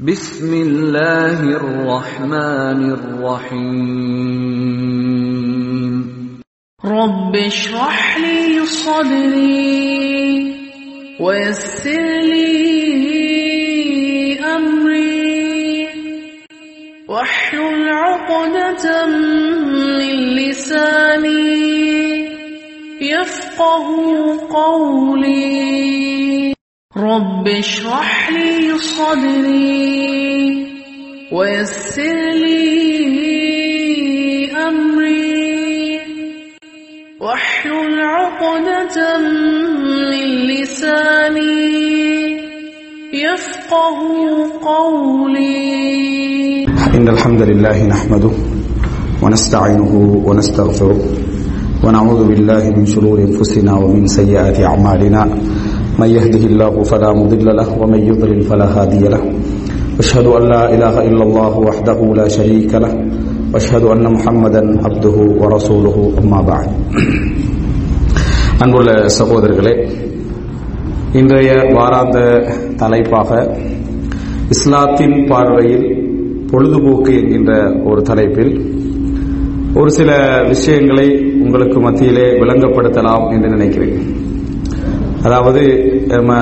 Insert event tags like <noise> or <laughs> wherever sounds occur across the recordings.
بسم الله الرحمن الرحيم. رب اشرح لي صدري ويسر لي أمري. واحلل عقدة من لساني يفقه قولي. رب اشرح لي صدري ويسر لي أمري واحلل عقدة من لساني يفقه قولي. إن الحمد لله نحمده ونستعينه ونستغفره ونعوذ بالله من شرور أنفسنا ومن سيئات أعمالنا. من يهده الله فلا مضل له ومن يضلل فلا هادي له. أشهد أن لا إله إلا الله وحده لا شريك له. وأشهد أن محمدا عبده ورسوله. أما بعد. அன்புள்ள சகோதரர்களே இன்றைய வாராந்த தலைப்பாக இஸ்லாத்தின் பார்வையில் பொழுதுபோக்கு என்கின்ற ஒரு தலைப்பில் ஒரு சில விஷயங்களை உங்களுக்கு மத்தியிலே விளங்கப்படுத்தலாம் என்று நினைக்கிறேன். அதாவது நம்ம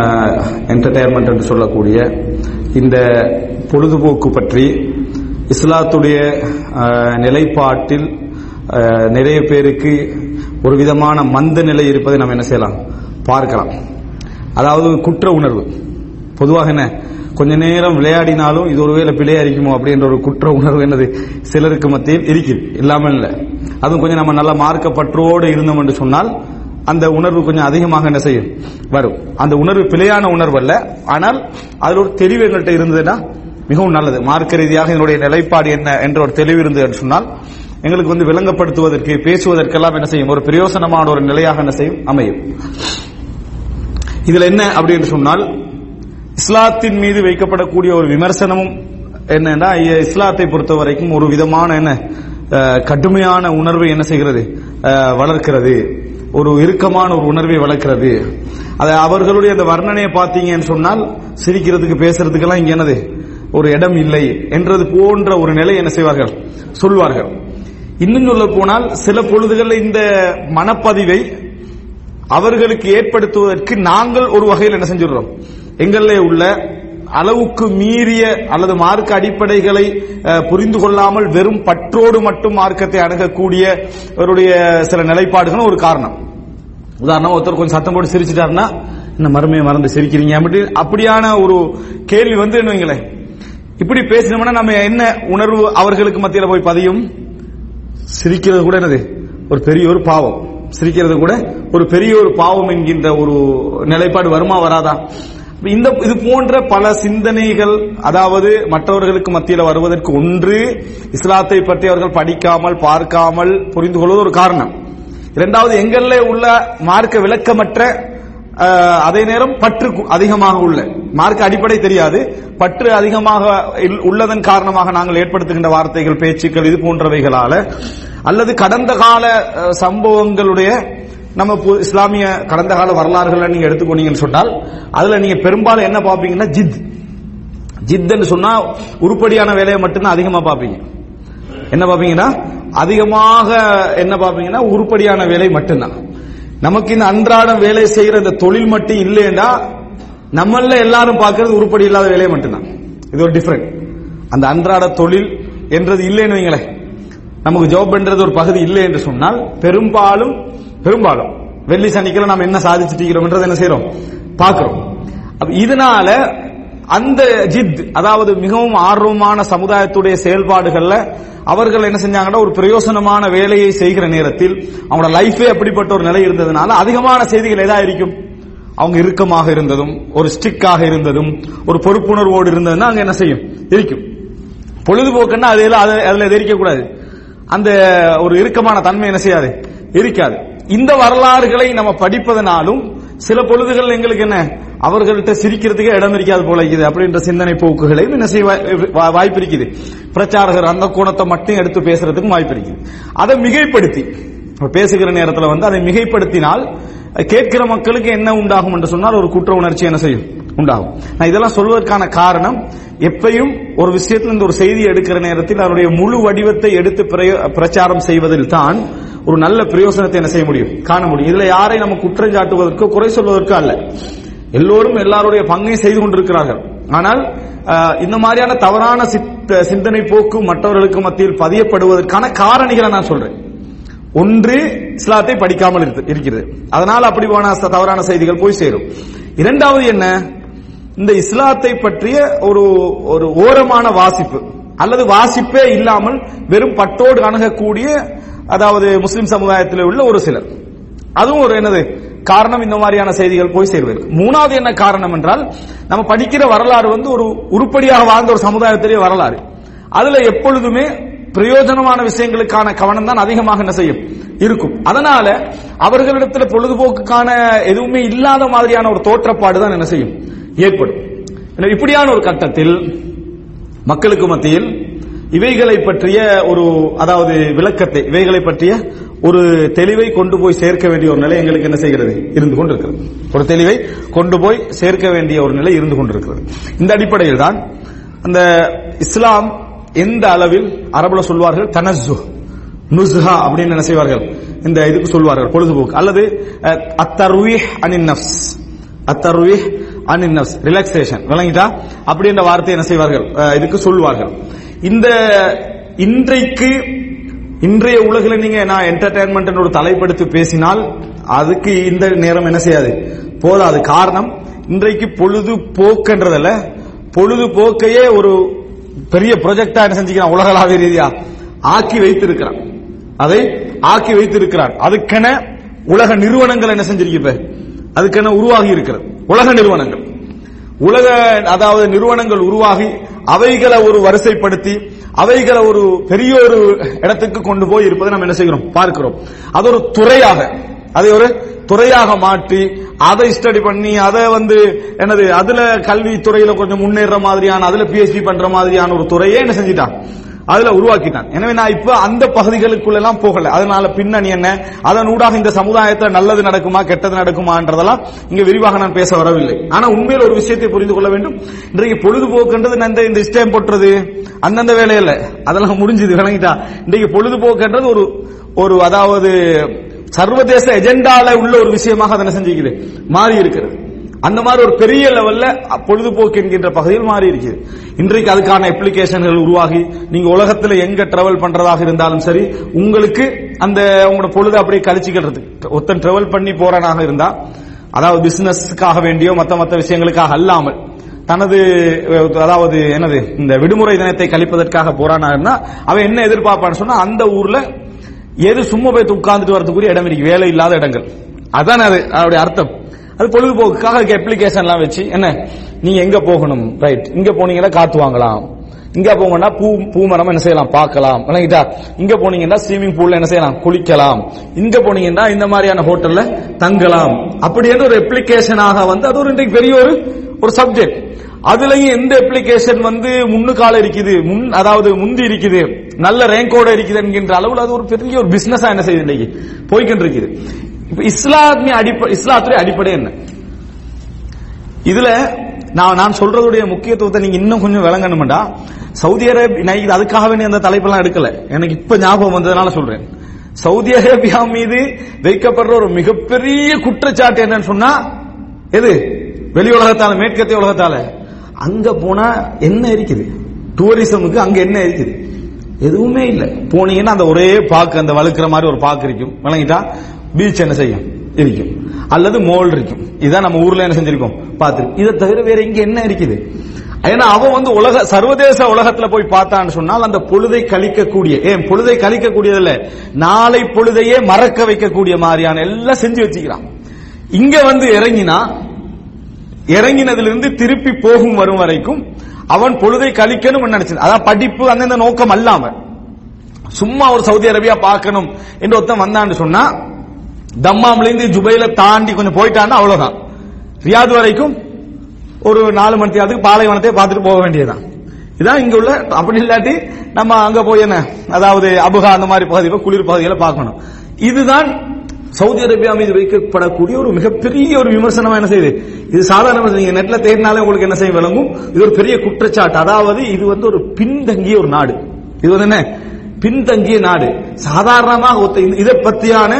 என்டர்டைன்மெண்ட் என்று சொல்லக்கூடிய இந்த பொழுதுபோக்கு பற்றி இஸ்லாத்துடைய நிலைப்பாட்டில் நிறைய பேருக்கு ஒரு விதமான மந்த நிலை இருப்பதை நம்ம என்ன செய்யலாம்? பார்க்கலாம். அதாவது குற்ற உணர்வு. பொதுவாக என்ன? கொஞ்ச நேரம் விளையாடினாலும் இது ஒருவேளை பிழையா இருக்குமோ அப்படின்ற ஒரு குற்ற உணர்வு என்னது? சிலருக்கு மத்தியில் இருக்குது இல்லாமல் இல்லை. அதுவும் கொஞ்சம் நம்ம நல்ல மார்க்கப்பற்றோடு இருந்தோம் என்று சொன்னால் அந்த உணர்வு கொஞ்சம் அதிகமாக என்ன செய்யும்? வரும். அந்த உணர்வு பிழையான உணர்வு அல்ல ஆனால் அதில் ஒரு தெளிவு எங்கள்கிட்ட இருந்ததுன்னா மிகவும் நல்லது. மார்க்க ரீதியாக என்னுடைய நிலைப்பாடு என்ன என்ற ஒரு தெளிவு இருந்தது என்று சொன்னால் எங்களுக்கு வந்து விளங்கப்படுத்துவதற்கு பேசுவதற்கெல்லாம் என்ன செய்யும்? ஒரு பிரயோசனமான ஒரு நிலையாக என்ன செய்யும்? அமையும். இதுல என்ன அப்படின்னு சொன்னால் இஸ்லாத்தின் மீது வைக்கப்படக்கூடிய ஒரு விமர்சனமும் என்னன்னா இஸ்லாத்தை பொறுத்த வரைக்கும் ஒரு விதமான என்ன கடுமையான உணர்வு என்ன செய்கிறது? வளர்க்கிறது. ஒரு இறுக்கமான ஒரு உணர்வை வளர்க்கிறது. அதை அவர்களுடைய அந்த வர்ணனையை பார்த்தீங்கன்னு சொன்னால் சிரிக்கிறதுக்கு பேசுறதுக்கெல்லாம் இங்க என்னது? ஒரு இடம் இல்லை என்றது போன்ற ஒரு நிலை என்ன செய்வார்கள்? சொல்வார்கள். இன்னும் சொல்ல போனால் சில பொழுதுகளில் இந்த மனப்பதிவை அவர்களுக்கு ஏற்படுத்துவதற்கு நாங்கள் ஒரு வகையில் என்ன செஞ்சிடுறோம்? எங்களிலே உள்ள அளவுக்கு மீறிய அல்லது மார்க்க அடிப்படைகளை புரிந்து கொள்ளாமல் வெறும் பற்றோடு மட்டும் மார்க்கத்தை அணுகக்கூடிய அவருடைய சில நிலைப்பாடுகளும் ஒரு காரணம். உதாரணம் ஒருத்தர் கொஞ்சம் சத்தம் போட்டு சிரிச்சிட்டாருன்னா இந்த மறுமையை மறந்து சிரிக்கிறீங்க? அப்படி அப்படியான ஒரு கேள்வி வந்து என்ன வைங்களேன். இப்படி பேசினோம்னா நம்ம என்ன உணர்வு அவர்களுக்கு மத்தியில் போய் பதியும்? சிரிக்கிறது கூட என்னது? ஒரு பெரிய ஒரு பாவம். சிரிக்கிறது கூட ஒரு பெரிய ஒரு பாவம் என்கின்ற ஒரு நிலைப்பாடு வருமா வராதா? இந்த இது போன்ற பல சிந்தனைகள் அதாவது மற்றவர்களுக்கு மத்தியில் வருவதற்கு ஒன்று இஸ்லாத்தை பற்றி அவர்கள் படிக்காமல் பார்க்காமல் புரிந்து கொள்வது ஒரு காரணம். இரண்டாவது எங்கள்ல உள்ள மார்க்க விளக்கமற்ற அதே நேரம் பற்று அதிகமாக உள்ள மார்க்க அடிப்படை தெரியாது பற்று அதிகமாக உள்ளதன் காரணமாக நாங்கள் ஏற்படுத்துகின்ற வார்த்தைகள் பேச்சுக்கள் இது போன்றவைகளால அல்லது கடந்த கால சம்பவங்களுடைய நம்ம இஸ்லாமிய கடந்த கால வரலாறுகளை நீங்க எடுத்துக்கொண்டீங்கன்னு சொன்னால் அதுல நீங்க பெரும்பாலும் என்ன பாப்பீங்கன்னா ஜித். ஜித்ன்னு சொன்னா உருப்படியான வேலையை மட்டும்தான் அதிகமா பாப்பீங்க என்ன பாப்பீங்கன்னா அதிகமாக என்ன பாப்பீங்கன்னா உருப்படியான வேலை மட்டும்தான். நமக்கு இந்த அன்றாடம் வேலை செய்யற இந்த தொழில் மட்டும் இல்லைன்னா நம்மள எல்லாரும் பார்க்கறது உருப்படி இல்லாத வேலையை மட்டும்தான். இது ஒரு டிஃபரெண்ட் அந்த அன்றாட தொழில் என்றது இல்லைன்னு வைங்களேன். நமக்கு ஜாப் என்றது ஒரு பகுதி இல்லை என்று சொன்னால் பெரும்பாலும் பெரும்பாலும் வெள்ளி சனிக்கிழமை நாம் என்ன சாதிச்சுட்டு என்ன செய்யறோம் பார்க்கிறோம். இதனால அந்த ஜித் அதாவது மிகவும் ஆர்வமான சமுதாயத்துடைய செயல்பாடுகள்ல அவர்கள் என்ன செஞ்சாங்கன்னா ஒரு பிரயோசனமான வேலையை செய்கிற நேரத்தில் அவங்களோட லைஃபே அப்படிப்பட்ட ஒரு நிலை இருந்ததுனால அதிகமான செய்திகள் எதா இருக்கும்? அவங்க இறுக்கமாக இருந்ததும் ஒரு ஸ்டிக்காக இருந்ததும் ஒரு பொறுப்புணர்வோடு இருந்ததுன்னா அங்க என்ன செய்யும்? இருக்கும் பொழுதுபோக்குன்னா அது அதில் எதிரிக்க கூடாது அந்த ஒரு இறுக்கமான தன்மை என்ன செய்யாது? இருக்காது இந்த வரலாறுகளை நம்ம படிப்பதனாலும் சில பொழுதுகள் எங்களுக்கு என்ன? அவர்கள்ட்ட சிரிக்கிறதுக்கே இடம் இருக்காது போல இருக்குது. அப்படின்ற சிந்தனை போக்குகளை என்ன செய்ய வாய்- வா- வாய்ப்பு இருக்குது. பிரச்சாரகர் அந்த கோணத்தை மட்டும் எடுத்து பேசுறதுக்கும் வாய்ப்பு இருக்குது. அதை மிகைப்படுத்தி பேசுகிற நேரத்தில் வந்து அதை மிகைப்படுத்தினால் கேட்கிற மக்களுக்கு என்ன உண்டாகும் என்று சொன்னால் ஒரு குற்ற உணர்ச்சி என்ன செய்யும்? உண்டாகும். நான் இதெல்லாம் சொல்வதற்கான காரணம் எப்பையும் ஒரு விஷயத்தில் இந்த ஒரு செய்தி எடுக்கிற நேரத்தில் அதனுடைய முழு வடிவத்தை எடுத்து பிரயோ- பிரச்சாரம் செய்வதில் தான் ஒரு நல்ல பிரயோசனத்தை என்ன செய்ய முடியும்? காண முடியும். இதுல யாரை நம்ம குற்றம் சாட்டுவதற்கோ குறை சொல்வதற்கோ அல்ல. எல்லோரும் எல்லாருடைய பங்கை செய்து கொண்டிருக்கிறார்கள். ஆனால் இந்த மாதிரியான தவறான சித்த- சிந்தனை போக்கு மற்றவர்களுக்கு மத்தியில் பதியப்படுவதற்கான காரணிகளை நான் சொல்றேன். ஒன்று இஸ்லாத்தை படிக்காமல் இருக்கிறது. அதனால் அப்படி போன தவறான செய்திகள் போய் சேரும். இரண்டாவது என்ன? இந்த இஸ்லாத்தை பற்றிய ஒரு ஒரு ஓரமான வாசிப்பு. அல்லது வாசிப்பே இல்லாமல் வெறும் பட்டோடு அணுகக்கூடிய அதாவது முஸ்லிம் சமுதாயத்தில் உள்ள ஒரு சிலர். அதுவும் ஒரு என்னது காரணம் இந்த மாதிரியான செய்திகள் போய் சேர்வது மூணாவது என்ன காரணம் என்றால் நம்ம படிக்கிற வரலாறு வந்து ஒரு உருப்படியாக வாழ்ந்த ஒரு சமுதாயத்திலேயே வரலாறு. அதுல எப்பொழுதுமே பிரயோஜனமான விஷயங்களுக்கான கவனம் தான் அதிகமாக என்ன செய்யும்? இருக்கும். அதனால அவர்களிடத்துல பொழுதுபோக்குக்கான எதுவுமே இல்லாத மாதிரியான ஒரு தோற்றப்பாடு தான் என்ன செய்யும்? ஏற்படும். எனவே இப்படியான ஒரு கட்டத்தில் மக்களுக்கு மத்தியில் இவைகளை பற்றிய ஒரு அதாவது விளக்கத்தை இவைகளை பற்றிய ஒரு தெளிவை கொண்டு போய் சேர்க்க வேண்டிய ஒரு நிலை எங்களுக்கு என்ன செய்கிறது? இருந்து கொண்டிருக்கிறது. ஒரு தெளிவை கொண்டு போய் சேர்க்க வேண்டிய ஒரு நிலை இருந்து கொண்டிருக்கிறது. இந்த அடிப்படையில் தான் அந்த இஸ்லாம் எந்த அளவில் அரபுல சொல்வார்கள்? தனசு நுசுஹா அப்படின்னு என்ன செய்வார்கள்? இந்த இதுக்கு சொல்வார்கள் பொழுதுபோக்கு. அல்லது அத்தர்வீஹ் அனின் நஃப்ஸ். அத்தர்வீஹ் அன்இன்னஸ் ரிலாக்ஸேஷன் விளங்கிட்டா? அப்படி என்ற வார்த்தை என்ன செய்வார்கள்? இதுக்கு சொல்வார்கள் இந்த இன்றைக்கு இன்றைய உலகில் நீங்க நான் என்டர்டைன்மெண்ட் ஒரு தலைப்படுத்தி பேசினால் அதுக்கு இந்த நேரம் என்ன செய்யாது? போதாது. காரணம் இன்றைக்கு பொழுதுபோக்குன்றதுல பொழுதுபோக்கையே ஒரு பெரிய ப்ரொஜெக்டா என்ன செஞ்சுக்கிறான்? உலகளாவிய ரீதியா. ஆக்கி வைத்திருக்கிறான். அதை ஆக்கி வைத்திருக்கிறான். அதுக்கென உலக நிறுவனங்கள் என்ன செஞ்சிருக்கு அதுக்கென உருவாகி இருக்கிறது. உலக நிறுவனங்கள். உலக அதாவது நிறுவனங்கள் உருவாகி அவைகளை ஒரு வரிசைப்படுத்தி அவைகளை ஒரு பெரிய ஒரு இடத்துக்கு கொண்டு போய் இருப்பதை நம்ம என்ன செய்கிறோம்? பார்க்கிறோம். அது ஒரு துறையாக அதை ஒரு துறையாக மாற்றி அதை ஸ்டடி பண்ணி அதை வந்து என்னது அதுல கல்வி துறையில கொஞ்சம் முன்னேற மாதிரியான அதுல பிஹெச்டி பண்ற மாதிரியான ஒரு துறையே என்ன செஞ்சிட்டான்? அதுல உருவாக்கிட்டான் எனவே நான் இப்ப அந்த பகுதிகளுக்குள்ள எல்லாம் போகல. அதனால பின்னணி என்ன? அதன் ஊடாக இந்த சமுதாயத்துல நல்லது நடக்குமா கெட்டது நடக்குமான்றதெல்லாம் இங்க விரிவாக நான் பேச வரவில்லை. ஆனா உண்மையில் ஒரு விஷயத்தை புரிந்து கொள்ள வேண்டும். இன்றைக்கு பொழுதுபோக்குன்றது நான் இந்த இந்த இஷ்டம் போட்டுறது அந்தந்த வேலையில. அதெல்லாம் முடிஞ்சது விளங்கிட்டா. இன்றைக்கு பொழுதுபோக்குன்றது ஒரு ஒரு அதாவது சர்வதேச எஜெண்டால உள்ள ஒரு விஷயமாக அதை என்ன செஞ்சுக்குது? மாறி இருக்கிறது அந்த மாதிரி ஒரு பெரிய லெவல்ல பொழுதுபோக்கு என்கின்ற பகுதியில் மாறி இருக்குது. இன்றைக்கு அதுக்கான அப்ளிகேஷன்கள் உருவாகி நீங்க உலகத்துல எங்க டிராவல் பண்றதாக இருந்தாலும் சரி உங்களுக்கு அந்த உங்களோட பொழுது அப்படியே கழிச்சுக்கிறது ஒருத்தன் டிராவல் பண்ணி போறனாக இருந்தா அதாவது பிசினஸ்க்காக வேண்டியோ மத்த மத்த விஷயங்களுக்காக அல்லாமல் தனது அதாவது என்னது இந்த விடுமுறை தினத்தை கழிப்பதற்காக போறானா இருந்தா அவன் என்ன எதிர்பார்ப்பான்னு சொன்னா அந்த ஊர்ல எது சும்மா போய் உட்கார்ந்துட்டு வரதுக்குரிய இடம் இருக்கு. வேலை இல்லாத இடங்கள். அதான் அது அவருடைய அர்த்தம். அது பொழுதுபோக்குக்காக அதுக்கு அப்ளிகேஷன்லாம் வச்சு என்ன? நீங்க எங்க போகணும்? ரைட் இங்க போனீங்கன்னா காத்து வாங்கலாம். இங்க போங்கன்னா பூ பூ மரம் என்ன செய்யலாம்? பார்க்கலாம். விளங்கிட்டா? இங்க போனீங்கன்னா ஸ்விமிங் பூல்ல என்ன செய்யலாம்? குளிக்கலாம். இங்க போனீங்கன்னா இந்த மாதிரியான ஹோட்டல்ல தங்கலாம். அப்படி என்று ஒரு அப்ளிகேஷனாக வந்து அது ஒரு இன்றைக்கு பெரிய ஒரு ஒரு சப்ஜெக்ட் அதுலயும் எந்த அப்ளிகேஷன் வந்து முன்னுக்கால இருக்குது? முன் அதாவது முந்தி இருக்குது. நல்ல ரேங்கோட இருக்குது என்கின்ற அளவில் அது ஒரு பெரிய ஒரு பிசினஸா என்ன செய்யுது இன்னைக்கு? போய்கிட்டு இருக்குது இப்ப இஸ்லாமிய அடிப்படை இஸ்லாத்துடைய அடிப்படை என்ன? இதுல நான் நான் சொல்றதுடைய முக்கியத்துவத்தை நீங்க இன்னும் கொஞ்சம் விளங்கணும்டா. சவுதி அரேபியா நான் அதுக்காக வேண்டிய அந்த தலைப்பெல்லாம் எடுக்கல. எனக்கு இப்ப ஞாபகம் வந்ததுனால சொல்றேன். சவுதி அரேபியா மீது வைக்கப்படுற ஒரு மிகப்பெரிய குற்றச்சாட்டு என்னன்னு சொன்னா எது? வெளி உலகத்தால மேற்கத்திய உலகத்தால. அங்க போனா என்ன இருக்குது? டூரிசமுக்கு அங்க என்ன இருக்குது? எதுவுமே இல்ல. போனீங்கன்னா அந்த ஒரே பாக்கு அந்த வழுக்கிற மாதிரி ஒரு பாக்கு இருக்கும். விளங்கிட்டா? பீச் என்ன செய்யும்? இருக்கும் அல்லது மோல் இருக்கும் இதான் நம்ம ஊர்ல என்ன செஞ்சிருக்கோம்? பார்த்து இதை தவிர வேற இங்க என்ன இருக்குது? ஏன்னா அவன் வந்து உலக சர்வதேச உலகத்துல போய் பார்த்தான்னு சொன்னால் அந்த பொழுதை கழிக்கக்கூடிய ஏன் பொழுதை கழிக்கக்கூடியதில்ல. நாளை பொழுதையே மறக்க வைக்கக்கூடிய மாதிரியான எல்லாம் செஞ்சு வச்சுக்கிறான். இங்க வந்து இறங்கினா இறங்கினதிலிருந்து திருப்பி போகும் வரும் வரைக்கும் அவன் பொழுதை கழிக்கணும் நினைச்சது அதான் படிப்பு அந்தந்த நோக்கம் அல்லாம. சும்மா ஒரு சவுதி அரேபியா பார்க்கணும் என்று ஒருத்தன் வந்தான்னு சொன்னா தம்மாம்ல இருந்து ஜுபைல தாண்டி கொஞ்சம் போயிட்டான்னா அவ்வளவுதான். ரியாது வரைக்கும் ஒரு நாலு மணி அதுக்கு பாலைவனத்தை பார்த்துட்டு போக வேண்டியதுதான். இதான் இங்க உள்ள அப்படி இல்லாட்டி நம்ம அங்க போய் என்ன அதாவது அபுகா அந்த மாதிரி பகுதியில் குளிர் பகுதிகளை பார்க்கணும். இதுதான் சவுதி அரேபியா மீது வைக்கப்படக்கூடிய ஒரு மிகப்பெரிய ஒரு விமர்சனம் என்ன செய்யுது? இது சாதாரண நீங்க நெட்ல தேடினாலே உங்களுக்கு என்ன செய்ய விளங்கும்? இது ஒரு பெரிய குற்றச்சாட்டு. அதாவது இது வந்து ஒரு பின்தங்கிய ஒரு நாடு. இது வந்து என்ன? பின்தங்கிய நாடு. சாதாரணமாக இதை பத்தியான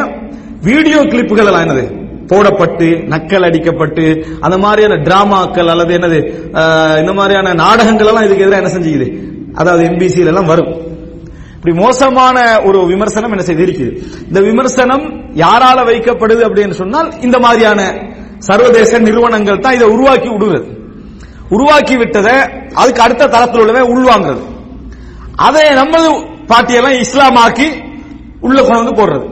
வீடியோ கிளிப்புகள் எல்லாம் என்னது? போடப்பட்டு நக்கல் அடிக்கப்பட்டு அந்த மாதிரியான டிராமாக்கள் அல்லது என்னது இந்த மாதிரியான நாடகங்கள் எல்லாம் இதுக்கு எதிராக என்ன செஞ்சுக்குது? அதாவது எம்பிசியில எல்லாம் வரும். இப்படி மோசமான ஒரு விமர்சனம் என்ன செய்து? இருக்குது. இந்த விமர்சனம் யாரால வைக்கப்படுது அப்படின்னு சொன்னால் இந்த மாதிரியான சர்வதேச நிறுவனங்கள் தான் இதை உருவாக்கி விடுகிறது. உருவாக்கி விட்டதை அதுக்கு அடுத்த தரத்தில் உள்ளவே உள்வாங்குறது அதை நம்ம பாட்டியெல்லாம் இஸ்லாமாக்கி உள்ள கொண்டு வந்து போடுறது.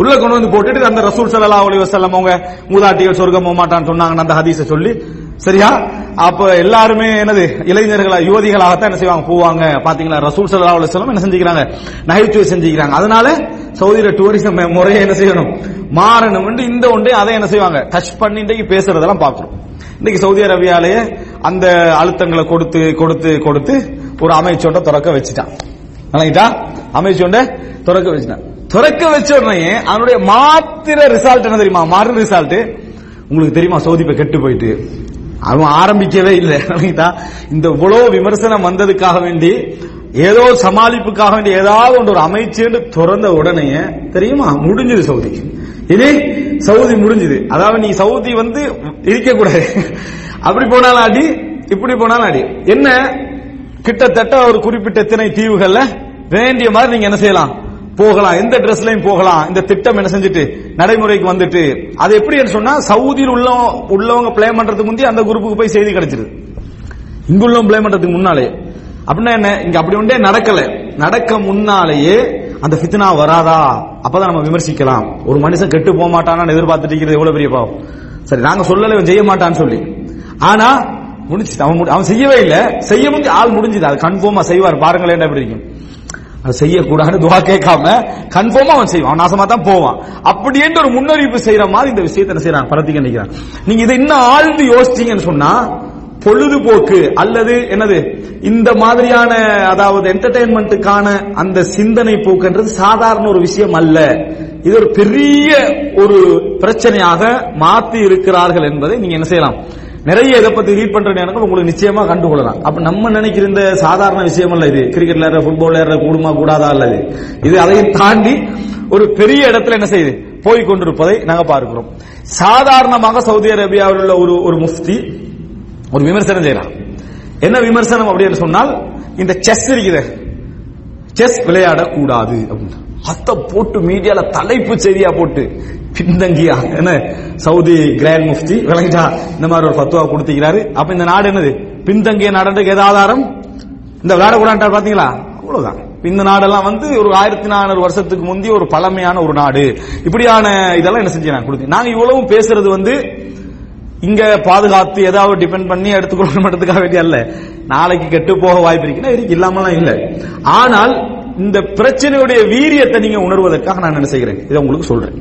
உள்ள கொண்டு வந்து போட்டுட்டு அந்த ரசூல் சல்லா அலி வசல்லம் அவங்க மூதாட்டிகள் சொர்க்கம் போக மாட்டான்னு சொன்னாங்கன்னு அந்த ஹதீஸை சொல்லி சரியா? அப்ப எல்லாருமே என்னது இளைஞர்களா யுவதிகளாகத்தான் என்ன செய்வாங்க? போவாங்க. பாத்தீங்களா? ரசூல் சல்லா அலைஹி என்ன செஞ்சுக்கிறாங்க? நகைச்சுவை செஞ்சுக்கிறாங்க. அதனால சவுதியில டூரிசம் முறையை என்ன செய்யணும்? மாறணும் இந்த ஒன்றே அதை என்ன செய்வாங்க? டச் பண்ணி இன்றைக்கு பேசுறதெல்லாம் பாக்குறோம் இன்னைக்கு சவுதி அரேபியாலேயே அந்த அழுத்தங்களை கொடுத்து கொடுத்து கொடுத்து ஒரு அமைச்சோட திறக்க வச்சுட்டான். விளங்கிட்டா? அமைச்சோண்ட திறக்க வச்சுட்டான். திறக்க வச்ச உடனே அவனுடைய மாத்திர ரிசல்ட் என்ன தெரியுமா? மாறு ரிசல்ட் உங்களுக்கு தெரியுமா? சோதிப்பை கெட்டு போயிட்டு. அவன் ஆரம்பிக்கவே இல்லை. <laughs> இந்த இவ்வளவு விமர்சனம் வந்ததுக்காக வேண்டி ஏதோ சமாளிப்புக்காக வேண்டி ஏதாவது ஒன்று ஒரு அமைச்சேன்னு திறந்த உடனே தெரியுமா? முடிஞ்சது சவுதி இனி சவுதி முடிஞ்சது. அதாவது நீ சவுதி வந்து இருக்க கூடாது. <laughs> அப்படி போனாலும் அடி இப்படி போனாலும் அடி. என்ன? கிட்டத்தட்ட ஒரு குறிப்பிட்ட திணை தீவுகள்ல வேண்டிய மாதிரி நீங்க என்ன செய்யலாம்? போகலாம். எந்த ட்ரெஸ்லயும் போகலாம். இந்த திட்டம் என்ன செஞ்சுட்டு நடைமுறைக்கு வந்துட்டு அது எப்படின்னு சொன்னா சவுதியில் உள்ள உள்ளவங்க பிளே பண்றதுக்கு முந்தைய அந்த குரூப்புக்கு போய் செய்தி கிடைச்சிருது. இங்குள்ள பிளே பண்றதுக்கு முன்னாலே. அப்படின்னா என்ன? இங்க அப்படி ஒன்றே நடக்கல. நடக்க முன்னாலேயே அந்த ஃபித்னா வராதா? அப்பதான் நம்ம விமர்சிக்கலாம். ஒரு மனுஷன் கெட்டு போக மாட்டானான்னு எதிர்பார்த்துட்டு இருக்கிறது எவ்வளவு பெரிய பாவம். சரி நாங்க சொல்லல செய்ய மாட்டான்னு சொல்லி. ஆனா முடிச்சு அவன் முடி- அவன் செய்யவே இல்லை. செய்ய முடிஞ்சு ஆள் முடிஞ்சது. அது கன்ஃபார்மா செய்வார். பாருங்களேன் எப்படி இருக்கும். செய்யக்கூடாதுன்னு துவா கேட்காம கன்ஃபார்மா அவன் செய்வான். அவன் நாசமா தான் போவான். அப்படின்ற ஒரு முன்னறிவிப்பு செய்யற மாதிரி இந்த விஷயத்தை என்ன செய்யறான் பரத்திக்க நினைக்கிறான் நீங்க இதை இன்னும் ஆழ்ந்து யோசிச்சீங்கன்னு சொன்னா பொழுதுபோக்கு அல்லது என்னது இந்த மாதிரியான அதாவது என்டர்டைன்மெண்ட்டுக்கான அந்த சிந்தனை போக்குன்றது சாதாரண ஒரு விஷயம் அல்ல. இது ஒரு பெரிய ஒரு பிரச்சனையாக மாத்தி இருக்கிறார்கள் என்பதை நீங்க என்ன செய்யலாம்? நிறைய இதை பத்தி ரீட் பண்ற நேரங்கள் உங்களுக்கு நிச்சயமா கண்டுகொள்ளலாம். அப்ப நம்ம நினைக்கிற இந்த சாதாரண விஷயம் அல்ல இது. கிரிக்கெட் விளையாடுற ஃபுட்பால் விளையாடுற கூடுமா கூடாதா அல்லது இது. அதையும் தாண்டி ஒரு பெரிய இடத்துல என்ன செய்யுது? போய் கொண்டிருப்பதை நாங்க பார்க்கிறோம். சாதாரணமாக சவுதி அரேபியாவில் உள்ள ஒரு ஒரு முஃப்தி ஒரு விமர்சனம் செய்யறான். என்ன விமர்சனம் அப்படின்னு சொன்னால் இந்த செஸ் இருக்குது. செஸ் விளையாடக்கூடாது அப்படின்னு. அத்த போட்டு மீடியால தலைப்பு செய்தியா போட்டு பின்தங்கியா என்ன சவுதி கிராண்ட் முஃப்தி விளங்கிட்டா இந்த மாதிரி ஒரு பத்துவா கொடுத்துக்கிறாரு. அப்ப இந்த நாடு என்னது? பின்தங்கிய நாடுன்றதுக்கு எது ஆதாரம்? இந்த விளையாடக்கூடாது பாத்தீங்களா? அவ்வளவுதான். இந்த நாடெல்லாம் வந்து ஒரு ஆயிரத்தி நானூறு வருஷத்துக்கு முந்தைய ஒரு பழமையான ஒரு நாடு. இப்படியான இதெல்லாம் என்ன செஞ்சு நான் கொடுத்தேன். நாங்க இவ்வளவும் பேசுறது வந்து இங்க பாதுகாத்து ஏதாவது டிபெண்ட் பண்ணி எடுத்துக்கொள்ளணுன்றதுக்காக வேண்டிய அல்ல. நாளைக்கு கெட்டு போக வாய்ப்பு இருக்குன்னா இருக்கு இல்லாமலாம் இல்ல. ஆனால் இந்த பிரச்சனையுடைய வீரியத்தை நீங்க உணர்வதற்காக நான் என்ன செய்கிறேன்? இதை உங்களுக்கு சொல்றேன்.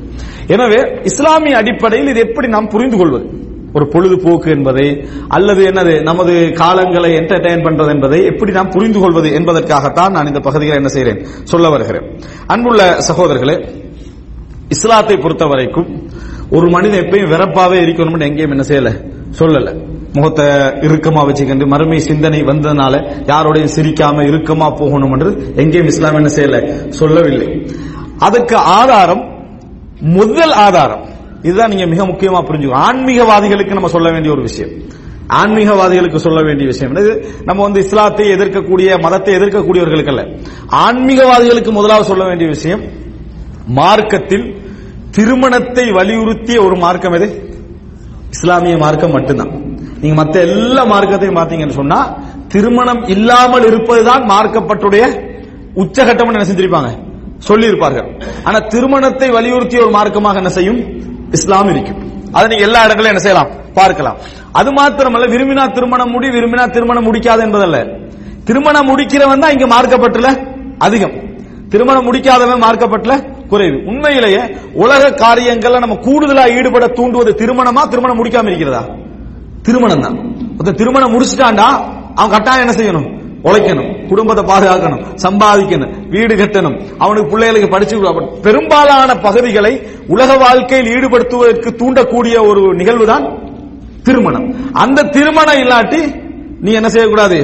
எனவே இஸ்லாமிய அடிப்படையில் இது எப்படி நாம் புரிந்து கொள்வது? ஒரு பொழுதுபோக்கு என்பதை அல்லது என்னது நமது காலங்களை என்டர்டைன் பண்றது என்பதை எப்படி நாம் புரிந்து கொள்வது என்பதற்காகத்தான் நான் இந்த பகுதியில் என்ன செய்கிறேன் சொல்ல வருகிறேன். அன்புள்ள சகோதரர்களே இஸ்லாத்தை பொறுத்த வரைக்கும் ஒரு மனிதன் எப்பயும் வெறப்பாவே இருக்கணும்னு எங்கேயும் என்ன செய்யல? சொல்லல. முகத்தை இறுக்கமா வச்சுக்கிட்டு மறுமை சிந்தனை வந்ததுனால யாரோடையும் சிரிக்காம இறுக்கமா போகணும் என்று எங்கேயும் இஸ்லாம் என்ன செய்யல? சொல்லவில்லை. அதற்கு ஆதாரம் முதல் ஆதாரம். இதுதான் நீங்க மிக முக்கியமா புரிஞ்சுக்கணும் ஆன்மீகவாதிகளுக்கு நம்ம சொல்ல வேண்டிய ஒரு விஷயம். ஆன்மீகவாதிகளுக்கு சொல்ல வேண்டிய விஷயம் நம்ம வந்து இஸ்லாத்தை எதிர்க்கக்கூடிய மதத்தை எதிர்க்கக்கூடியவர்களுக்கு அல்ல. ஆன்மீகவாதிகளுக்கு முதலாவது சொல்ல வேண்டிய விஷயம் மார்க்கத்தில் திருமணத்தை வலியுறுத்திய ஒரு மார்க்கம் எது? இஸ்லாமிய மார்க்கம் மட்டும்தான். நீங்க மத்த எல்லா மார்க்கத்தையும் பாத்தீங்கன்னு சொன்னா திருமணம் இல்லாமல் இருப்பதுதான் மார்க்கப்பட்டுடைய உச்சகட்டம் என்ன செஞ்சிருப்பாங்க? சொல்லி இருப்பார்கள் ஆனா திருமணத்தை வலியுறுத்திய ஒரு மார்க்கமாக என்ன செய்யும்? இஸ்லாம் இருக்கும். அதை நீங்க எல்லா இடங்களையும் என்ன செய்யலாம்? பார்க்கலாம். அது மாத்திரமல்ல விரும்பினா திருமணம் முடி விரும்பினா திருமணம் முடிக்காது என்பதல்ல. திருமணம் முடிக்கிறவன் தான் இங்க மார்க்கப்பட்டுல அதிகம். திருமணம் முடிக்காதவன் மார்க்கப்பட்டுல குறைவு. உண்மையிலேயே உலக காரியங்கள்ல நம்ம கூடுதலா ஈடுபட தூண்டுவது திருமணமா திருமணம் முடிக்காம இருக்கிறதா? திருமணம் தான் ஒருத்தன் திருமணம் முடிச்சுட்டாண்டா அவன் கட்டாயம் என்ன செய்யணும்? உழைக்கணும் குடும்பத்தை பாதுகாக்கணும் சம்பாதிக்கணும் வீடு கட்டணும் அவனுக்கு பிள்ளைகளுக்கு படிச்சு பெரும்பாலான பகுதிகளை உலக வாழ்க்கையில் ஈடுபடுத்துவதற்கு தூண்டக்கூடிய ஒரு நிகழ்வு தான் திருமணம். அந்த திருமணம் இல்லாட்டி நீ என்ன செய்யக்கூடாது?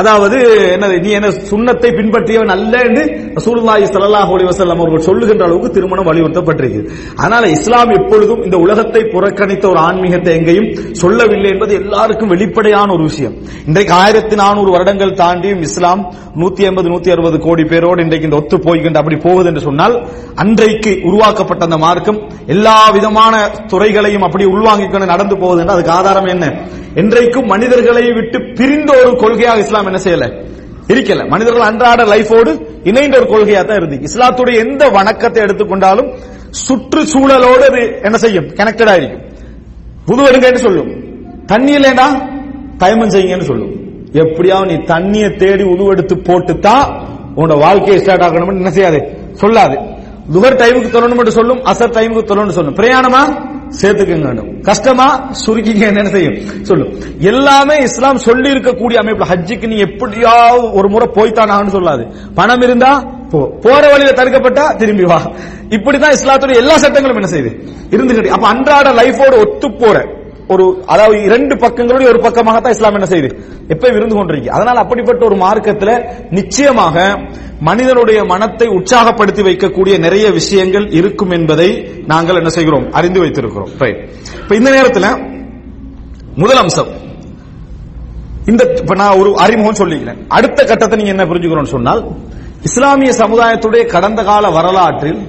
அதாவது என்னது நீ என்ன சுண்ணத்தை பின்பற்றியவன் அல்ல என்று ரசூலுல்லாஹி ஸல்லல்லாஹு அலைஹி வஸல்லம் அவர்கள் சொல்லுகின்ற அளவுக்கு திருமணம் வலியுறுத்தப்பட்டிருக்கிறது. அதனால இஸ்லாம் எப்பொழுதும் இந்த உலகத்தை புறக்கணித்த ஒரு ஆன்மீகத்தை எங்கேயும் சொல்லவில்லை என்பது எல்லாருக்கும் வெளிப்படையான ஒரு விஷயம். இன்றைக்கு ஆயிரத்தி நானூறு வருடங்கள் தாண்டியும் இஸ்லாம் நூத்தி ஐம்பது நூத்தி அறுபது கோடி பேரோடு இன்றைக்கு இந்த ஒத்து போய்கின்ற அப்படி போகுது என்று சொன்னால் அன்றைக்கு உருவாக்கப்பட்ட அந்த மார்க்கம் எல்லா விதமான துறைகளையும் அப்படி உள்வாங்கிக் கொண்டு நடந்து போகுது என்று அதுக்கு ஆதாரம் என்ன? இன்றைக்கும் மனிதர்களை விட்டு பிரிந்த ஒரு கொள்கையாக இஸ்லாம் என்ன செய்யல? இருக்கல. மனிதர்கள் அன்றாட லைஃபோடு இணைந்த ஒரு கொள்கையா தான் இருந்து. இஸ்லாத்துடைய எந்த வணக்கத்தை எடுத்துக்கொண்டாலும் சுற்றுச்சூழலோடு அது என்ன செய்யும்? கனெக்டடா இருக்கும் புது எடுங்கன்னு சொல்லும். தண்ணி இல்லைடா தயமம் செய்யுங்கன்னு சொல்லும். எப்படியாவது நீ தண்ணியை தேடி உதுவெடுத்து போட்டு தான் உன்னோட வாழ்க்கையை ஸ்டார்ட் ஆகணும்னு என்ன செய்யாது? சொல்லாது. துகர் டைமுக்கு தொழணும் சொல்லும் அசர் டைமுக்கு தொழணும் சொல்லும். பிரயாணமா? சேர்த்துக்கங்க கஷ்டமா? சுருக்கிங்க என்ன செய்யும்? சொல்லு. எல்லாமே இஸ்லாம் சொல்லி இருக்கக்கூடிய அமைப்புல ஹஜ்ஜுக்கு நீ எப்படியாவது ஒரு முறை போய்த்தானான்னு சொல்லாது. பணம் இருந்தா போ. போற வழியில தடுக்கப்பட்டா திரும்பி வா. இப்படிதான் இஸ்லாத்துடைய எல்லா சட்டங்களும் என்ன செய்யுது இருந்துகிட்டு. அப்ப அன்றாட லைஃபோட ஒத்து போற ஒரு அதாவது இரண்டு பக்கங்களுடைய ஒரு பக்கமாகத்தான் இஸ்லாம் என்ன செய்யுது? எப்ப இருந்து கொண்டிருக்கு? அதனால் அப்படிப்பட்ட ஒரு மார்க்கத்தில் நிச்சயமாக மனிதனுடைய மனத்தை உற்சாகப்படுத்தி வைக்கக்கூடிய நிறைய விஷயங்கள் இருக்கும் என்பதை நாங்கள் என்ன செய்கிறோம்? அறிந்து வைத்திருக்கிறோம். ரைட் இப்ப இந்த நேரத்தில் முதல் அம்சம். இந்த இப்ப நான் ஒரு அறிமுகம் சொல்லிக்கிறேன். அடுத்த கட்டத்தை நீங்க என்ன புரிஞ்சுக்கிறோம்னு சொன்னால் இஸ்லாமிய சமுதாயத்துடைய கடந்த கால வரலாற்றில்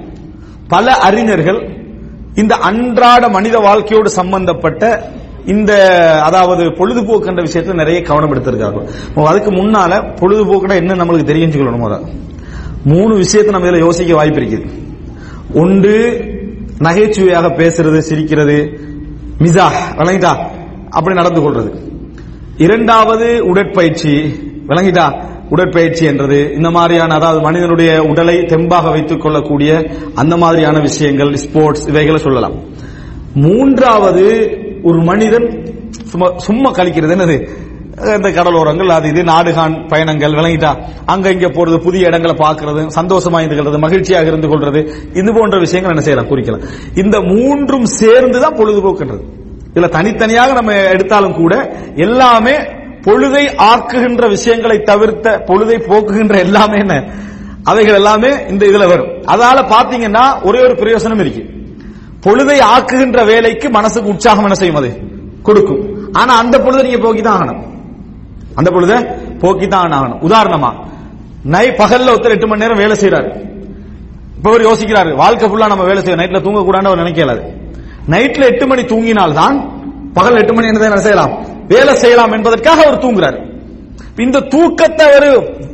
பல அறிஞர்கள் இந்த அன்றாட மனித வாழ்க்கையோடு சம்பந்தப்பட்ட இந்த அதாவது பொழுதுபோக்கு என்ற விஷயத்துல நிறைய கவனம் எடுத்திருக்காங்க. அதுக்கு முன்னால பொழுதுபோக்குனா என்ன நம்மளுக்கு தெரியும் சொல்லணும் மூணு விஷயத்தை நம்ம இதில் யோசிக்க வாய்ப்பு இருக்குது. ஒன்று நகைச்சுவையாக பேசுறது சிரிக்கிறது மிசா விளங்கிட்டா? அப்படி நடந்து கொள்றது. இரண்டாவது உடற்பயிற்சி. விளங்கிட்டா? உடற்பயிற்சி என்றது இந்த மாதிரியான அதாவது மனிதனுடைய உடலை தெம்பாக வைத்துக் கொள்ளக்கூடிய அந்த மாதிரியான விஷயங்கள் ஸ்போர்ட்ஸ் இவைகளை சொல்லலாம். மூன்றாவது ஒரு மனிதன் சும்மா சும்மா கழிக்கிறது என்னது? இந்த கடலோரங்கள் அது இது நாடுகான் பயணங்கள் விளங்கிட்டா அங்க இங்க போறது புதிய இடங்களை பார்க்கறது சந்தோஷமா இருந்து கொள்றது மகிழ்ச்சியாக இருந்து கொள்றது இது போன்ற விஷயங்கள் என்ன செய்யலாம் குறிக்கலாம். இந்த மூன்றும் சேர்ந்து தான் பொழுதுபோக்குன்றது. இதுல தனித்தனியாக நம்ம எடுத்தாலும் கூட எல்லாமே பொழுதை ஆக்குகின்ற விஷயங்களை தவிர்த்த பொழுதை போக்குகின்ற எல்லாமே என்ன? அவைகள் எல்லாமே இந்த இதுல வரும். அதனால பாத்தீங்கன்னா ஒரே ஒரு பிரயோசனம் இருக்கு. பொழுதை ஆக்குகின்ற வேலைக்கு மனசுக்கு உற்சாகம் என்ன செய்யும் அது? கொடுக்கும். ஆனா அந்த பொழுது நீங்க போக்கி தான் ஆகணும். அந்த பொழுத போக்கி தான் ஆகணும். உதாரணமா நை பகல்ல ஒருத்தர் எட்டு மணி நேரம் வேலை செய்யறாரு இப்ப அவர் யோசிக்கிறாரு வாழ்க்கை ஃபுல்லா நம்ம வேலை செய்யணும். நைட்ல தூங்க கூடாது அவர் நினைக்கலாது நைட்ல எட்டு மணி தூங்கினால்தான் பகல் எட்டு மணி என்ன செய்யலாம்? வேலை செய்யலாம் என்பதற்காக அவர் தூங்குறாரு. இந்த தூக்கத்தை அவர்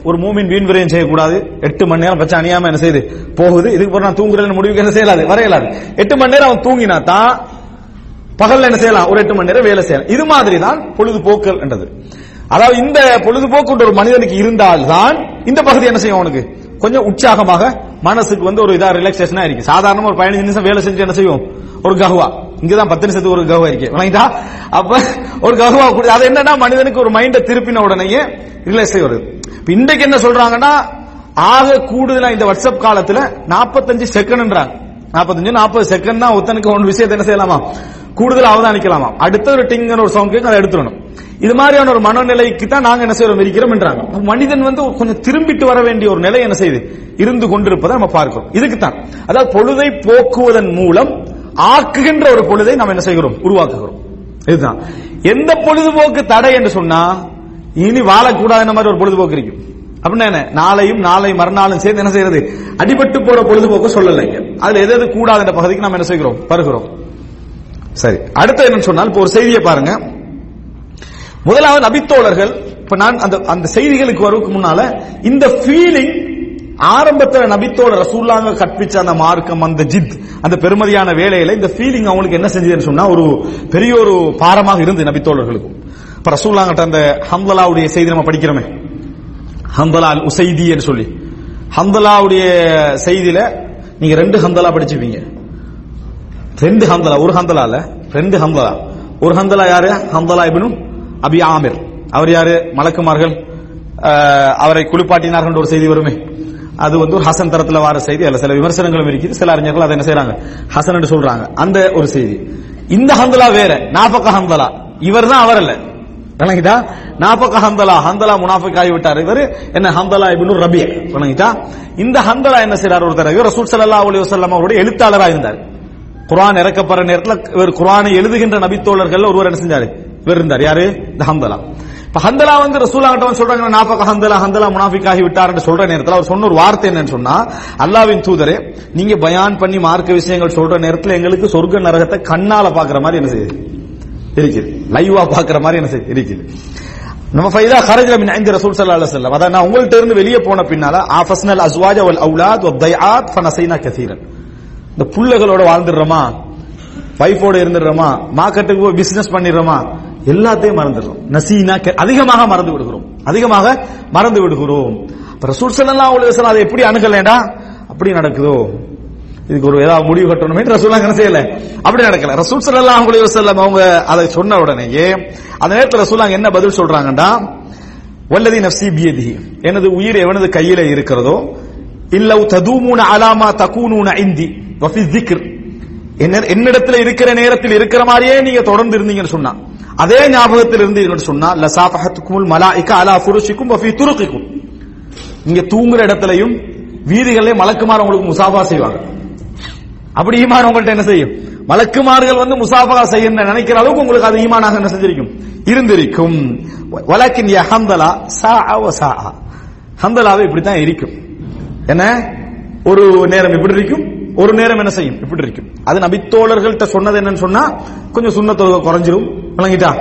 ஒரு மூமின் வீண் விரயம் செய்யக்கூடாது. எட்டு மணி நேரம் பச்சை அணியாம என்ன செய்யுது போகுது. இதுக்கு பிறகு நான் தூங்குறேன் முடிவுக்கு என்ன செய்யலாது? வரையலாது. எட்டு மணி நேரம் அவன் தூங்கினா தான் பகல்ல என்ன செய்யலாம்? ஒரு எட்டு மணி நேரம் வேலை செய்யலாம். இது மாதிரி தான் பொழுதுபோக்கல் என்றது. அதாவது இந்த பொழுதுபோக்கு ஒரு மனிதனுக்கு இருந்தால் தான் இந்த பகுதி என்ன செய்யும் அவனுக்கு? கொஞ்சம் உற்சாகமாக மனசுக்கு வந்து ஒரு இதா ரிலாக்ஸேஷனா இருக்கு. சாதாரண ஒரு பதினஞ்சு நிமிஷம் வேலை செஞ்சு என்ன செய்வோம் ஒரு கஹுவா. இங்கதான் பத்து நிமிஷத்துக்கு ஒரு கஹுவா இருக்கு. வாங்கிட்டா அப்ப ஒரு கௌவா அது என்னன்னா மனிதனுக்கு ஒரு மைண்ட திருப்பின உடனேயே ரிலாக்ஸ் வருது இன்றைக்கு என்ன சொல்றாங்கன்னா ஆக கூடுதலா இந்த வாட்ஸ்அப் காலத்துல 45 செகண்ட்ன்றாங்க 45 நாற்பது செகண்ட் தான் ஒருத்தனுக்கு ஒன்று விஷயத்தை என்ன செய்யலாமா? கூடுதல் அவதானிக்கலாமா? அடுத்த ஒரு டிங்கர் ஒரு சவுண்ட் கேட்க அதை எடுத்துடணும். இது மாதிரியான ஒரு மனநிலைக்கு தான் நாங்க என்ன செய்யறோம்? இருக்கிறோம் என்றாங்க மனிதன் வந்து கொஞ்சம் திரும்பிட்டு வர வேண்டிய ஒரு நிலை என்ன செய்யுது? இருந்து கொண்டிருப்பதை நம்ம பார்க்கிறோம். இதுக்கு தான் அதாவது பொழுதை போக்குவதன் மூலம் ஆக்குகின்ற ஒரு பொழுதை நாம் என்ன செய்கிறோம்? உருவாக்குகிறோம். இதுதான். எந்த பொழுதுபோக்கு தடை என்று சொன்னா இனி வாழக்கூடாதுன்ற மாதிரி ஒரு பொழுதுபோக்கு இருக்கும். அப்படின்னா என்ன? நாளையும் நாளை மறுநாளும் சேர்ந்து என்ன செய்யறது? அடிபட்டு போற பொழுதுபோக்கு சொல்லலைங்க அதுல எது எது கூடாது என்ற பகுதிக்கு நாம் என்ன செய்கிறோம்? வருகிறோம். சரி. அடுத்து என்னன்னு சொன்னால் இப்போ ஒரு செய்தியை பாருங்க. முதலாவது நபித்தோழர்கள் இப்ப நான் அந்த அந்த செய்திகளுக்கு வருவதுக்கு முன்னால இந்த ஃபீலிங் ஆரம்பத்துல நபித்தோட ரசூல்லாங்க கற்பிச்ச அந்த மார்க்கம் அந்த ஜித் அந்த பெருமதியான வேலையில இந்த ஃபீலிங் அவங்களுக்கு என்ன செஞ்சதுன்னு சொன்னா ஒரு பெரிய ஒரு பாரமாக இருந்து நபித்தோழர்களுக்கும். இப்ப ரசூல்லாங்கிட்ட அந்த ஹம்தலாவுடைய செய்தி நம்ம படிக்கிறோமே. ஹம்தலா அல் உசைதி என்று சொல்லி. ஹந்தலாவுடைய செய்தியில நீங்க ரெண்டு ஹந்தலா படிச்சுப்பீங்க. ரெண்டு ஹம்தலா ஒரு ஹந்தலா இல்ல ரெண்டு ஹந்தலா ஒரு ஹந்தலா யாரு? ஹம்தலா இப்னு அபி ஆமிர். அவர் யாரு? மலக்குமார்கள். அவரை குளிப்பாட்டினார்கள் ஒரு செய்தி வருமே. அது வந்து ஒரு ஹசன் தரத்துல வர செய்தி அல்ல சில விமர்சனங்களும் இருக்குது. சில அறிஞர்கள் அதை என்ன செய்றாங்க? ஹசன் என்று சொல்றாங்க. அந்த ஒரு செய்தி. இந்த ஹந்தலா வேற நாபக ஹந்தலா. இவர் தான் அவர் அல்ல. விளங்கிட்டா? நாபக ஹந்தலா ஹந்தலா முனாஃபிக் ஆகிவிட்டார் இவர் என்ன? ஹந்தலா இப்னு ரபி விளங்கிட்டா? இந்த ஹந்தலா என்ன செய்றார் ஒருத்தர்? இவர் ரசூல் ஸல்லல்லாஹு அலைஹி அவருடைய எழுத்தாளராக இருந்தார். குரான் இறக்கப்படுற நேரத்தில் இவர் குரானை எழுதுகின்ற நபித்தோழர்கள் ஒருவர் என்ன செஞ்சாரு? இவர் இருந்தார். யாரு? இந்த ஹந்தலா. இப்ப ஹந்தலா வந்து ரசூலா கிட்ட சொல்றாங்க நாபக ஹந்தலா ஹந்தலா முனாஃபிக் ஆகி விட்டார் என்று சொல்ற நேரத்தில் அவர் சொன்ன ஒரு வார்த்தை என்னன்னு சொன்னா அல்லாவின் தூதரே நீங்க பயான் பண்ணி மார்க்க விஷயங்கள் சொல்ற நேரத்தில் எங்களுக்கு சொர்க்க நரகத்தை கண்ணால பாக்குற மாதிரி என்ன செய்யுது? இருக்குது. லைவா பாக்குற மாதிரி என்ன செய்யுது? இருக்குது. நம்ம ஃபைதா ஹரஜ்ல மின் ஐந்து ரசூல் சல்லா அலி சொல்லம் அதான் நான் உங்கள்கிட்ட இருந்து வெளியே போன பின்னால ஆஃபஸ்னல் அஸ்வாஜ் அவல் அவுலாத் தயாத் ஃபனசைனா கசீரன். இந்த புள்ளைகளோட வாழ்ந்துடுறோமா? வைஃபோட இருந்துடுறோமா? மார்க்கெட்டுக்கு போய் பிசினஸ் பண்ணிடுறோமா? எல்லாத்தையும் மறந்துடுறோம். நசீனா கெ- அதிகமாக மறந்து விடுகிறோம். அதிகமாக மறந்து விடுகிறோம். அப்ப ரசூல் ஸல்லல்லாஹு அலைஹி அதை எப்படி அணுகலேடா? அப்படி நடக்குதோ? இதுக்கு ஒரு ஏதாவது முடிவு கட்டணுமே ரசூல் என்ன செய்யல. அப்படி நடக்கல. ரசூல் ஸல்லல்லாஹு அலைஹி வஸல்லம் அவங்க அதை சொன்ன உடனேயே அந்த நேரத்துல ரசூல் அங்க என்ன பதில் சொல்றாங்கடா? வல்லதி நஃப்சி பியதி எனது உயிர் எவனது கையில இருக்கிறதோ? இல்லவ் ததூமுன அலாமா தகூனுன இந்தி. வஃபி திக்ர் என்ன என்னிடத்துல இருக்கிற நேரத்தில் இருக்கிற மாதிரியே நீங்க தொடர்ந்து இருந்தீங்கன்னு சொன்னா அதே ஞாபகத்தில் இருந்து சொன்னா லசாபகத்துக்கும் மலாயிகா அலா புருஷிக்கும் பஃபி துருக்கிக்கும். இங்க தூங்குற இடத்துலயும் வீதிகளையும் மலக்குமார் உங்களுக்கு முசாஃபா செய்வாங்க. அப்படி ஈமான் உங்கள்ட்ட என்ன செய்யும்? மலக்குமார்கள் வந்து முசாஃபா செய்ய நினைக்கிற அளவுக்கு உங்களுக்கு அது ஈமானாக என்ன செஞ்சிருக்கும்? இருந்திருக்கும். வலக்கின் ஹந்தலா சா வ சா ஹந்தலாவே இப்படித்தான் இருக்கும். என்ன? ஒரு நேரம் இப்படி இருக்கும் ஒரு நேரம் என்ன செய்யும்? இப்படி இருக்கும். அது நபித்தோழர்கள்ட்ட சொன்னது என்னன்னு சொன்னா கொஞ்சம் சுண்ணத்தொழுகை குறைஞ்சிரும். விளங்கிட்டா?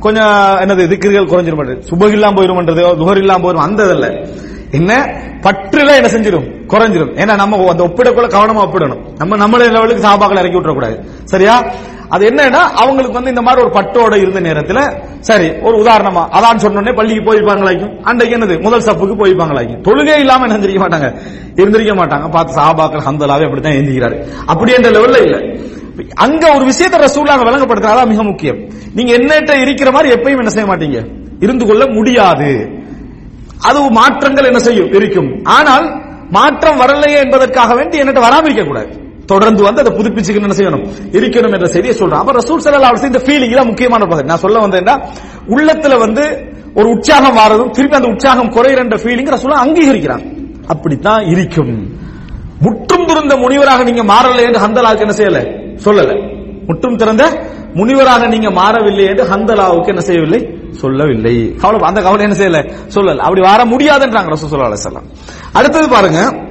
கொஞ்சம் என்னது திக்கிர்கள் குறைஞ்சிரும் சுபகு இல்லாம போயிருமன்றது துகர் இல்லாம போயிரும் அந்த இதில் என்ன? பற்றுல என்ன செஞ்சிடும் குறைஞ்சிரும். ஏன்னா நம்ம அந்த ஒப்பிடக்குள்ள கவனமா ஒப்பிடணும். நம்ம நம்மளுடைய லெவலுக்கு சாபாக்களை இறக்கி விட்டுறக்கூடாது. சரியா? அது என்னன்னா அவங்களுக்கு வந்து இந்த மாதிரி ஒரு பட்டோட இருந்த நேரத்துல சரி ஒரு உதாரணமா அதான் சொன்னோடனே பள்ளிக்கு போயிருப்பாங்களாக்கும் அன்றைக்கு என்னது முதல் சப்புக்கு போயிருப்பாங்களாக்கும். தொழுகை இல்லாம என்ன செஞ்சிருக்க மாட்டாங்க? இருந்திருக்க மாட்டாங்க. பார்த்து சாபாக்கள் ஹந்தலாவே அப்படித்தான் எழுந்திக்கிறாரு அப்படி என்ற லெவல்ல இல்ல. அங்க ஒரு விஷயத்தை ரசூலாக வழங்கப்படுத்துறதா மிக முக்கியம். நீங்க என்னட்ட இருக்கிற மாதிரி எப்பயும் என்ன செய்ய மாட்டீங்க? இருந்து கொள்ள முடியாது. அது மாற்றங்கள் என்ன செய்யும்? இருக்கும் ஆனால் மாற்றம் வரலையே என்பதற்காக வேண்டி என்னட்ட வராம இருக்க கூடாது தொடர்ந்து வந்து அதை புதுப்பிச்சுக்கணும் என்ன செய்யணும்? இருக்கணும் என்ற செய்தியை சொல்றேன். அப்ப ரசூல் ஸல்லல்லாஹு அலைஹி இந்த ஃபீலிங் தான் முக்கியமான பகுதி. நான் சொல்ல வந்தேன்னா உள்ளத்துல வந்து ஒரு உற்சாகம் வாரதும் திருப்பி அந்த உற்சாகம் குறையிற ஃபீலிங் ரசூல் அங்கீகரிக்கிறாங்க அப்படித்தான் இருக்கும். முற்றும் துறந்த முனிவராக நீங்க மாறல என்று ஹந்தலாவுக்கு என்ன செய்யல? சொல்லல. முற்றும் திறந்த முனிவராக நீங்க மாறவில்லை என்று ஹந்தலாவுக்கு என்ன செய்யவில்லை? சொல்லவில்லை. கவலை அந்த கவலை என்ன செய்யல? சொல்லல. அப்படி வர முடியாதுன்றாங்க ரசூல் சல்லா அலைஹி அடுத்தது பாருங்க.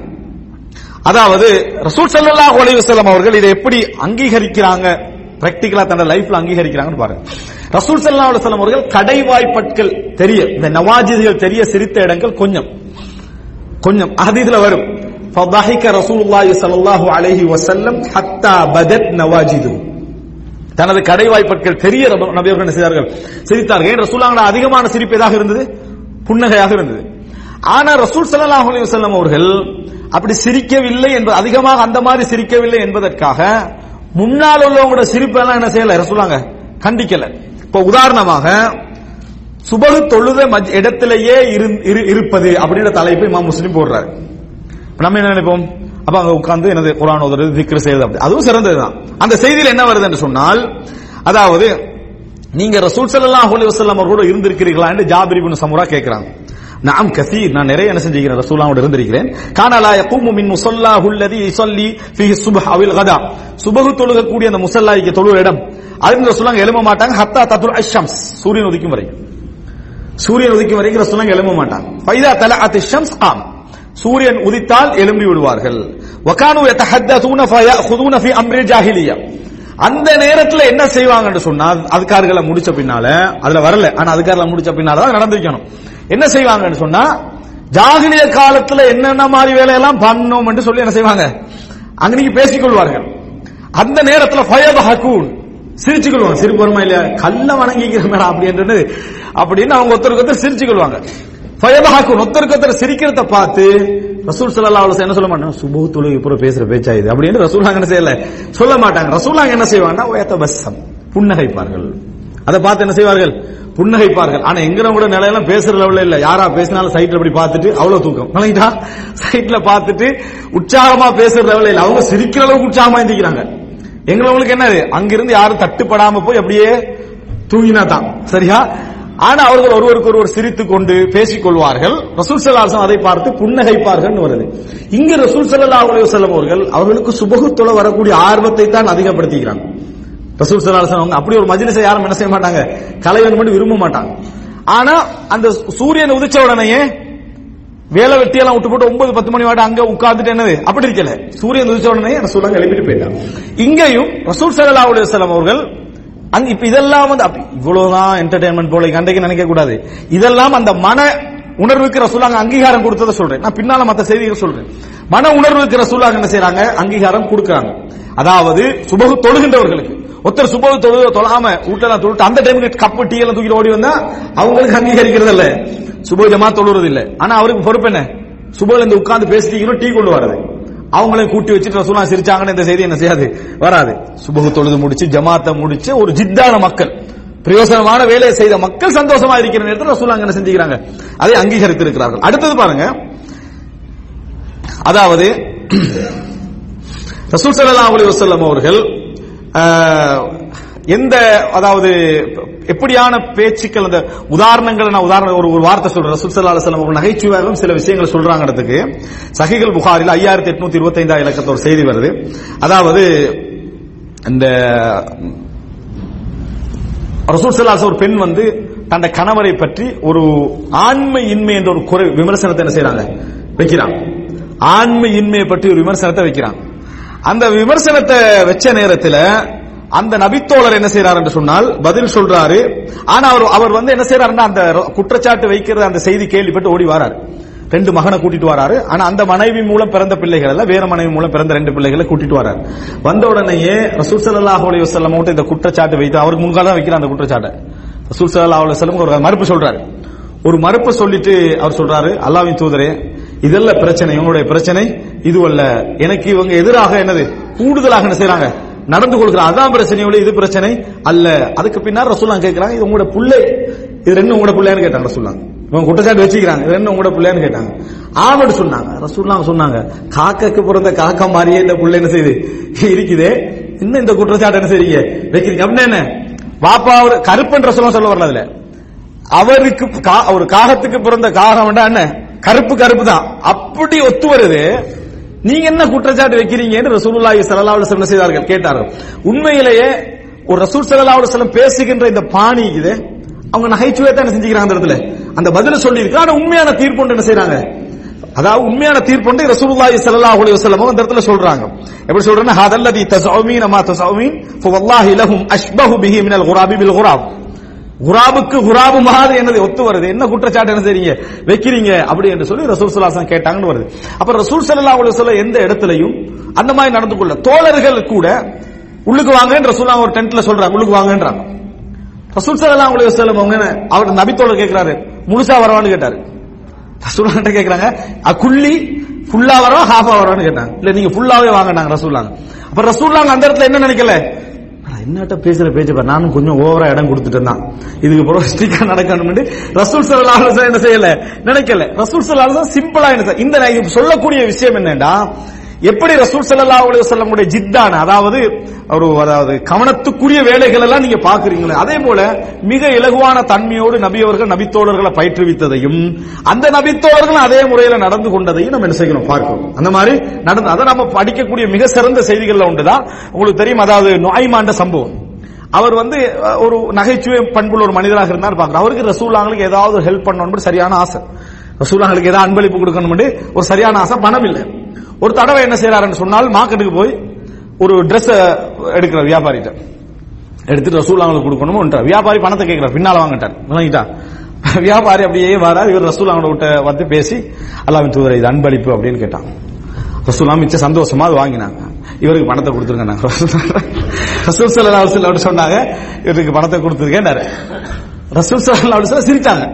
அதாவது ரசூல் சல்லா அலைஹி வஸல்லம் அவர்கள் இதை எப்படி அங்கீகரிக்கிறாங்க? பிராக்டிக்கலா தன்னோட லைஃப்ல அங்கீகரிக்கிறாங்கன்னு பாருங்க. ரசூல் சல்லா அலைஹி வஸல்லம் அவர்கள் கடைவாய்ப்பட்கள் தெரிய இந்த நவாஜிதிகள் தெரிய சிரித்த இடங்கள் கொஞ்சம். கொஞ்சம். அது இதுல வரும். فضحك رسول الله صلى الله عليه وسلم حتى بدت نواجذه தனது கடைவாய்ப்பட்கள் தெரிய ரப- நபி அவர்கள் என்ன செய்தார்கள் சிரித்தார்கள் ஏன் ரசூலாங்கள அதிகமான சிரிப்பு எதாக இருந்தது புன்னகையாக இருந்தது ஆனா ரசூல் ஸல்லல்லாஹு அலைஹி வஸல்லம் அவர்கள் அப்படி சிரிக்கவில்லை என்பது அதிகமாக அந்த மாதிரி சிரிக்கவில்லை என்பதற்காக முன்னால் உள்ளவங்களோட சிரிப்பெல்லாம் என்ன செய்யல ரசூலாங்க கண்டிக்கல இப்ப உதாரணமாக சுபகு தொழுத மஜ்- இடத்திலேயே இரு- இரு- இருப்பது அப்படின்ற தலைப்பு இமாம் முஸ்லிம் போடுறாரு இப்ப நம்ம என்ன நினைப்போம்? அப்ப அங்க உட்கார்ந்து எனது குரான் ஓதுறது திக்ரு செய்யறது அப்படி. அதுவும் சிறந்ததுதான். அந்த செய்தியில் என்ன வருது என்று சொன்னால் அதாவது நீங்க ரசூல் ஸல்லல்லாஹு அலைஹி வசல்லாம் அவர்களோட இருந்திருக்கிறீர்களா என்று ஜாபிரி இப்னு சமுரா கேட்கிறாங்க நாம் கசி நான் நிறைய என்ன செஞ்சிருக்கிறேன் ரசூலாவோட இருந்திருக்கிறேன். கான லா யகூமு மின் முசல்லா அல்லதி யுஸல்லி ஃபீஹி சுப்ஹ் அவில் கதா. சுபஹ் தொழுகக்கூடிய அந்த முசல்லாய்க்கு தொழுகிற இடம். அதுன்னு ரசூலாங்க எழும்ப மாட்டாங்க. ஹத்தா தத்துல் அஷம்ஸ் சூரியன் உதிக்கும் வரைக்கும். சூரியன் உதிக்கும் வரைக்கும் ரசூலாங்க எழும்ப மாட்டாங்க. ஃபைதா தலஅத் ஷம்ஸ் காம். சூரியன் உதித்தால் எழும்பி விடுவார்கள். அந்த நேரத்தில் என்ன செய்வாங்கன்னு சொன்னா அதுக்காரர்களை முடிச்ச பின்னால அதுல வரல ஆனா அதுக்காரர்களை முடிச்ச பின்னால தான் நடந்திருக்கணும். என்ன செய்வாங்கன்னு சொன்னா ஜாகிரிய காலத்துல என்னென்ன மாதிரி வேலையெல்லாம் பண்ணோம் என்று சொல்லி என்ன செய்வாங்க? அங்கே அங்க பேசிக்கொள்வார்கள் அந்த நேரத்தில் ஃபயப ஹக்கூன் சிரிச்சுக்கொள்வாங்க சிரிப்பு வருமா இல்லையா? கல்ல வணங்கிக்கிறேன் மேடம் அப்படின்னு அப்படின்னு அவங்க ஒருத்தருக்கு ஒருத்தர் சிரிச்சுக்கொள்வாங்க கொள்வாங்க ஃபயபஹகூன் ஒருத்தருக்கு ஒருத்தர் சிரிக்கிறத பார்த்து ரசூல் சல்லா அலைஹி என்ன சொல்ல மாட்டாங்க? சுபஹ் தொழுகை பூரா பேசுற பேச்சா இது அப்படின்னு ரசூலாங்க என்ன செய்யல? சொல்ல மாட்டாங்க. ரசூல் என்ன செய்வாங்கன்னா ஒயத்தபஸ்ஸம். புன்னகைப்பார்கள். அதை பார்த்து என்ன செய்வார்கள்? புன்னகைப்பார்கள். ஆனா எங்க கூட நிலையெல்லாம் பேசுற லெவலில் இல்ல. யாரா பேசினாலும் சைட்ல அப்படி பார்த்துட்டு அவ்வளவு தூக்கம். நினைக்கிட்டா சைட்ல பார்த்துட்டு உற்சாகமா பேசுற லெவலில் இல்ல. அவங்க சிரிக்கிற அளவுக்கு உற்சாகமா எந்திக்கிறாங்க. எங்களுக்கு என்னது? அங்கிருந்து யாரும் தட்டுப்படாம போய் அப்படியே தூங்கினா தான் சரியா? ஆனா அவர்கள் ஒருவருக்கு ஒருவர் சிரித்துக் கொண்டு பேசிக் கொள்வார்கள் ரசூல் சல்லாசம் அதை பார்த்து புன்னகைப்பார்கள் வருது. இங்கு ரசூல் சல்லா அலுவலம் அவர்கள் அவர்களுக்கு சுபகுத்துல வரக்கூடிய ஆர்வத்தை தான் அதிகப்படுத்திக்கிறாங்க. ரசூல் சல்லாசம் அவங்க அப்படி ஒரு மஜ்லிஸை யாரும் என்ன செய்ய மாட்டாங்க? கலை வேணும்னு விரும்ப மாட்டாங்க. ஆனா அந்த சூரியன் உதிச்ச உடனேயே வேலை வெட்டியெல்லாம் விட்டு போட்டு ஒன்பது பத்து மணி வாட அங்க உட்கார்ந்துட்டு என்னது? அப்படி இருக்கல. சூரியன் உதிச்ச உடனே ரசூலாங்க எழுப்பிட்டு போயிட்டாங்க இங்கேயும் ரசூல் சல்லா அலுவலம் அவர்கள் அங்க இப்ப இதெல்லாம் வந்து அப்ப இவ்வளவுதான் என்டர்டைன்மெண்ட் போல அன்றைக்கு நினைக்க கூடாது. இதெல்லாம் அந்த மன உணர்வுக்கு ரசூலாங்க அங்கீகாரம் கொடுத்ததை சொல்றேன். நான் பின்னால மத்த செய்திகள் சொல்றேன். மன உணர்வுக்கு ரசூலாங்க என்ன செய்யறாங்க அங்கீகாரம் கொடுக்கறாங்க. அதாவது சுபகு தொழுகின்றவர்களுக்கு. ஒருத்தர் சுபகு தொழு தொழாம வீட்டுல தொழுட்டு அந்த டைமுக்கு கப்பு டீ எல்லாம் தூக்கிட்டு ஓடி வந்தா அவங்களுக்கு அங்கீகரிக்கிறது இல்ல சுபகு ஜமா தொழுறது இல்ல ஆனா அவருக்கு பொறுப்பு என்ன? சுபகுல இருந்து உட்கார்ந்து பேசிட்டீங்கன்னா டீ கொண்டு வரது அவங்களையும் கூட்டி வச்சுட்டு ரசூலா சிரிச்சாங்கன்னு இந்த செய்தி என்ன செய்யாது? வராது. சுபகு தொழுது முடிச்சு ஜமாத்தை முடிச்சு ஒரு ஜித்தான மக்கள் பிரயோசனமான வேலையை செய்த மக்கள் சந்தோஷமா இருக்கிற நேரத்தில் ரசூலா என்ன செஞ்சுக்கிறாங்க? அதை அங்கீகரித்து இருக்கிறார்கள் அடுத்தது பாருங்க. அதாவது <clears throat> ரசூல் சல்லா அலி வசல்லம் அவர்கள் எந்த அதாவது எப்படியான பேச்சுக்கள் அந்த உதாரணங்கள் நான் உதாரணம் ஒரு ஒரு வார்த்தை சொல்றேன். ரசூல் ஸல்லல்லாஹு அலைஹி நகைச்சுவையாகவும் சில விஷயங்களை சொல்றாங்க இடத்துக்கு. புகாரில் ஐயாயிரத்தி எட்நூத்தி இருபத்தி ஐந்தாயிரம் இலக்கத்தோட செய்தி வருது. அதாவது இந்த ரசூல் ஸல்லல்லாஹு ஒரு பெண் வந்து தன்னை கணவரை பற்றி ஒரு ஆண்மை இன்மை என்ற ஒரு குறை விமர்சனத்தை என்ன செய்யறாங்க வைக்கிறான். ஆண்மை இன்மையை பற்றி ஒரு விமர்சனத்தை வைக்கிறான். அந்த விமர்சனத்தை வச்ச நேரத்தில் அந்த நபித்தோழர் என்ன செய்யறாரு என்று சொன்னால் பதில் சொல்றாரு. ஆனா அவர் அவர் வந்து என்ன செய்யறாருன்னா அந்த குற்றச்சாட்டு வைக்கிற அந்த செய்தி கேள்விப்பட்டு ஓடி வராரு. ரெண்டு மகனை கூட்டிட்டு வராரு. ஆனா அந்த மனைவி மூலம் பிறந்த பிள்ளைகள் எல்லாம் வேற மனைவி மூலம் பிறந்த ரெண்டு பிள்ளைகளை கூட்டிட்டு வராரு. வந்த உடனேயே ரசூல் சல்லாஹ் அலி வசல்லம் இந்த குற்றச்சாட்டு வைத்து அவருக்கு முன்கால தான் வைக்கிற அந்த குற்றச்சாட்டை. ரசூல் சல்லாஹ் அலி வஸல்லம் ஒரு மறுப்பு சொல்றாரு. ஒரு மறுப்பு சொல்லிட்டு அவர் சொல்றாரு அல்லாவின் தூதரே இதெல்லாம் பிரச்சனை இவங்களுடைய பிரச்சனை இதுவல்ல. எனக்கு இவங்க எதிராக என்னது கூடுதலாக என்ன செய்யறாங்க நடந்து கொள்கிறான் அதான் பிரச்சனை இது பிரச்சனை அல்ல. அதுக்கு பின்னால் ரசூல்லாம் கேட்கிறாங்க இது உங்களோட புள்ளை. இது ரெண்டு உங்களோட பிள்ளையான்னு கேட்டாங்க ரசூல்லாம் இவங்க குற்றச்சாட்டு வச்சுக்கிறாங்க இது ரெண்டு உங்களோட பிள்ளைன்னு கேட்டாங்க. ஆவடு சொன்னாங்க ரசூல்லாம் சொன்னாங்க காக்கக்கு பிறந்த காக்கா மாதிரியே இந்த புள்ளை என்ன செய்யுது? இருக்குதே. இன்னும் இந்த குற்றச்சாட்டு என்ன செய்றீங்க? வைக்கிறீங்க. அப்படின்னா என்ன? வாப்பா அவர் கருப்புன்ற சொல்ல சொல்ல வரல அதுல. அவருக்கு கா- ஒரு காகத்துக்கு பிறந்த காகம் என்ன? கருப்பு கருப்பு தான். அப்படி ஒத்து வருது. நீங்க என்ன குற்றச்சாட்டு வைக்கிறீங்கன்னு ரசூலுல்லாஹி ஸல்லல்லாஹு அலைஹி வஸல்லம் செய்தார்கள்? கேட்டார்கள். உண்மையிலேயே ஒரு ரசூல் ஸல்லல்லாஹு அலைஹி வஸல்லம் பேசுகின்ற இந்த பாணி இது அவங்க நகைச்சுவை தான் செஞ்சுக்கிறாங்க அந்த இடத்துல. அந்த பதில சொல்லி இருக்கு ஆனா உண்மையான தீர்ப்பு என்ன செய்யறாங்க அதாவது உண்மையான தீர்ப்பு ரசூலுல்லாஹி ஸல்லல்லாஹு அலைஹி வஸல்லம் அந்த இடத்துல சொல்றாங்க. எப்படி சொல்றேன்னா ஹதல்லதி தஸ்அமீன மா தஸ்அமீன் ஃபவல்லாஹி லஹும் அஷ்பஹு பிஹி மினல் குராபி பில் குராப். குராபுக்கு குராபு மாதிரி என்னது ஒத்து வருது. என்ன குற்றச்சாட்டு என்ன செய்றீங்க? வைக்கிறீங்க. அப்படி என்று சொல்லி ரசூல் சுல்லாசன் கேட்டாங்கன்னு வருது. அப்ப ரசூல் சல்லா அலைஹி வஸல்லம் எந்த இடத்துலையும் அந்த மாதிரி நடந்து கொள்ள. தோழர்கள் கூட உள்ளுக்கு வாங்கன்னு ரசூல்லா ஒரு டென்ட்ல சொல்றாங்க. உள்ளுக்கு வாங்கன்றாங்க. ரசூல் சல்லா அலைஹி வஸல்லம் அவங்க என்ன? அவர் நபித்தோழர் கேக்குறாரு. முழுசா வரவான்னு கேட்டாரு. ரசூல்லா கிட்ட கேக்குறாங்க. அக்குள்ளி ஃபுல்லா வரோம் ஹாஃபா வரோம்னு கேட்டாங்க. இல்ல நீங்க ஃபுல்லாவே வாங்கினாங்க ரசூல்லாங்க அப்ப ரசூல்லாங்க அந்த இடத்துல என்ன நினைக்கல? என்னட்ட பேசுற பேச்சு பாரு, நானும் கொஞ்சம் ஓவரா இடம் கொடுத்துட்டேன் தான் இதுக்கு பிறகு ஸ்டிக்கா நடக்கணும் ரசூல் ஸல்லல்லாஹு என்ன செய்யல? நினைக்கல. ரசூல் ஸல்லல்லாஹு சிம்பிளா என்ன இந்த சொல்லக்கூடிய விஷயம் என்னன்னா எப்படி ரசூல் சல்லா அலி வஸல்லம் ஜித்தான அதாவது ஒரு அதாவது கவனத்துக்குரிய வேலைகள் எல்லாம் நீங்க பாக்குறீங்களே அதே போல மிக இலகுவான தன்மையோடு நபி அவர்கள் நபித்தோழர்களை பயிற்றுவித்ததையும் அந்த நபித்தோழர்கள் அதே முறையில நடந்து கொண்டதையும் நம்ம என்ன செய்யணும் பார்க்கணும். அந்த மாதிரி நடந்து அதை நம்ம படிக்கக்கூடிய மிக சிறந்த செய்திகள்ல ஒன்றுதான். உங்களுக்கு தெரியும் அதாவது நோய்மாண்ட சம்பவம். அவர் வந்து ஒரு நகைச்சுவை பண்புள்ள ஒரு மனிதராக இருந்தார் பாக்குற அவருக்கு ரசூலாங்களுக்கு ஏதாவது ஹெல்ப் பண்ணணும் சரியான ஆசை. ரசூலாங்களுக்கு ஏதாவது அன்பளிப்பு கொடுக்கணும் ஒரு சரியான ஆசை பணம் இல்லை ஒரு தடவை என்ன செய்யறாருன்னு சொன்னால் மார்க்கெட்டுக்கு போய் ஒரு ட்ரெஸ் எடுக்கிற வியாபாரிட்ட எடுத்துட்டு ரசூலாங்களுக்கு கொடுக்கணும் வியாபாரி பணத்தை கேட்கிறார். பின்னால வாங்கிட்டார். வாங்கிட்டா வியாபாரி அப்படியே வரார். இவர் ரசூல் அவங்க விட்ட வந்து பேசி அல்லாவின் தூதரை இது அன்பளிப்பு அப்படின்னு கேட்டான். ரசூலா மிச்ச சந்தோஷமா அது வாங்கினாங்க. இவருக்கு பணத்தை கொடுத்துருங்க நாங்க. ரசூல் சல்லா அப்படி சொன்னாங்க இவருக்கு பணத்தை கொடுத்துருக்கேன் ரசூல் சல்லா அலுவலம் சிரிச்சாங்க.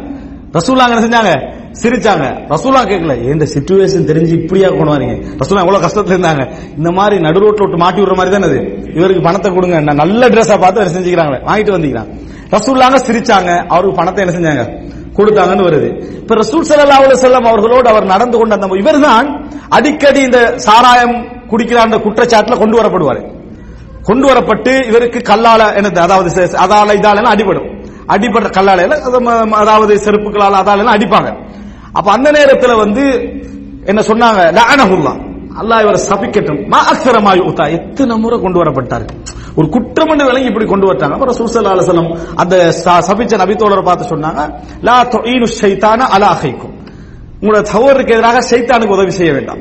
ரசூலா என்ன செஞ்சாங்க? சிரிச்சாங்க. ரசூலா கேட்கல இந்த சிச்சுவேஷன் தெரிஞ்சு இப்படியா கொண்டு வரீங்க ரசூலா எவ்வளவு கஷ்டத்துல இருந்தாங்க. இந்த மாதிரி நடு ரோட்ல விட்டு மாட்டி விடுற மாதிரி தானே அது? இவருக்கு பணத்தை கொடுங்க நான் நல்ல ட்ரெஸ்ஸா பார்த்து அவர் செஞ்சுக்கிறாங்க வாங்கிட்டு வந்திக்கிறாங்க ரசூல்லாங்க சிரிச்சாங்க. அவருக்கு பணத்தை என்ன செஞ்சாங்க? கொடுத்தாங்கன்னு வருது. இப்ப ரசூல் சல்லா அலைஹி செல்லம் அவர்களோடு அவர் நடந்து கொண்ட அந்த இவர்தான் அடிக்கடி இந்த சாராயம் குடிக்கிற அந்த குற்றச்சாட்டுல கொண்டு வரப்படுவார். கொண்டு வரப்பட்டு இவருக்கு கல்லால என்னது? அதாவது அதால இதால அடிபடும். அடிப்பட்ட கல்லாலையில அது ம- அதாவது செருப்புகளால் அதால அடிப்பாங்க. அப்ப அந்த நேரத்துல வந்து என்ன சொன்னாங்க? லஅனஹுல்லாஹ் அல்லாஹ் இவரை சபிக்கட்டும். மா அக்ஸரமா எத்தனை முறை கொண்டு வரப்பட்டார். ஒரு குற்றம் என்று விலங்கி இப்படி கொண்டு வந்தாங்க அப்புறம் ரசூல் அலசலம் அந்த சபிச்ச நபித்தோழரை பார்த்து சொன்னாங்க லா தொயினு ஷைத்தான அலா ஹைக்கும் உங்களோட சகோதரருக்கு எதிராக ஷைத்தானுக்கு உதவி செய்ய வேண்டாம்.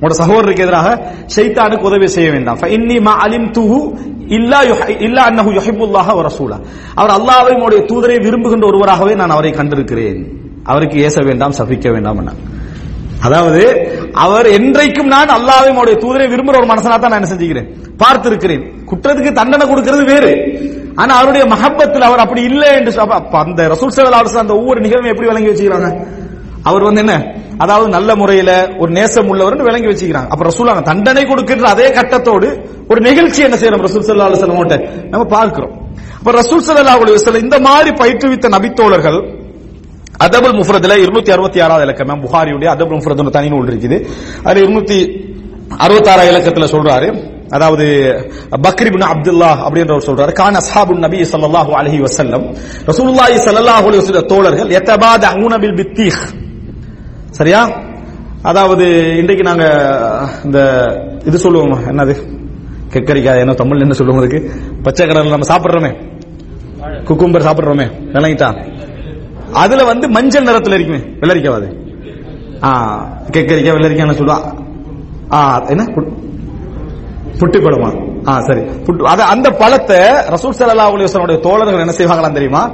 உங்களோட சகோதரருக்கு எதிராக ஷைத்தானுக்கு உதவி செய்ய வேண்டாம். ஃபஇன்னி மா அலிம்துஹு இல்லா இல்லா அன்னஹு யுஹிப்புல்லாஹ வ ரசூலா. அவர் அல்லாஹ்வையும் அவருடைய தூதரை விரும்புகின்ற ஒருவராகவே நான் அவரை கண்டிருக்கிறேன். அவருக்கு ஏச வேண்டாம் சபிக்க வேண்டாம் என்றார். அதாவது அவர் என்றைக்கும் நான் அல்லாஹ்வையும் அவருடைய தூதரை விரும்புகிற ஒரு மனசனா தான் நான் என்ன செஞ்சுக்கிறேன்? பார்த்திருக்கிறேன். குற்றத்துக்கு தண்டனை கொடுக்கிறது வேறு. ஆனா அவருடைய மஹப்பத்தில் அவர் அப்படி இல்லை என்று அந்த ரசூல் ஸல்லல்லாஹு அந்த ஒவ்வொரு நிகழ்வும் எப்படி விளங்கி வச்சுக்கிறாங்க? அவர் வந்து என்ன? அதாவது நல்ல முறையில ஒரு நேசம் உள்ளவர் விளங்கி வச்சுக்கிறாங்க அப்ப ரசூலாங்க தண்டனை கொடுக்கின்ற அதே கட்டத்தோடு ஒரு நிகழ்ச்சி என்ன செய்யறோம்? ரசூல் சல்லா அலைஹி வஸல்லம் நம்ம பார்க்கிறோம். அப்ப ரசூல் சல்லா அலைஹி இந்த மாதிரி பயிற்றுவித்த நபித்தோழர்கள் அதபுல் முஃபரதுல இருநூத்தி அறுபத்தி ஆறாவது இலக்கம் புகாரியுடைய அதபுல் முஃபரத் தனி நூல் இருக்குது அது இருநூத்தி அறுபத்தாறாவது இலக்கத்துல சொல்றாரு. அதாவது பக்ரிபின் அப்துல்லா அப்படின்றவர் சொல்றாரு. கான் அசாபு நபி சல்லாஹூ அலஹி வசல்லம் ரசூல்லாஹி சல்லாஹூ அலி வசல்ல தோழர்கள் எத்தபாத் அங்குனபில் பித்தீஹ் சரியா? அதாவது இன்றைக்கு நாங்க இந்த இது சொல்லுவோம் என்னது? கெக்கரிக்காய் என்ன தமிழ் என்ன சொல்லுவோம் அதுக்கு? பச்சை கடல் நம்ம சாப்பிடுறோமே. குக்கும்பர் சாப்பிடுறோமே. விளங்கிட்டா? அதுல வந்து மஞ்சள் நிறத்துல இருக்குமே வெள்ளரிக்காவது ஆ கெக்கரிக்காய் வெள்ளரிக்காய் சொல்லுவா. ஆ என்ன? புட்- புட்டி பழமா ஆ சரி. புட்டு அத அந்த பழத்தை ரசூல் சல்லா அலைஹி தோழர்கள் என்ன செய்வாங்களாம் தெரியுமா?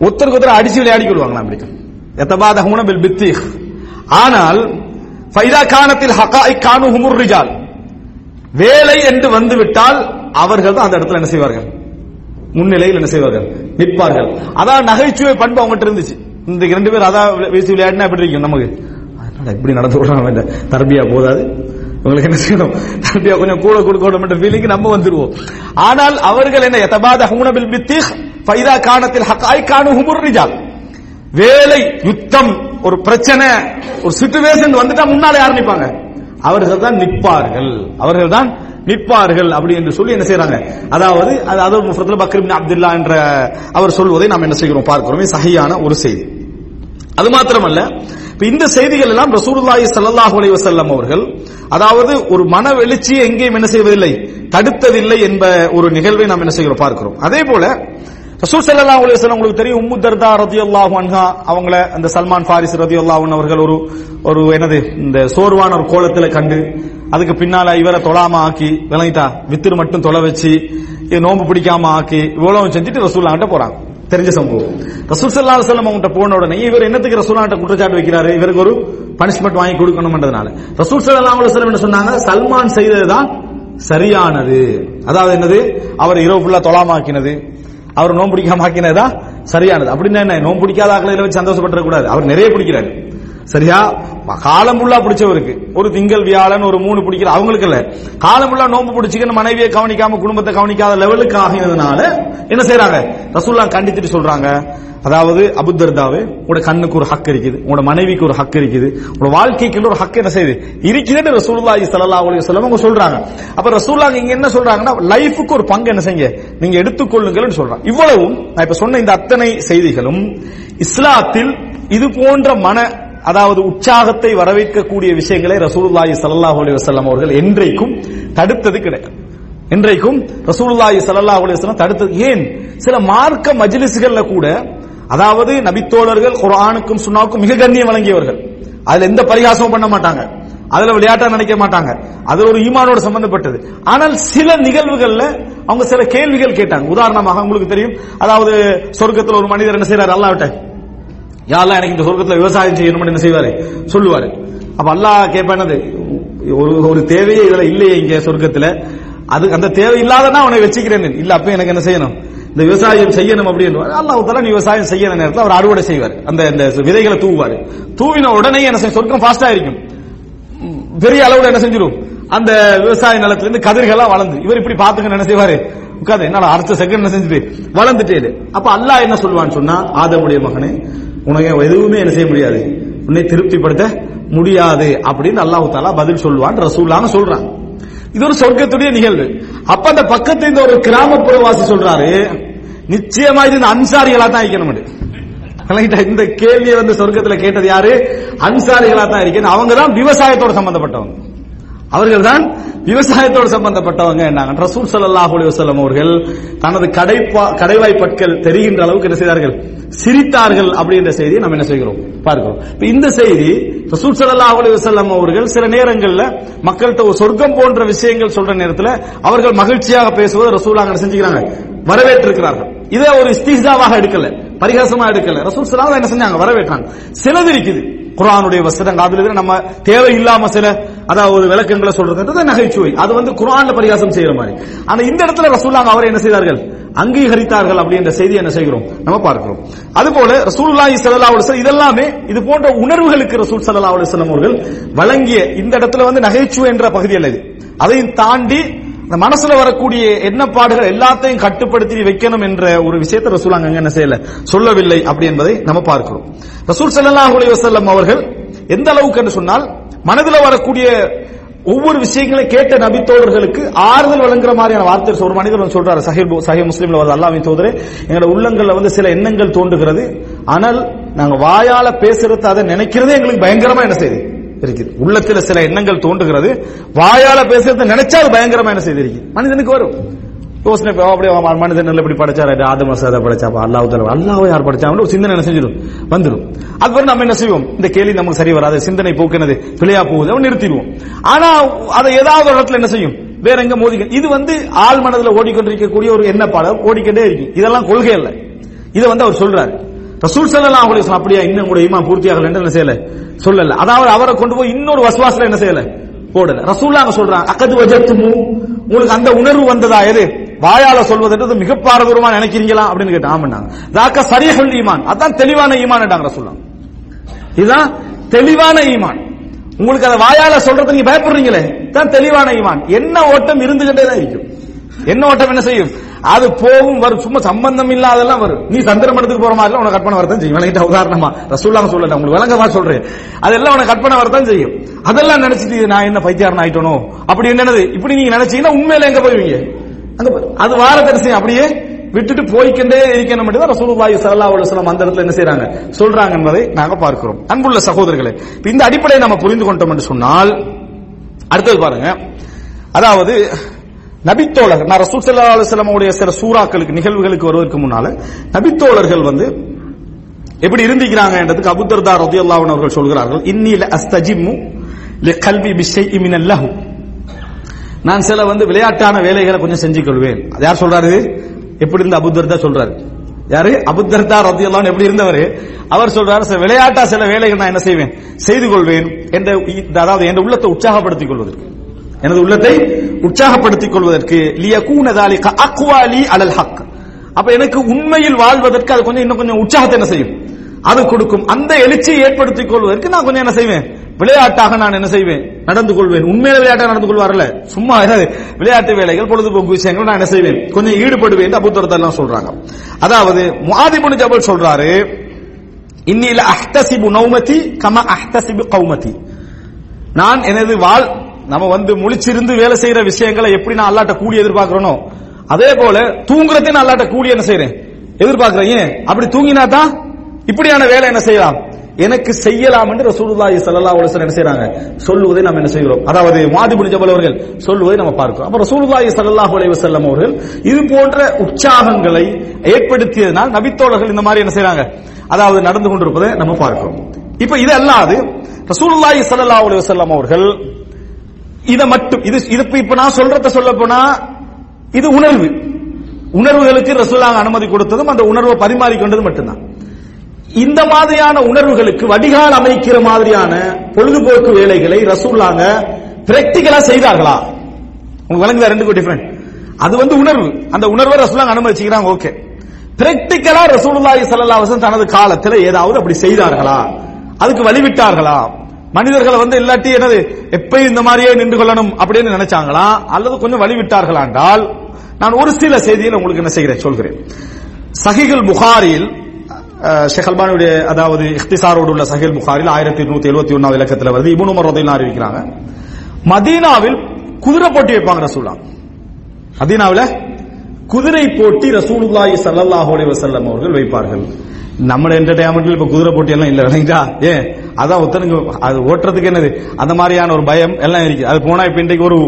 ஒருத்தருக்கு ஒருத்தர் அடிச்சு விளையாடி கொள்வாங்களாம் அப்படி எத்தபாதஹூன பில் பித்தீஹ் ஆனால் ஃபைதா கானத்தில் ஹகாய் கானு ஹுமுர் ரிஜால் வேலை என்று வந்து விட்டால் அவர்கள் தான் அந்த இடத்துல என்ன செய்வார்கள்? முன்னிலையில் என்ன செய்வார்கள்? நிற்பார்கள். அதான் நகைச்சுவை பண்பு அவங்ககிட்ட இருந்துச்சு. இந்த ரெண்டு பேர் அதான் வீசி விளையாடினா எப்படி இருக்கும் நமக்கு? அதனால இப்படி நடந்து விடுறாங்க தர்பியா போதாது. உங்களுக்கு என்ன செய்யணும்? தர்பியா கொஞ்சம் கூட கொடுக்கணும் என்ற ஃபீலிங் நம்ம வந்துருவோம். ஆனால் அவர்கள் என்ன எதபாத ஹூனபில் பித்திஹ் ஃபைதா கானத்தில் ஹக்காய் கானு ஹுமுர் ரிஜால் வேலை யுத்தம் ஒரு பிரச்சனை ஒரு சிச்சுவேஷன் வந்துட்டா முன்னால யார் நிப்பாங்க அவர்கள் தான் நிற்பார்கள். அவர்கள் தான் நிற்பார்கள் அப்படி என்று சொல்லி என்ன செய்யறாங்க அதாவது அது அதர் முஃபரத்துல அப்துல்லா என்ற அவர் சொல்வதை நாம் என்ன செய்கிறோம்? பார்க்கிறோம். சகையான ஒரு செய்தி. அது மாத்திரமல்ல இந்த செய்திகள் எல்லாம் ரசூலுல்லாஹி சல்லாஹ் அலைஹி வசல்லம் அவர்கள் அதாவது ஒரு மன வெளிச்சியை எங்கேயும் என்ன செய்வதில்லை தடுத்ததில்லை என்ப ஒரு நிகழ்வை நாம் என்ன செய்கிறோம்? பார்க்கிறோம். அதே போல ரசூல் சல்லா அலைஹி உங்களுக்கு தெரியும் உம்மு தர்தா ரதியுல்லாஹு அன்ஹா அவங்கள அந்த சல்மான் ஃபாரிஸ் ரதியுல்லாஹன் அவர்கள் ஒரு ஒரு என்னது இந்த சோர்வான ஒரு கோலத்துல கண்டு அதுக்கு பின்னால இவரை தொழாம ஆக்கி விளங்கிட்டா வித்திரு மட்டும் தொலை வச்சு நோம்பு பிடிக்காம ஆக்கி இவ்வளவு செஞ்சுட்டு ரசூல்லாங்கிட்ட போறாங்க. தெரிஞ்ச சம்பவம். ரசூல் சல்லா அலைஹி அவங்ககிட்ட போன உடனே இவர் என்னத்துக்கு ரசூல்லா குற்றச்சாட்டு வைக்கிறாரு? இவருக்கு ஒரு பனிஷ்மெண்ட் வாங்கி கொடுக்கணும்ன்றதுனால ரசூல் சல்லா அலைஹி வஸல்லம் என்ன சொன்னாங்க? சல்மான் செய்ததுதான் சரியானது. அதாவது என்னது? அவர் இரவு ஃபுல்லா தொலாமாக்கினது அவர் நோன்பு பிடிக்காம ஆக்கினதா? சரியானது. அப்படின்னா என்ன? நோன்பு பிடிக்காத ஆக்களை வச்சு சந்தோஷப்பட்டுற கூடாது. அவர் நிறைய பிடிக்கிறாரு. சரியா? காலம் ஃபுல்லா பிடிச்சவருக்கு. ஒரு திங்கள் வியாழன் ஒரு மூணு பிடிக்கிற அவங்களுக்கு இல்ல காலம் ஃபுல்லா நோன்பு பிடிச்சிக்கன்னு மனைவியை கவனிக்காம குடும்பத்தை கவனிக்காத லெவலுக்கு ஆகினதுனால என்ன செய்யறாங்க ரசூல்லா கண்டித்துட்டு சொல்றாங்க அதாவது அபுத்தர்தாவே உங்களோட கண்ணுக்கு ஒரு ஹக் இருக்குது உங்களோட மனைவிக்கு ஒரு ஹக் இருக்குது உங்களோட வாழ்க்கைக்கு ஒரு ஹக் என்ன செய்யுது? இருக்குதுன்னு ரசூல்லாஹி சல்லா அலி சொல்லம் அவங்க சொல்றாங்க. அப்ப ரசூல்லா இங்க என்ன சொல்றாங்கன்னா லைஃபுக்கு ஒரு பங்கு என்ன செய்யுங்க? நீங்க எடுத்துக்கொள்ளுங்கள்னு சொல்றாங்க. இவ்வளவும் நான் இப்ப சொன்ன இந்த அத்தனை செய்திகளும் இஸ்லாத்தில் இது போன்ற மன அதாவது உற்சாகத்தை வரவேற்கக்கூடிய விஷயங்களை ரசூலுல்லாஹி சல்லாஹ் அலி வசல்லம் அவர்கள் என்றைக்கும் தடுத்தது கிடையாது. இன்றைக்கும் ரசூலுல்லாஹி சல்லாஹ் அலி வஸல்லம் தடுத்தது. ஏன்? சில மார்க்க மஜ்லிஸ்கள்ல கூட அதாவது நபித்தோழர்கள் குரானுக்கும் சுண்ணாவுக்கும் மிக கண்ணியம் வழங்கியவர்கள். அதுல எந்த பரிகாசமும் பண்ண மாட்டாங்க. அதுல விளையாட்டா நினைக்க மாட்டாங்க. அது ஒரு ஈமானோட சம்பந்தப்பட்டது. ஆனால் சில நிகழ்வுகள்ல அவங்க சில கேள்விகள் கேட்டாங்க. உதாரணமாக உங்களுக்கு தெரியும். அதாவது சொர்க்கத்தில் ஒரு மனிதர் என்ன செய்யறாரு அல்லாஹ்விட்ட யாரெல்லாம் எனக்கு இந்த சொர்க்கத்தில் விவசாயம் செய்யணும்னு என்ன செய்வாரு? சொல்லுவாரு. அப்ப அல்லாஹ் கேட்பானது ஒரு ஒரு தேவையே இதுல இல்லையே இங்க சொர்க்கத்துல. அது அந்த தேவை இல்லாதனா அவனை வச்சுக்கிறேன் இல்ல அப்ப எனக்கு என்ன செய்யணும்? இந்த விவசாயம் செய்யணும் அப்படின்னு அல்லாஹ் தலா நீ விவசாயம் செய்யற நேரத்தில் அவர் அறுவடை செய்வார். அந்த இந்த விதைகளை தூவார் தூவின உடனே என்ன செய்யும் சொர்க்கம் ஃபாஸ்டா இருக்கும் பெரிய அளவுல என்ன செஞ்சிடும் அந்த விவசாய நிலத்திலிருந்து கதிர்கள்லாம் வளர்ந்து இவர் இப்படி பாத்துக்க என்ன செய்வாரு? உட்காந்து என்னால அடுத்த செகண்ட் என்ன செஞ்சுட்டு? வளர்ந்துட்டே அப்ப அல்லாஹ் என்ன சொல்லுவான்னு சொன்னா ஆதமுடைய மகனே உனக்கு எதுவுமே என்ன செய்ய முடியாது. உன்னை திருப்திப்படுத்த முடியாது. அப்படின்னு அல்லாஹு தாலா பதில் சொல்லுவான் ரசூல்லான்னு சொல்றான். இது ஒரு சொர்க்கத்துடைய நிகழ்வு. அப்ப அந்த பக்கத்து இந்த ஒரு கிராமப்புறவாசி சொல்றாரு நிச்சயமா இது இந்த அன்சாரிகளா தான் இருக்கணும் இந்த கேள்வியை வந்து சொர்க்கத்துல கேட்டது யாரு? அன்சாரிகளா தான் இருக்கணும். அவங்க தான் விவசாயத்தோட சம்பந்தப்பட்டவங்க. அவர்கள் தான் விவசாயத்தோடு சம்பந்தப்பட்டவங்க என்னாங்க. ரசூல் சல்லாஹ் அலுவலம் அவர்கள் தனது கடைப்பா கடைவாய் பற்கள் தெரிகின்ற அளவுக்கு என்ன செய்தார்கள்? சிரித்தார்கள் அப்படின்ற செய்தியை நம்ம என்ன செய்கிறோம்? பார்க்கிறோம். இந்த செய்தி ரசூல் சல்லாஹ் அலுவலம் அவர்கள் சில நேரங்களில் மக்கள்கிட்ட ஒரு சொர்க்கம் போன்ற விஷயங்கள் சொல்ற நேரத்தில் அவர்கள் மகிழ்ச்சியாக பேசுவதை ரசூலாங்க என்ன செஞ்சுக்கிறாங்க? வரவேற்றிருக்கிறார்கள். இதை ஒரு ஸ்தீசாவாக எடுக்கல பரிகாசமா எடுக்கல. ரசூல் ஸல்லல்லாஹு என்ன செஞ்சாங்க? வரவேற்றாங்க. சிலது இருக்குது. குர்ஆனுடைய வசனங்கள் அதுல இருந்து நம்ம தேவையில்லாம சில அதாவது ஒரு விளக்கங்களை சொல்றதுன்றது நகைச்சுவை. அது வந்து குரான்ல பரிகாசம் செய்யற மாதிரி. ஆனா இந்த இடத்துல ரசூல்லாங்க அவரை என்ன செய்தார்கள்? அங்கீகரித்தார்கள் அப்படின்ற செய்தி என்ன செய்கிறோம்? நம்ம பார்க்கிறோம். அதுபோல ரசூலுல்லாஹி ஸல்லல்லாஹு அலைஹி வஸல்லம் இதெல்லாமே இது போன்ற உணர்வுகளுக்கு ரசூல் சல்லா அலுவலம் அவர்கள் வழங்கிய இந்த இடத்துல வந்து நகைச்சுவை என்ற பகுதி அல்ல அதையும் தாண்டி இந்த மனசுல வரக்கூடிய எண்ணப்பாடுகள் எல்லாத்தையும் கட்டுப்படுத்தி வைக்கணும் என்ற ஒரு விஷயத்தை ரசூல் அங்க என்ன செய்யல? சொல்லவில்லை அப்படி என்பதை நம்ம பார்க்கிறோம். ரசூல் ஸல்லல்லாஹு அலைஹி வஸல்லம் அவர்கள் எந்த அளவுக்கு என்று சொன்னால் மனதில் வரக்கூடிய ஒவ்வொரு விஷயங்களையும் கேட்ட நபித்தோழர்களுக்கு ஆறுதல் வழங்குற மாதிரியான வார்த்தை ஒரு மனிதர் சொல்றாரு. சஹீப் சஹி முஸ்லீம்ல வருது அல்லாஹ்வின் தோதரே எங்களோட உள்ளங்கள்ல வந்து சில எண்ணங்கள் தோன்றுகிறது. ஆனால் நாங்க வாயால பேசுறது அதை நினைக்கிறதே எங்களுக்கு பயங்கரமா என்ன செய்யுது? இருக்குது உள்ளத்துல சில எண்ணங்கள் தோன்றுகிறது. வாயால பேசுறத நினைச்சா அது பயங்கரமா என்ன செய்திருக்கு மனிதனுக்கு வரும். யோசனை அப்படியே மனிதன் நல்ல இப்படி படைச்சாரு? ஆதம சாதா படைச்சாப்பா? அல்லாஹ் தலா அல்லாஹ் யார் படைச்சாங்க ஒரு சிந்தனை என்ன செஞ்சிடும். வந்துடும். அதுக்கப்புறம் நம்ம என்ன செய்வோம்? இந்த கேள்வி நமக்கு சரி வராது. சிந்தனை போக்குனது பிழையா போகுது. அவன் நிறுத்திடுவோம். ஆனா அதை ஏதாவது ஒரு இடத்துல என்ன செய்யும்? வேற எங்க மோதிக்க இது வந்து ஆள் மனதில் ஓடிக்கொண்டிருக்கக்கூடிய ஒரு எண்ணப்பாடம் ஓடிக்கொண்டே இருக்கு. இதெல்லாம் கொள்கை இல்லை இதை வந்து அவர் சொல்றாரு. ரசூல் சல்லா அலைஹி அப்படியா? இன்னும் கூட ஈமான் பூர்த்தியாகல என்ன செய்யல? சொல்லல. அதாவது அவரை கொண்டு போய் இன்னொரு வசுவாசல என்ன செய்யல? போடல. ரசூல்லாங்க சொல்றாங்க அக்கது வஜத்துமு. உங்களுக்கு அந்த உணர்வு வந்ததா? எது? வாயால சொல்வதுன்றது மிக பாரதூரமா நினைக்கிறீங்களா? அப்படின்னு கேட்டு ஆமாண்டாங்க தாக்க சரியஹுல் ஈமான். அதான் தெளிவான ஈமான்டாங்க ரசூல்லா இதுதான் தெளிவான ஈமான். உங்களுக்கு அதை வாயால சொல்றது நீங்க பயப்படுறீங்களே? தான் தெளிவான ஈமான். என்ன ஓட்டம் இருந்துகிட்டே தான் இருக்கும் என்ன ஓட்டம் என்ன செய்யும்? அது போகும் வரும். சும்மா சம்பந்தம் இல்லாதெல்லாம் வரும். நீ சந்திரம் மடத்துக்கு போற மாதிரி உனக்கு கற்பனை வரத்தான் செய்யும். விளங்கிட்ட உதாரணமா. ரசூல்லாம் சொல்லல உங்களுக்கு விளங்கமா சொல்றேன். அதெல்லாம் உனக்கு கற்பனை வரத்தான் செய்யும். அதெல்லாம் நினைச்சிட்டு நான் என்ன பைத்தியாரன் ஆயிட்டனோ? அப்படி என்னது? இப்படி நீங்க நினைச்சீங்கன்னா உண்மையில எங்க போய்வீங்க அங்க அது வார செய்யும் அப்படியே விட்டுட்டு போய்கிட்டே இருக்கணும் மட்டும் தான் ரசூலுல்லாஹி ஸல்லல்லாஹு அலைஹி வஸல்லம் அந்த இடத்துல என்ன செய்றாங்க? சொல்றாங்க என்பதை நாங்க பார்க்கிறோம். அன்புள்ள சகோதரர்களே இந்த அடிப்படையை நம்ம புரிந்து கொண்டோம் என்று சொன்னால் அடுத்தது பாருங்க. அதாவது நபித்தோழர் நான் ரசூல் சல்லா அலுவலமுடைய சில சூறாக்களுக்கு நிகழ்வுகளுக்கு வருவதற்கு முன்னால நபித்தோழர்கள் வந்து எப்படி இருந்திருக்கிறாங்கன்றதுக்கு அபுதர்தா ரலியல்லாஹு அன்ஹு அவர்கள் சொல்கிறார்கள் இன்னில அஸ்தஜிம்மு கல்வி பிஷை இமினல்லஹு நான் சில வந்து விளையாட்டான வேலைகளை கொஞ்சம் செஞ்சு கொள்வேன் அது யார் சொல்றாரு? எப்படி இருந்த அபுதர்தா சொல்றாரு? யாரு? அபுதர்தா ரத்தியெல்லாம் எப்படி இருந்தவர்? அவர் சொல்றாரு சில விளையாட்டா சில வேலைகள் நான் என்ன செய்வேன்? செய்து கொள்வேன். என்ற அதாவது என் உள்ளத்தை உற்சாகப்படுத்திக் கொள்வதற்கு. எனது உள்ளத்தை உற்சாகப்படுத்திக் கொள்வதற்கு லியகூனதாலி அக்வாலி அலல் ஹக். அப்ப எனக்கு உண்மையில் வாழ்வதற்கு அது கொஞ்சம் இன்னும் கொஞ்சம் உற்சாகத்தை என்ன செய்யும்? அது கொடுக்கும். அந்த எழுச்சியை ஏற்படுத்திக் கொள்வதற்கு நான் கொஞ்சம் என்ன செய்வேன்? விளையாட்டாக நான் என்ன செய்வேன்? நடந்து கொள்வேன். உண்மையில விளையாட்டாக நடந்து கொள்வார்ல சும்மா ஏதாவது விளையாட்டு வேலைகள் பொழுதுபோக்கு விஷயங்கள் நான் என்ன செய்வேன்? கொஞ்சம் ஈடுபடுவேன் அபுத்தரத்தை எல்லாம் சொல்றாங்க. அதாவது முஆதிபுன் ஜபல் சொல்றாரு இன்னில அஹ்தசிபு நௌமதி கம அஹ்தசிபு கௌமதி. நான் எனது வாழ் நம்ம வந்து முழிச்சிருந்து வேலை செய்யற விஷயங்களை எப்படி நான் அல்லாட்ட கூலி எதிர்பார்க்கிறனோ அதே போல தூங்குறதே நான் அல்லாட்ட கூலி என்ன செய்யறேன் எதிர்பார்க்கிறேன். ஏன்? அப்படி தூங்கினா தான் இப்படியான வேலை என்ன செய்யலாம்? எனக்கு செய்யலாம் என்று ரசூலுல்லாஹி ஸல்லல்லாஹு அலைஹி வஸல்லம் என்ன செய்றாங்க? சொல்லுவதை நாம் என்ன செய்கிறோம்? அதாவது மாதி ஜபல் அவர்கள் சொல்லுவதை நம்ம பார்க்கிறோம். அப்ப ரசூலுல்லாஹி ஸல்லல்லாஹு அலைஹி வஸல்லம் அவர்கள் இது போன்ற உற்சாகங்களை ஏற்படுத்தியதனால் நபித்தோழர்கள் இந்த மாதிரி என்ன செய்றாங்க? அதாவது நடந்து கொண்டிருப்பதை நம்ம பார்க்கிறோம். இப்ப இது அல்லாது ரசூலுல்லாஹி ஸல்லல்லாஹு அலைஹி வஸல்லம் அவர்கள் இதை மட்டும் இது இது இப்ப- இப்ப நான் சொல்றத சொல்ல போனா இது உணர்வு. உணர்வுகளுக்கு ரசூலாங்க அனுமதி கொடுத்ததும் அந்த உணர்வை பரிமாறிக்கொண்டது மட்டும்தான். இந்த மாதிரியான உணர்வுகளுக்கு வடிகால் அமைக்கிற மாதிரியான பொழுதுபோக்கு வேலைகளை ரசூலாங்க பிராக்டிகலா செய்தார்களா? உங்களுக்கு விளங்குதா ரெண்டுக்கும் டிஃபரெண்ட் அது வந்து உணர்வு. அந்த உணர்வை ரசூலாங்க அனுமதிச்சுக்கிறாங்க ஓகே பிராக்டிகலா ரசூலுல்லாஹி ஸல்லல்லாஹு அலைஹி தனது காலத்துல ஏதாவது அப்படி செய்தார்களா? அதுக்கு வழிவிட்டார்களா? மனிதர்களை வந்து இல்லாட்டி என்னது எப்பயும் இந்த மாதிரியே நின்று கொள்ளணும் அப்படின்னு நினைச்சாங்களா? அல்லது கொஞ்சம் வழி விட்டார்களா என்றால் நான் ஒரு சில செய்தியில் உங்களுக்கு என்ன செய்கிறேன் சொல்கிறேன். சஹிகுல் புகாரில் அஹ், அதாவது இஃப்திசாரோடு உள்ள சஹில் புகாரில் ஆயிரத்தி நூத்தி எழுபத்தி ஒன்னாவது இலக்கத்தில் வருது. இபுனு மரதையில் அறிவிக்கிறாங்க மதீனாவில் குதிரை போட்டி வைப்பாங்க ரசூலா. மதீனாவில் குதிரை போட்டி ரசூலுல்லாஹி சல்லாஹ் அலைஹி வஸல்லம் அவர்கள் வைப்பார்கள். நம்ம என்டர்டைன்மெண்ட்ல இப்ப குதிரை போட்டி எல்லாம் இல்ல இல்லைங்களா? ஏன்? அதான் ஒருத்தனுக்கு அது ஓட்டுறதுக்கு என்னது? அந்த மாதிரியான ஒரு பயம் எல்லாம் இருக்கு. அது போனா இப்ப இன்றைக்கு ஒரு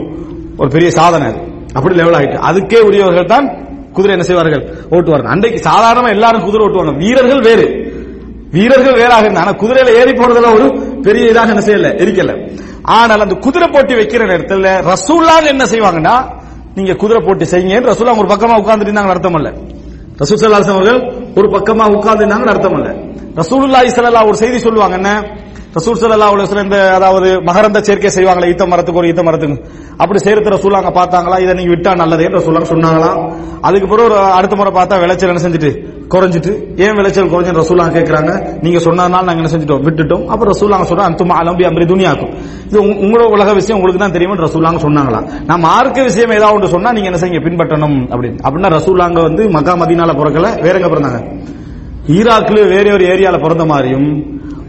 ஒரு பெரிய சாதனை அது. அப்படி லெவல் ஆயிட்டு அதுக்கே உரியவர்கள் தான் குதிரை என்ன செய்வார்கள்? ஓட்டுவார்கள். அன்றைக்கு சாதாரணமா எல்லாரும் குதிரை ஓட்டுவாங்க. வீரர்கள் வேறு. வீரர்கள் வேறாக இருந்தா ஆனா குதிரையில ஏறி போறதுல ஒரு பெரிய இதாக என்ன செய்யல? இருக்கல. ஆனால் அந்த குதிரை போட்டி வைக்கிற நேரத்தில் ரசூல்லாங்க என்ன செய்வாங்கன்னா நீங்க குதிரை போட்டி செய்யுங்க ரசூல்லா ஒரு பக்கமா உட்கார்ந்துட்டு இருந்தாங்க அர்த்தம் இல்ல. ரசூல் அவர்கள் ஒரு பக்கமா உட்கார்ந்து அர்த்தம் இல்ல. ரசூலுல்லாஹி ஸல்லல்லாஹு ஒரு செய்தி சொல்லுவாங்க என்ன? ரசூல் சல்லா அலைஹி இந்த அதாவது மகரந்த சேர்க்கை செய்வாங்களே ஈத்த மரத்துக்கு ஒரு ஈத்த மரத்துக்கு. அப்படி சேர்த்து ரசூல் அங்க பார்த்தாங்களா? இதை நீங்க விட்டா நல்லதே ரசூலாங்க சொன்னாங்களா? அதுக்கு பிறகு ஒரு அடுத்த முறை பார்த்தா விளைச்சல் என்ன செஞ்சுட்டு? குறைஞ்சிட்டு. ஏன் விளைச்சல் குறைஞ்சு ரசூலாங்க கேட்கறாங்க நீங்க சொன்னதுனால நாங்க என்ன செஞ்சுட்டோம்? விட்டுட்டோம். அப்ப ரசூலாங்க சொல்றோம் அந்துமா அலம்பி அம்பரி துணியாக்கும் இது உங்களோட உலக விஷயம் உங்களுக்கு தான் தெரியும் ரசூலாங்க சொன்னாங்களா? நான் மார்க்க விஷயம் ஏதாவது ஒன்று சொன்னா நீங்க என்ன செய்யுங்க? பின்பற்றணும் அப்படின்னு. அப்படின்னா ரசூலாங்க வந்து மக்கா மதினால பிறக்கல வேற எங்க பிறந்தாங்க? ஈராக்ல வேற ஒரு ஏரியால பிறந்த மாதிரியும்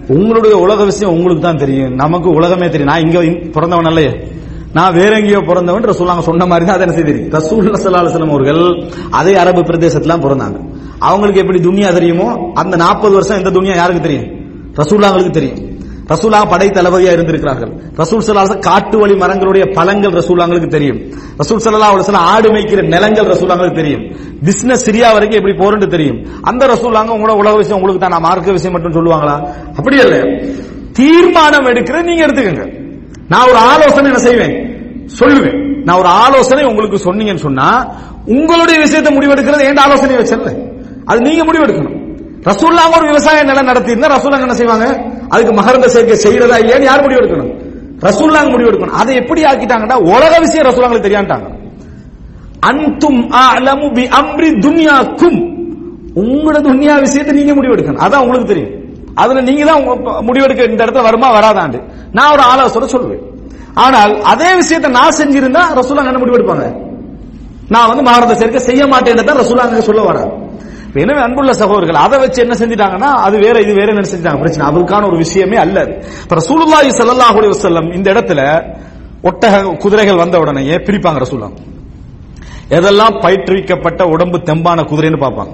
உங்களுடைய உலக விஷயம் உங்களுக்கு தான் தெரியும். நமக்கு உலகமே தெரியும். நான் இங்க பிறந்தவன் இல்லையே நான் வேற எங்கேயோ பிறந்தவன் ரசூலாங்க சொன்ன மாதிரி தான் அதை தெரியும் செய்திருக்கு ரசூல் சல்லா அவர்கள் அதே அரபு பிரதேசத்துல பிறந்தாங்க. அவங்களுக்கு எப்படி துனியா தெரியுமோ அந்த நாற்பது வருஷம் இந்த துனியா யாருக்கு தெரியும்? ரசூல்லாங்களுக்கு தெரியும். ரசூலா படை தளபதியா இருந்திருக்கிறார்கள். ரசூல் சல்லா காட்டு வழி மரங்களுடைய பழங்கள் ரசூலாங்களுக்கு தெரியும். ரசூல் சல்லா சில ஆடு மேய்க்கிற நிலங்கள் ரசூலாங்களுக்கு தெரியும். பிசினஸ் சிரியா வரைக்கும் எப்படி போறன்னு தெரியும். அந்த ரசூலாங்க உங்களோட உலக விஷயம் உங்களுக்கு தான். நான் மார்க்க விஷயம் மட்டும் சொல்லுவாங்களா? அப்படி இல்ல தீர்மானம் எடுக்கிற நீங்க எடுத்துக்கங்க. நான் ஒரு ஆலோசனை என்ன செய்வேன்? சொல்லுவேன். நான் ஒரு ஆலோசனை உங்களுக்கு சொன்னீங்கன்னு சொன்னா உங்களுடைய விஷயத்தை முடிவெடுக்கிறது ஏன் ஆலோசனை வச்சல அது நீங்க முடிவெடுக்கணும். ரசூல்லாங்க ஒரு விவசாய நிலம் நடத்தி இருந்தா ரசூலாங்க என்ன செய்வாங்க? அதுக்கு மகரந்த சேர்க்கை செய்யறதா இல்லையான்னு யார் முடிவெடுக்கணும் ரசூல்லாங்க முடிவெடுக்கணும் அதை எப்படி ஆக்கிட்டாங்கன்னா உலக விஷயம் ரசூலாங்களுக்கு தெரியாண்டாங்க அன்தும் அலமு பி அம்ரி துன்யாக்கும். உங்களோட துன்யா விஷயத்தை நீங்க முடிவெடுக்கணும் அதான் உங்களுக்கு தெரியும். அதுல நீங்க தான் உங்க முடிவெடுக்க இந்த இடத்துல வருமா வராதாண்டு நான் ஒரு ஆலோசனை சொல்லுவேன் ஆனால் அதே விஷயத்தை நான் செஞ்சிருந்தா ரசூலாங்க என்ன முடிவெடுப்பாங்க நான் வந்து மாரத சேர்க்க செய்ய மாட்டேன்னு தான் ரசூலாங்க சொல்ல வராது எனவே அன்புள்ள சகோதரர்கள் அதை வச்சு என்ன செஞ்சிட்டாங்கன்னா அது வேற இது வேற என்ன செஞ்சாங்க பிரச்சனை. அவருக்கான ஒரு விஷயமே அல்ல இப்ப ரசூலுல்லாஹி ஸல்லல்லாஹு அலைஹி வஸல்லம் இந்த இடத்துல ஒட்டக குதிரைகள் வந்த உடனேயே பிரிப்பாங்க ரசூலுல்லாஹ். எதெல்லாம் பயிற்றுவிக்கப்பட்ட உடம்பு தெம்பான குதிரைன்னு பார்ப்பாங்க.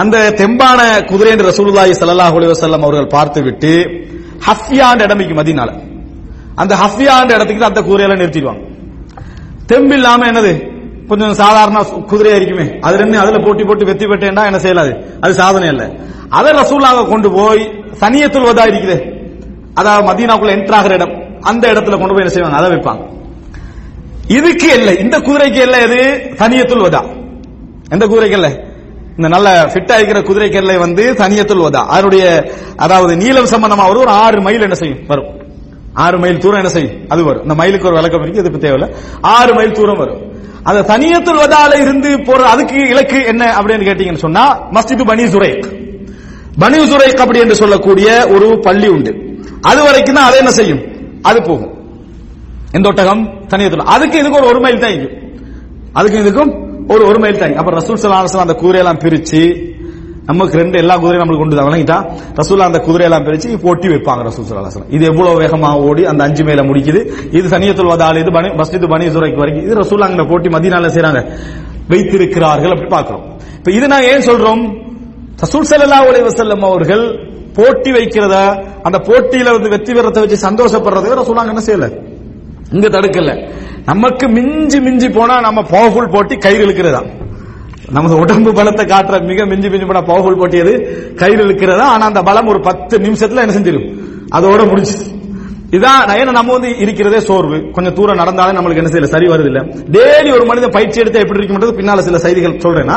அந்த தெம்பான குதிரை என்று ரசூலுல்லாஹி ஸல்லல்லாஹு அலைஹி வஸல்லம் அவர்கள் பார்த்து விட்டு ஹஃபியான் இடமைக்கு மதினால. அந்த ஹஃபியான் இடத்துக்கு அந்த குதிரையெல்லாம் நிறுத்திடுவாங்க. தெம்பு இல்லாம என்னது? கொஞ்சம் சாதாரண குதிரையா இருக்குமே. அதுல இருந்து அதுல போட்டி போட்டு வெத்தி பெற்றேன்டா என்ன செய்யலாது. அது சாதனை இல்ல அதை ரசூலாக கொண்டு போய் சனியத்துல் வதா இருக்குது. அதாவது மதீனாக்குள்ள என்டர் ஆகிற இடம். அந்த இடத்துல கொண்டு போய் என்ன செய்வாங்க? அதை வைப்பாங்க. இதுக்கு இல்லை இந்த குதிரைக்கு இல்லை எது? சனியத்துல் வதா. எந்த குதிரைக்கு இல்லை இந்த நல்ல ஃபிட் ஆகிக்கிற குதிரைக்கு இல்லை வந்து சனியத்துல் வதா. அதனுடைய அதாவது நீளம் சம்பந்தமா வரும் ஒரு ஆறு மைல் என்ன செய்யும்? வரும். ஆறு மைல் தூரம் என்ன செய்யும்? அது வரும். இந்த மைலுக்கு ஒரு விளக்கம் இருக்கு இதுக்கு தேவையில்ல? ஆறு மைல் தூரம் வரும். அந்த தனியத்துல் வதால இருந்து போற அதுக்கு இலக்கு என்ன அப்படின்னு கேட்டீங்கன்னு சொன்னா மஸ்ஜிது பனி சுரேக். பனி சுரேக் அப்படி என்று சொல்லக்கூடிய ஒரு பள்ளி உண்டு. அது வரைக்கும் தான் அதை என்ன செய்யும்? அது போகும். எந்த ஒட்டகம் தனியத்துல. அதுக்கு இதுக்கு ஒரு ஒரு மைல் தான் இருக்கு அதுக்கு இதுக்கும் ஒரு ஒரு மைல் தான் அப்ப ரசூல் சல்லா அந்த கூரையெல்லாம் பிரிச்சு நமக்கு ரெண்டு எல்லா குதிரையும் நம்மளுக்கு கொண்டு தான் வழங்கிட்டா ரசூல் அந்த குதிரையெல்லாம் பிரிச்சு போட்டி வைப்பாங்க ரசூல் சல்லா இது எவ்வளவு வேகமா ஓடி அந்த அஞ்சு மேல முடிக்குது. இது சனியத்துல் வதால் இது பனி மஸ்ஜித் பனி சுரைக்கு வரைக்கும். இது ரசூல் அங்க போட்டி மதியனால செய்யறாங்க வைத்திருக்கிறார்கள் அப்படி பார்க்கிறோம். இப்ப இது நான் ஏன் சொல்றோம்? ரசூல் சல்லா அலைஹி வசல்லம் அவர்கள் போட்டி வைக்கிறத அந்த போட்டியில வந்து வெற்றி பெறத்தை வச்சு சந்தோஷப்படுறதுக்கு ரசூலாங்க என்ன செய்யல? இங்க தடுக்கல. நமக்கு மிஞ்சி மிஞ்சி போனா நம்ம பவர்ஃபுல் போட்டி கைகளுக்குறதான் நமது உடம்பு பலத்தை காட்டுற மிக மிஞ்சி மிஞ்சி போனா பவர்ஃபுல் போட்டியது கையில் கயிறு ஆனா அந்த பலம் ஒரு பத்து நிமிஷத்துல என்ன செஞ்சிடும் அதோட முடிஞ்சிச்சு. இதான் ஏன்னா நம்ம வந்து இருக்கிறதே சோர்வு. கொஞ்சம் தூரம் நடந்தாலே நம்மளுக்கு என்ன செய்யல? சரி வருது இல்ல டெய்லி ஒரு மனிதன் பயிற்சி எடுத்து எப்படி இருக்கும்ன்றது பின்னால சில செய்திகள் சொல்றேன்னா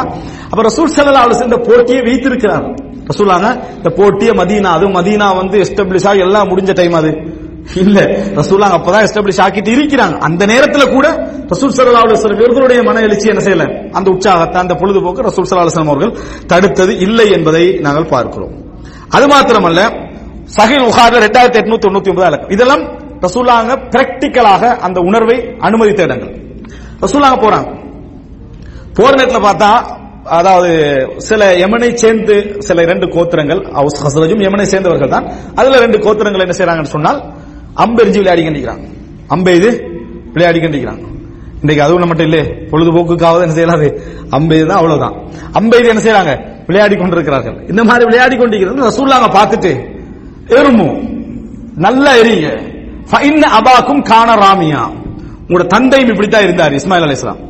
அப்ப ரசூல் ஸல்லல்லாஹு அலைஹி இந்த போட்டியை வைத்திருக்கிறார். ரசூலாங்க இந்த போட்டியை மதீனா அது மதீனா வந்து எஸ்டாப்ளிஷ் ஆகி எல்லாம் முடிஞ்ச டைம் அது. இல்ல ரசூல்லா அப்பதான் எஸ்டாப்ளிஷ் ஆக்கிட்டு இருக்கிறாங்க. அந்த நேரத்துல கூட ரசூல் சல்லா அலுவலம் இவர்களுடைய மன எழுச்சி என்ன செய்யல? அந்த உற்சாகத்தை அந்த பொழுதுபோக்கு ரசூல் சல்லா அலுவலம் அவர்கள் தடுத்தது இல்லை என்பதை நாங்கள் பார்க்கிறோம். அது மாத்திரமல்ல சஹீல் புகாரில் ரெண்டாயிரத்தி எட்நூத்தி தொண்ணூத்தி ஒன்பது இதெல்லாம் ரசூலாங்க பிராக்டிக்கலாக அந்த உணர்வை அனுமதித்த இடங்கள். ரசூலாங்க போறாங்க. போற நேரத்தில் பார்த்தா அதாவது சில யமனை சேர்ந்து சில இரண்டு கோத்திரங்கள் அவுஸ் ஹஸ்ரஜும் சேர்ந்தவர்கள் தான். அதுல ரெண்டு கோத்திரங்கள் என்ன செய்யறாங்கன்னு சொன்னால் அம்பெரிஞ்சு விளையாடி கண்டிக்கிறாங்க அம்பை விளையாடி கண்டிக்கிறாங்க இன்னைக்கு அதுவும் மட்டும் இல்லையே பொழுதுபோக்குக்காவது என்ன செய்யலாது? அம்பெய்து தான் அவ்வளவுதான். அம்பெய்து என்ன செய்யறாங்க? விளையாடி கொண்டிருக்கிறார்கள். இந்த மாதிரி விளையாடி கொண்டிருக்கிறது ரசூல்லாங்க பார்த்துட்டு எருமும் நல்லா எரியுங்க. ஃபைன்ன அபாக்கும் காண ராமியா. உங்களோட தந்தையும் இப்படித்தான் இருந்தார் இஸ்மாயில் அலைஹிஸ்ஸலாம்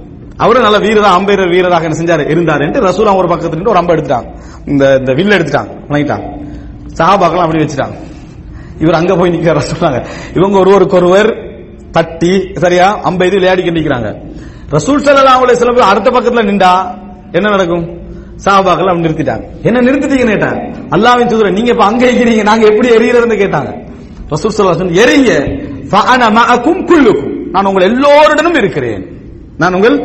அவரும் நல்ல வீரரா அம்பையர் வீரராக என்ன செஞ்சாரு? இருந்தார் என்று ரசூலா ஒரு பக்கத்துல இருந்து ஒரு அம்பை எடுத்துட்டாங்க இந்த இந்த வில்ல எடுத்துட்டாங்க வணங்கிட்டாங்க சஹாபாக்கெல்லாம் அப்படி வச்சுட்டாங்க. இவர் அங்க போய் நிக்கிற சொல்றாங்க. இவங்க ஒருவருக்கு ஒருவர் தட்டி சரியா ஐம்பது இது விளையாடி நிக்கிறாங்க. ரசூல் ஸல்லல்லாஹு சில பேர் அடுத்த பக்கத்துல நின்றா என்ன நடக்கும்? சாபாக்கள் அவங்க நிறுத்திட்டாங்க. என்ன நிறுத்திட்டீங்கன்னு கேட்டாங்க அல்லாவின் தூதரே நீங்க இப்ப அங்க இருக்கிறீங்க நாங்க எப்படி எரியறதுன்னு கேட்டாங்க. ரசூல் சல்லா அலைஹி எரிய மஅக்கும் குல்லுக்கும் நான் உங்கள் எல்லோருடனும் இருக்கிறேன். நான் உங்கள்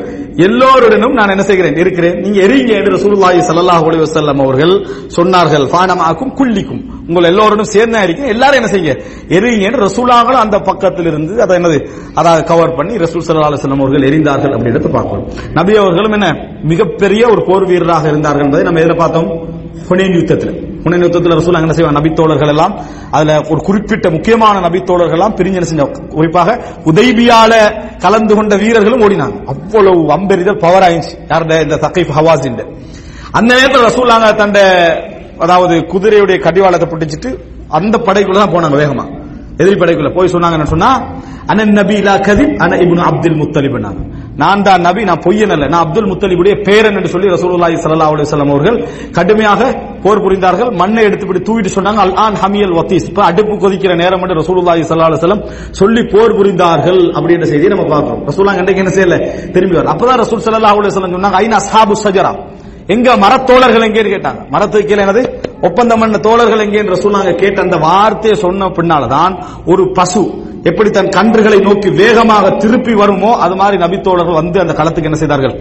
எல்லோருடனும் நான் என்ன செய்கிறேன்? இருக்கிறேன். நீங்க எரிங்க என்று ரசூலுல்லாஹி ஸல்லல்லாஹு அலைஹி வஸல்லம் அவர்கள் சொன்னார்கள். ஃபானமாக்கும் குல்லிக்கும் உங்கள் எல்லோரும் சேர்ந்தா இருக்கீங்க. எல்லாரும் என்ன செய்யுங்க? எரிங்க என்று ரசூலாங்களும் அந்த பக்கத்தில் இருந்து அதை என்னது? அதாவது கவர் பண்ணி ரசூல் சல்லா அலைஹி அவர்கள் எரிந்தார்கள் அப்படின்றத பார்க்கணும் நபி அவர்களும் என்ன? மிகப்பெரிய ஒரு போர் வீரராக இருந்தார்கள் என்பதை நம்ம எதில் பார்த்தோம்? ஹுனைன் யுத்தத்தில். ஹுனைன் யுத்தத்தில் ரசூல் என்ன செய்வாங்க? நபித்தோழர்கள் எல்லாம் அதுல ஒரு குறிப்பிட்ட முக்கியமான நபித்தோழர்கள் எல்லாம் பிரிஞ்சு என்ன செஞ்சாங்க? குறிப்பாக உதய்பியால கலந்து கொண்ட வீரர்களும் ஓடினாங்க. அவ்வளவு அம்பெரிதல் பவர் ஆயிடுச்சு. யாருடைய? இந்த தக்கை ஹவாஸ் அந்த நேரத்தில் ரசூலாங்க தண்டை அதாவது குதிரையுடைய கடிவாளத்தை பிடிச்சிட்டு அந்த படைக்குள்ள தான் போனாங்க வேகமா. எதிரி படைக்குள்ள போய் சொன்னாங்க என்ன சொன்னா அனன் நபி இலா கதிப் அன இப்னு அப்துல் முத்தலிப் நான் தான் நபி நான் பொய்யன் அல்ல. நான் அப்துல் முத்தலிபுடைய பேரன் என்று சொல்லி ரசூலுல்லாஹி ஸல்லல்லாஹு அலைஹி வஸல்லம் அவர்கள் கடுமையாக போர் புரிந்தார்கள். மண்ணை எடுத்து இப்படி தூவிட்டு சொன்னாங்க அல் ஆன் ஹமியல் வத்தீஸ். இப்ப அடுப்பு கொதிக்கிற நேரம் என்று ரசூலுல்லாஹி ஸல்லல்லாஹு அலைஹி வஸல்லம் சொல்லி போர் புரிந்தார்கள் அப்படின்ற செய்தியை நம்ம பார்க்கிறோம். ரசூலுல்லாஹ் இன்றைக்கு என்ன செய்யல? திரும்பி வர. அப்பதான் ரசூல் ஸல்லல்லாஹு அலைஹி வஸல்லம் சொன்னாங்க ஐனா அஸ்ஹாபு சஜரா எங்க மரத்தோழர்கள் எங்கேன்னு கேட்டாங்க. மரத்துக்கு கீழே என்னது? ஒப்பந்தம் பண்ண தோழர்கள் எங்கேன்னு சொன்னாங்க கேட்ட அந்த வார்த்தையை சொன்ன பின்னால்தான் ஒரு பசு எப்படி தன் கன்றுகளை நோக்கி வேகமாக திருப்பி வருமோ அது மாதிரி நபித்தோழர்கள் வந்து அந்த களத்துக்கு என்ன செய்தார்கள்?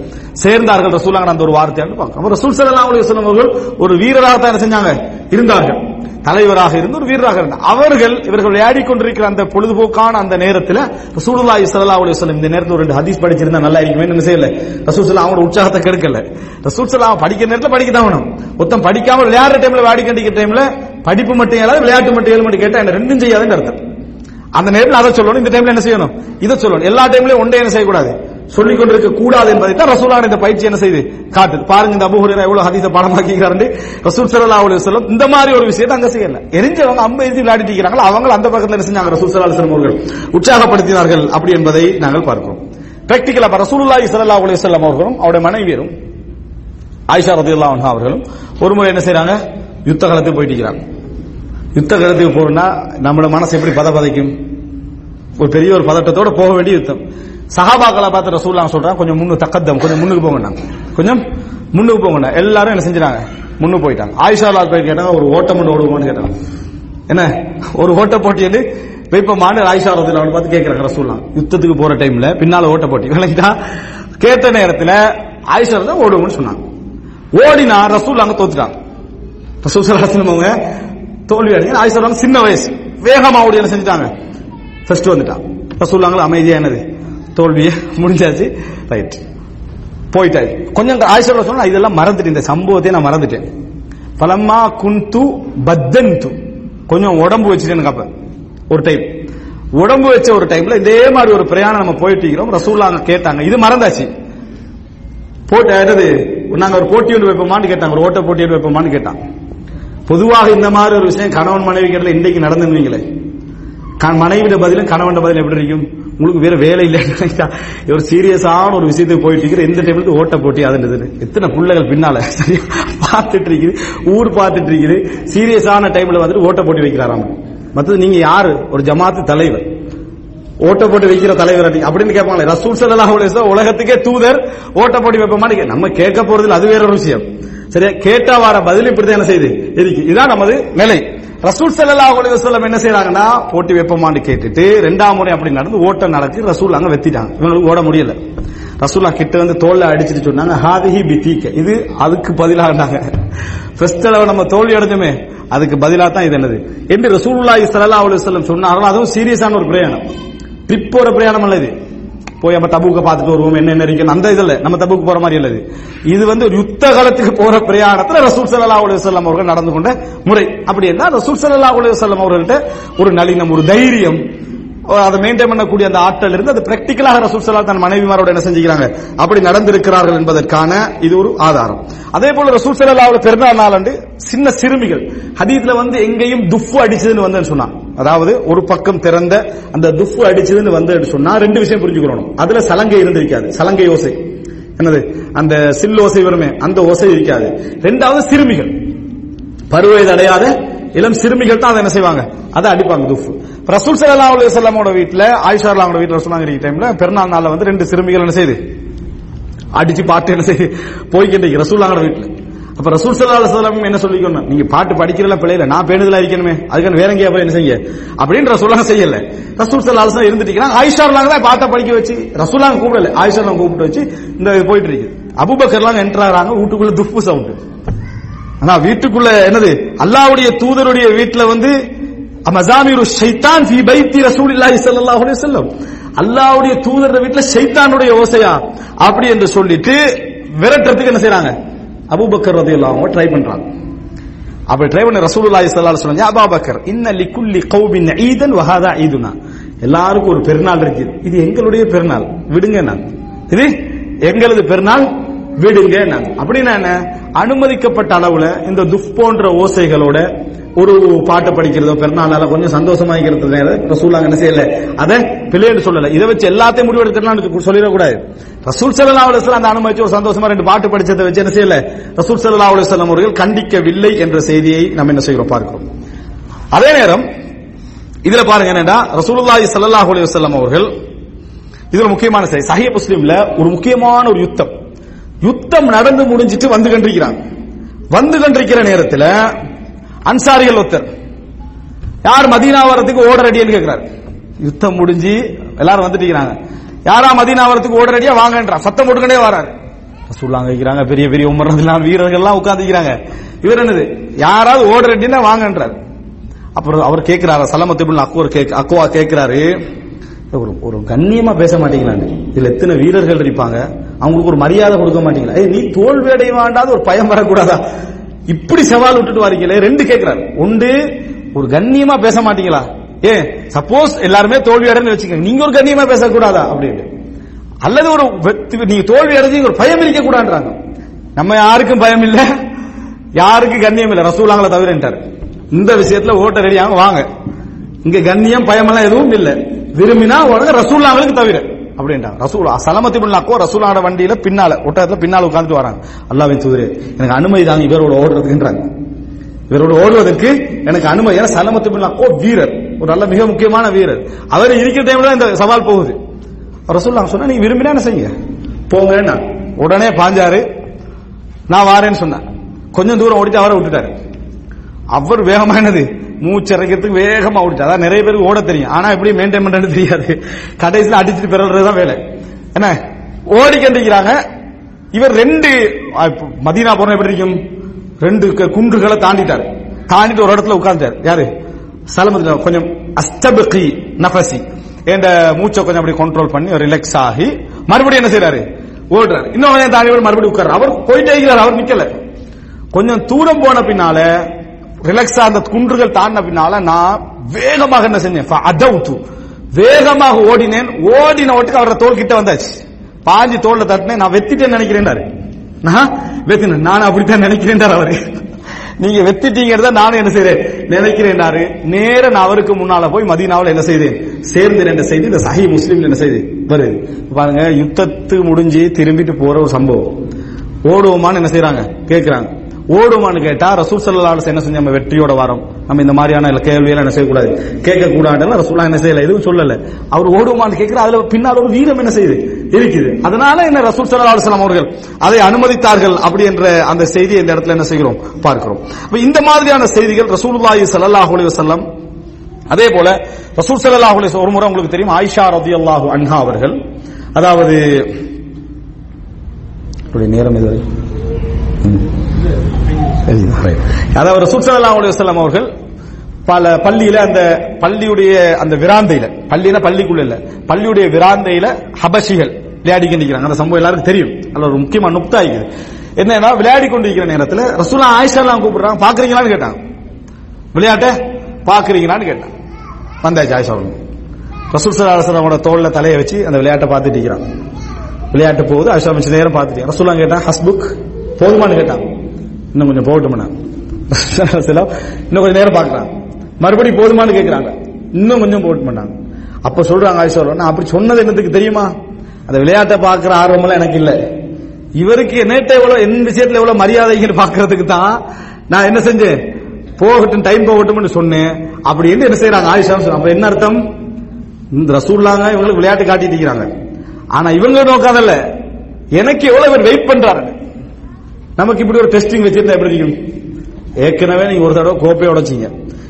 சேர்ந்தார்கள் ரசூலாங்க அந்த ஒரு வார்த்தையாண்டு பார்க்கிறோம் ரசூல் ஸல்லல்லாஹு அலைஹி வஸல்லம் அவர்கள் ஒரு வீரராக தான் என்ன செஞ்சாங்க? இருந்தார்கள். தலைவராக இருந்து ஒரு வீரராக இருந்தார். அவர்கள் இவர்கள் விளையாடி கொண்டிருக்கிற அந்த பொழுதுபோக்கான அந்த நேரத்தில் ரசூலுல்லாஹி ஸல்லல்லாஹு அலைஹி வஸல்லம் இந்த நேரத்தில் ஒரு ரெண்டு ஹதீஸ் படிச்சிருந்தா நல்லா இருக்குமே. என்ன செய்யல? ரசூல் ஸல்லல்லாஹு அவங்களோட உற்சாகத்தை கெடுக்கல. ரசூல் ஸல்லல்லாஹு படிக்கிற நேரத்தில் படிக்க தான் வேணும் மொத்தம் படிக்காம விளையாடுற டைம்ல விளையாடி கண்டிக்கிற டைம்ல படிப்பு மட்டும் ஏழாது விளையாட்டு மட்டும் ஏழு மட்டும் கேட்டா என்ன ரெண்டும் செய்யாதுன்னு அர்த்தம். அந்த நேரத்தில் அதை சொல்லணும் இந்த டைம்ல என்ன செய்யணும்? இதை சொல்லணும். எல்லா டைம்லயும் ஒன்றே என்ன செய்யக்கூடாது? சொல்லிக் கொண்டிருக்க கூடாது என்பதை தான் ரசூலான இந்த பயிற்சி என்ன செய்யுது காட்டுது. பாருங்க இந்த அபுஹுரா எவ்வளவு ஹதீச பாடமாக்கிக்கிறாரு ரசூல் ஸல்லல்லாஹு அலைஹி வஸல்லம் இந்த மாதிரி ஒரு விஷயத்தை அங்க செய்யல. எரிஞ்சவங்க அம்ப எழுதி விளையாடிட்டு இருக்கிறாங்களோ? அவங்க அந்த பக்கத்தில் என்ன செஞ்சாங்க? ரசூல் ஸல்லல்லாஹு அலைஹி அவர்கள். உற்சாகப்படுத்தினார்கள் அப்படி என்பதை நாங்கள் பார்க்கிறோம். பிராக்டிகலா ரசூலுல்லாஹி ஸல்லல்லாஹு அலைஹி வஸல்லம் அவர்களும் அவருடைய மனைவியரும் ஆயிஷா ரதியல்லாஹு அன்ஹா அவர்களும் ஒரு முறை என்ன செய்யறாங்க யுத்த காலத்துக்கு போயிட்டு இருக்கிறாங்க. யுத்த கருத்துக்கு போகணும்னா நம்மளோட மனசு எப்படி பதபதைக்கும் ஒரு பெரிய ஒரு பதட்டத்தோட போக வேண்டிய யுத்தம். சஹாபாக்களை பார்த்து ரசூல்லாம் சொல்றான் கொஞ்சம் முன்னு தக்கத்தம் கொஞ்சம் முன்னுக்கு போங்கண்ணா கொஞ்சம் முன்னுக்கு போங்கண்ணா எல்லாரும் என்ன செஞ்சாங்க முன்னு போயிட்டாங்க. ஆயிஷா லால் போய் கேட்டாங்க ஒரு ஓட்டம் ஒன்று ஓடுவோம்னு கேட்டாங்க. என்ன? ஒரு ஓட்ட போட்டியில் வைப்பமானு ஆயிஷா ரதில் அவன் பார்த்து கேட்கிறாங்க ரசூல்லாம் யுத்தத்துக்கு போற டைம்ல பின்னால ஓட்ட போட்டி. விளங்கிட்டா கேட்ட நேரத்தில் ஆயிஷா தான் ஓடுவோம்னு சொன்னாங்க. ஓடினா ரசூல் அங்க தோத்துட்டாங்க. ரசூல் சலாசனம் அவங்க தோல்வி அடைஞ்சு ஆயிஷா சின்ன வயசு. வேகமா ஓடி என்ன செஞ்சுட்டாங்க ஃபர்ஸ்ட் வந்துட்டான் அமைதியாக என்னது? தோல்வியே முடிஞ்சாச்சு. ரைட் போயிட்டாரு. கொஞ்சம் ஆயிஷா சொன்னா இதெல்லாம் மறந்துட்டேன். இந்த சம்பவத்தை நான் மறந்துட்டேன். பலம்மா குந்து பத்தன்து. கொஞ்சம் உடம்பு வச்சுட்டேன்னு அப்ப. ஒரு டைம் உடம்பு வச்ச ஒரு டைம்ல இதே மாதிரி ஒரு பிரயாணம் நம்ம போயிட்டு இருக்கிறோம். ரசூல்லாங்க கேட்டாங்க. இது மறந்தாச்சு. போட்டு என்னது? நாங்க ஒரு போட்டி ஒன்று வைப்போமான்னு கேட்டாங்க. ஒரு ஓட்ட போட்டி ஒன்று வைப்போமான்னு கேட்டாங்க. பொதுவாக இந்த மாதிரி ஒரு விஷயம் கணவன் மனைவி கேட்டல இன்றைக்கு நடந்துருவீங்களே மனைவிட பதிலும் கணவன் பதிலும் எப்படி இருக்கும்? உங்களுக்கு வேற வேலை இல்லை. <laughs> ஒரு சீரியஸான ஒரு விஷயத்துக்கு போயிட்டு இருக்கிற எந்த டைம்ல ஓட்ட போட்டி அதுன்றது எத்தனை பிள்ளைகள் பின்னால? <laughs> சரியா? பார்த்துட்டு இருக்குது. ஊர் பார்த்துட்டு இருக்குது. சீரியஸான டைம்ல வந்துட்டு ஓட்ட போட்டி வைக்கிறாராம். மற்றது நீங்க யாரு? ஒரு ஜமாத்து தலைவர். ஓட்ட போட்டு வைக்கிற தலைவர் அப்படி- அப்படின்னு கேட்பாங்களே. ரசூல் ஸல்லல்லாஹு உலகத்துக்கே தூதர். ஓட்ட போட்டி வைப்போமா நம்ம கேட்க போறதுல அது வேற ஒரு விஷயம். சரியா? கேட்டா வர பதில் இப்படிதான் என்ன செய்யுது? இருக்கு. இதான் நமது நிலை. ரசூல் செல்லல்லா அலைஹி வஸல்லம் என்ன செய்யறாங்கன்னா போட்டி வைப்போமான்னு கேட்டுட்டு ரெண்டாம் முறை அப்படி நடந்து ஓட்டம் நடத்தி ரசூல் அங்க வெத்திட்டாங்க. இவங்களுக்கு ஓட முடியல. ரசூல்லா கிட்ட வந்து தோல்ல அடிச்சிட்டு சொன்னாங்க ஹாதிஹி பித்தீக்க இது அதுக்கு பதிலாக ஃபர்ஸ்ட் தடவை நம்ம தோல்வி அடைஞ்சோமே அதுக்கு பதிலாக தான் இது என்னது? என்று ரசூலுல்லாஹி சல்லா அலைஹி வஸல்லம் சொன்னார்கள். அதுவும் சீரியஸான ஒரு பிரயாணம். ட்ரிப் போற பிரயாணம் அல்ல இது. போய் நம்ம தபுக்கு பார்த்துட்டு வருவோம். என்ன என்ன அந்த இதுல நம்ம தபுக்கு போற மாதிரி இல்லது இது. வந்து ஒரு யுத்த காலத்துக்கு போற பிரயாணத்துல ரசூல் சல்லா அலைஹி வஸல்லம் அவர்கள் நடந்து கொண்ட முறை. அப்படி என்ன ரசூல் சல்லா அலைஹி வஸல்லம் அவர்கள்ட்ட ஒரு நளினம் ஒரு தைரியம் அதை மெயின்டைன் பண்ணக்கூடிய அந்த ஆற்றல் இருந்து அது பிராக்டிக்கலாக ரசூல் சல்லா தன் மனைவிமாரோட என்ன செஞ்சுக்கிறாங்க? அப்படி நடந்திருக்கிறார்கள் என்பதற்கான இது ஒரு ஆதாரம். அதே போல ரசூல் ஸல்லல்லாஹு பிறந்த நாள் சின்ன சிறுமிகள் ஹதீத்ல வந்து எங்கேயும் துஃப்பு அடிச்சதுன்னு வந்து சொன்னான். அதாவது ஒரு பக்கம் திறந்த அந்த துஃப்பு அடிச்சதுன்னு வந்து சொன்னா ரெண்டு விஷயம் புரிஞ்சுக்கணும். அதுல சலங்கை இருந்திருக்காது. சலங்கை ஓசை. என்னது? அந்த சில் ஓசை வருமே அந்த ஓசை இருக்காது. ரெண்டாவது சிறுமிகள். பருவயது அடையாத இளம் சிறுமிகள் தான் அதை என்ன செய்வாங்க? அதை அடிப்பாங்க துஃப். ரசூல் சல்லா அலி வல்லாமோட வீட்டுல ஆயிஷா அல்லாமோட வீட்டுல சொன்னாங்க டைம்ல பெருநாள் நாள்ல வந்து ரெண்டு சிறுமிகள் என்ன செய்யுது அடிச்சு பாட்டு என்ன செய்யுது போய்கிட்டு ரசூல்லாங்கோட வீட்டுல அப்ப ரசூல் சல்லா அலுவலம் என்ன சொல்லிக்கணும் நீங்க பாட்டு படிக்கிறல பிள்ளைல நான் பேணுதலா இருக்கணுமே அதுக்கான வேற எங்கேயா போய் என்ன செய்ய? அப்படின்னு ரசூலாங்க செய்யல. ரசூல் சல்லா அலுவலம் இருந்துட்டீங்கன்னா ஆயிஷா தான் பாட்டை படிக்க வச்சு? ரசூலாங்க கூப்பிடல ஆயிஷா கூப்பிட்டு வச்சு இந்த போயிட்டு இருக்கு. அபுபக்கர்லாம் என்ட்ராங்க வீட்டுக்குள்ள துப்பு சவுண்ட் ஆனா வீட்டுக்குள்ள என்னது? அல்லாவுடைய தூதருடைய வீட்டுல வந்து மசாமிரு ஷைத்தான் ஃபி பைத்தி ரசூலில்லாஹி ஸல்லல்லாஹு அலைஹி வஸல்லம். அல்லாஹ்வுடைய தூதர வீட்டுல ஷைத்தானுடைய ஓசையா? அப்படி என்று சொல்லிட்டு விரட்டுறதுக்கு என்ன செய்றாங்க? அபுபக்கர் ரதி இல்லாம ட்ரை பண்றாங்க. அப்படி ட்ரை பண்ண ரசூலுல்லாஹி ஸல்லல்லாஹு அலைஹி வஸல்லம் யா அபூபக்கர் இன்ன லிக்குல்லி கௌமின் ஈதன் வஹாதா ஈதுனா? எல்லாருக்கும் ஒரு பெருநாள் இருக்குது. இது எங்களுடைய பெருநாள். விடுங்க நான். இது எங்களது பெருநாள். விடுங்க நான். அப்படின்னா என்ன? அனுமதிக்கப்பட்ட அளவுல இந்த துஃப் போன்ற ஓசைகளோட ஒரு பாட்டை படிக்கிறதோ பெருநாளால கொஞ்சம் சந்தோஷமா இருக்கிறது ரசூலாங்க என்ன செய்யல? அதை பிள்ளைன்னு சொல்லல. இதை வச்சு எல்லாத்தையும் முடிவெடுக்கலாம் சொல்லிடக்கூடாது. ரசூல் சல்லா அலுவலம் அந்த அனுமதிச்சு ஒரு சந்தோஷமா ரெண்டு பாட்டு படிச்சதை வச்சு என்ன செய்யல? ரசூல் சல்லா அலுவலம் அவர்கள் கண்டிக்கவில்லை என்ற செய்தியை நம்ம என்ன செய்கிறோம்? பார்க்கிறோம். அதே நேரம் இதுல பாருங்க என்னடா ரசூலுல்லாஹி சல்லாஹ் அலுவலம் அவர்கள் இதுல முக்கியமான செய்தி சஹிய முஸ்லீம்ல ஒரு முக்கியமான ஒரு யுத்தம். யுத்தம் நடந்து முடிஞ்சிட்டு வந்து கண்டிருக்கிறாங்க. வந்து கண்டிருக்கிற நேரத்தில் அன்சாரிகள் ஒருத்தர். யார் மதீனா வரத்துக்கு ஓட ரெடின்னு கேட்கிறார் யுத்தம் முடிஞ்சு எல்லாரும் வந்துட்டீங்க யாரா மதீனா வரத்துக்கு ஓட ரெடியா வாங்கன்றா. சத்தம் போட்டுக்கிட்டே வராரு. சொல்லாங்க வைக்கிறாங்க பெரிய பெரிய உமர்லாம் வீரர்கள் எல்லாம் உட்காந்துக்கிறாங்க இவர் என்னது? யாராவது ஓட ரெடின்னா வாங்கன்றார். அப்புறம் அவர் கேட்கிறாரு சலமத்து அக்குவர் கேக் அக்குவா கேட்கிறாரு ஒரு ஒரு கண்ணியமா பேச மாட்டீங்களான்னு இதுல எத்தனை வீரர்கள் இருப்பாங்க? அவங்களுக்கு ஒரு மரியாதை கொடுக்க மாட்டீங்களா நீ தோல்வி அடைய வேண்டாத ஒரு பயம் வரக்கூடாதா? இப்படி சவால் விட்டுட்டு வரீங்களே ரெண்டு கேட்கிறாரு உண்டு ஒரு கண்ணியமா பேச மாட்டீங்களா? ஏ சப்போஸ் எல்லாருமே தோல்வி அடைஞ்சு வச்சுக்கோங்க. நீங்க ஒரு கண்ணியமா பேசக்கூடாதா? அப்படின்னு. அல்லது ஒரு வெற்றி- நீங்க தோல்வி அடைஞ்சு ஒரு பயம் இருக்க கூடாதுன்றாங்க நம்ம யாருக்கும் பயம் இல்ல. யாருக்கும் கண்ணியம் இல்ல. ரசூலாங்களை தவிரன்ட்டார் இந்த விஷயத்துல ஓட்ட ரெடியாக வாங்க. இங்க கண்ணியம் பயமெல்லாம் எதுவும் இல்ல. விரும்பினா உடனே ரசூல்லாங்களுக்கு தவிர. அப்படின்றாங்க. ரசூல் சலமத்தி பண்ணாக்கோ ரசூலான வண்டியில பின்னால ஒட்டகத்துல பின்னால உட்கார்ந்துட்டு வராங்க. அல்லாவின் தூதரே எனக்கு அனுமதி தாங்க இவரோட ஓடுறதுக்குன்றாங்க. இவரோட ஓடுவதற்கு எனக்கு அனுமதி. ஏன்னா சலமத்து பின்னாக்கோ வீரர். ஒரு நல்ல மிக முக்கியமான வீரர். அவர் இருக்கிற டைம்ல இந்த சவால் போகுது. ரசூல்லா சொன்னா நீங்க விரும்பினா என்ன செய்யுங்க? போங்கன்னா உடனே பாஞ்சாரு நான் வாரேன்னு சொன்னேன் கொஞ்சம் தூரம் ஓடிட்டு அவரை விட்டுட்டாரு. அவர் வேகமானது மூச்சரைக்கிறதுக்கு வேகமா ஓடிச்சு அதான் நிறைய பேருக்கு ஓட தெரியும். ஆனா எப்படி மெயின்டைன் பண்றது தெரியாது. கடைசியில் அடிச்சுட்டு பிறல்றதுதான் வேலை. என்ன? ஓடி இவர் ரெண்டு மதீனா போன எப்படி இருக்கும்? ரெண்டு க- குன்றுகளை தாண்டிட்டார். தாண்டிட்டு ஒரு இடத்துல உட்கார்ந்தார் யாரு? சலமத்துல கொஞ்சம் அஸ்தபகி நஃபசி. என்ற மூச்சை கொஞ்சம் அப்படி கண்ட்ரோல் பண்ணி ரிலாக்ஸ் ஆகி மறுபடியும் என்ன செய்யறாரு ஓடுறாரு. இன்னொரு தாண்டி மறுபடியும் உட்கார்றாரு. அவர் போயிட்டே இருக்கிறார் அவர் நிக்கல. கொஞ்சம் தூரம் போன பின்னால ரிலாக்ஸா அந்த குன்றுகள் தாண்டின பின்னால நான் வேகமாக என்ன செஞ்சேன்? அதவுத்து வேகமாக ஓடினேன். ஓடின ஓட்டுக்கு அவரோட தோல் கிட்ட வந்தாச்சு. பாஞ்சு தோல்ல தட்டினேன். நான் வெத்திட்டேன்னு நினைக்கிறேன் நான் வெத்தினேன் நான் அப்படித்தான் நினைக்கிறேன் அவரு. நீங்க வெத்திட்டீங்கிறத நானும் என்ன செய்யறேன் நினைக்கிறேன் நேர நான் அவருக்கு முன்னால போய் மதீனாவில் என்ன செய்தேன்? சேர்ந்து என்ன செய்து இந்த சஹி முஸ்லீம் என்ன செய்து வருது பாருங்க யுத்தத்து முடிஞ்சு திரும்பிட்டு போற ஒரு சம்பவம். ஓடுவோமான்னு என்ன செய்யறாங்க கேக்குறாங்க. ஓடுமான்னு கேட்டா ரசூல் சல்லா என்ன செஞ்ச நம்ம வெற்றியோட வரோம். நம்ம இந்த மாதிரியான கேள்வியெல்லாம் என்ன செய்யக்கூடாது. கேட்க கூடாதுன்னு ரசூலா என்ன செய்யல எதுவும் சொல்லல. அவர் ஓடுமான்னு கேட்கிற அதுல பின்னால் ஒரு வீரம் என்ன செய்யுது? இருக்குது. அதனால என்ன ரசூல் சல்லா அலுவலாம் அவர்கள் அதை அனுமதித்தார்கள் அப்படி என்ற அந்த செய்தியை இந்த இடத்துல என்ன செய்கிறோம்? பார்க்கிறோம். இந்த மாதிரியான செய்திகள் ரசூலுல்லாஹி சல்லாஹ் அலைஹி வஸல்லம் அதே போல ரசூல் சல்லாஹ் அலைஹி ஒரு முறை உங்களுக்கு தெரியும் ஆயிஷா ரதி அல்லாஹு அன்ஹா அவர்கள் அதாவது நேரம் இதுவரை. ம். சரிதான். அதாவது ஒரு சுற்றுலா அலுவலம் அவர்கள் பல பள்ளியில அந்த பள்ளியுடைய அந்த விராந்தையில பள்ளினா பள்ளிக்குள்ள இல்ல பள்ளியுடைய விராந்தையில ஹபஷிகள் விளையாடி கொண்டிருக்கிறாங்க. அந்த சம்பவம் எல்லாருக்கும் தெரியும். அதுல ஒரு முக்கியமான நுப்தா இருக்குது என்னன்னா விளையாடி கொண்டிருக்கிற நேரத்துல ரசூலா ஆயிஷா எல்லாம் கூப்பிடுறாங்க பாக்குறீங்களான்னு கேட்டாங்க விளையாட்ட பாக்குறீங்களான்னு கேட்டான். வந்தாச்சு ஆயிஷா அவர்கள். ரசூல் சலாஹோட தோல்ல தலையை வச்சு அந்த விளையாட்டை பார்த்துட்டு இருக்கிறான். விளையாட்டு போகுது ஆயிஷா மிச்ச நேரம் பார்த்துட்டு ரசூலா கேட்டான் ஹஸ்புக் போதுமான்னு கேட்டான். இன்னும் கொஞ்சம் போகட்டும்னா. இன்னும் கொஞ்சம் நேரம் பார்க்கறான் மறுபடியும் போதுமான்னு கேட்கறாங்க இன்னும் கொஞ்சம் போட்டு பண்ணாங்க அப்ப சொல்றாங்க ஆயிஷா நான் அப்படி சொன்னது என்னத்துக்கு தெரியுமா? அந்த விளையாட்டை பார்க்கிற ஆர்வமெல்லாம் எனக்கு இல்லை. இவருக்கு என்னட்ட எவ்வளவு என் விஷயத்துல எவ்வளவு மரியாதைகள் பாக்குறதுக்கு தான் நான் என்ன செஞ்சேன்? போகட்டும் டைம் போகட்டும்னு சொன்னேன். அப்படி என்று என்ன செய்யறாங்க ஆயிஷா அப்ப என்ன அர்த்தம்? இந்த ரசூல்லாங்க இவங்களுக்கு விளையாட்டு காட்டிட்டு இருக்கிறாங்க. ஆனா இவங்க நோக்காதல்ல. எனக்கு எவ்வளவு பேர் வெயிட் பண்றாரு. நமக்கு இப்படி ஒரு டெஸ்டிங் வச்சிருந்தா எப்படி இருக்கும்? ஏற்கனவே நீங்க ஒரு தடவை கோப்பையை உடைச்சிங்க.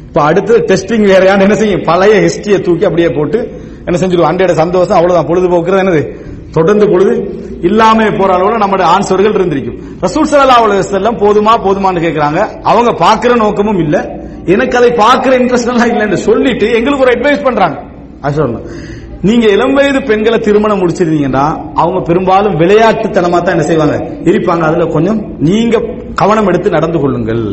இப்ப அடுத்து டெஸ்டிங் வேறையான்னு என்ன செய்யும்? பழைய ஹிஸ்டரியை தூக்கி அப்படியே போட்டு என்ன செஞ்சிருவோம்? அண்டையோட சந்தோஷம் அவ்வளவுதான். பொழுதுபோக்குறது என்னது? தொடர்ந்து பொழுது. இல்லாம போற அளவுல நம்மளுடைய ஆன்சர்கள் இருந்திருக்கும். ரசூல் ஸல்லல்லாஹு அலைஹி போதுமா போதுமான்னு கேட்கிறாங்க அவங்க பாக்குற நோக்கமும் இல்ல. எனக்கு அதை பாக்குற இன்ட்ரெஸ்ட் எல்லாம் இல்லைன்னு சொல்லிட்டு எங்களுக்கு ஒரு அட்வைஸ் பண்றாங்க. அது சொல்லணும். நீங்க இளம் வயது பெண்களை திருமணம் முடிச்சிருந்தீங்கன்னா அவங்க பெரும்பாலும் விளையாட்டுத்தனமா தான் என்ன செய்வாங்க? இருப்பாங்க அதுல கொஞ்சம் நீங்க கவனம் எடுத்து நடந்து கொள்ளுங்கள்.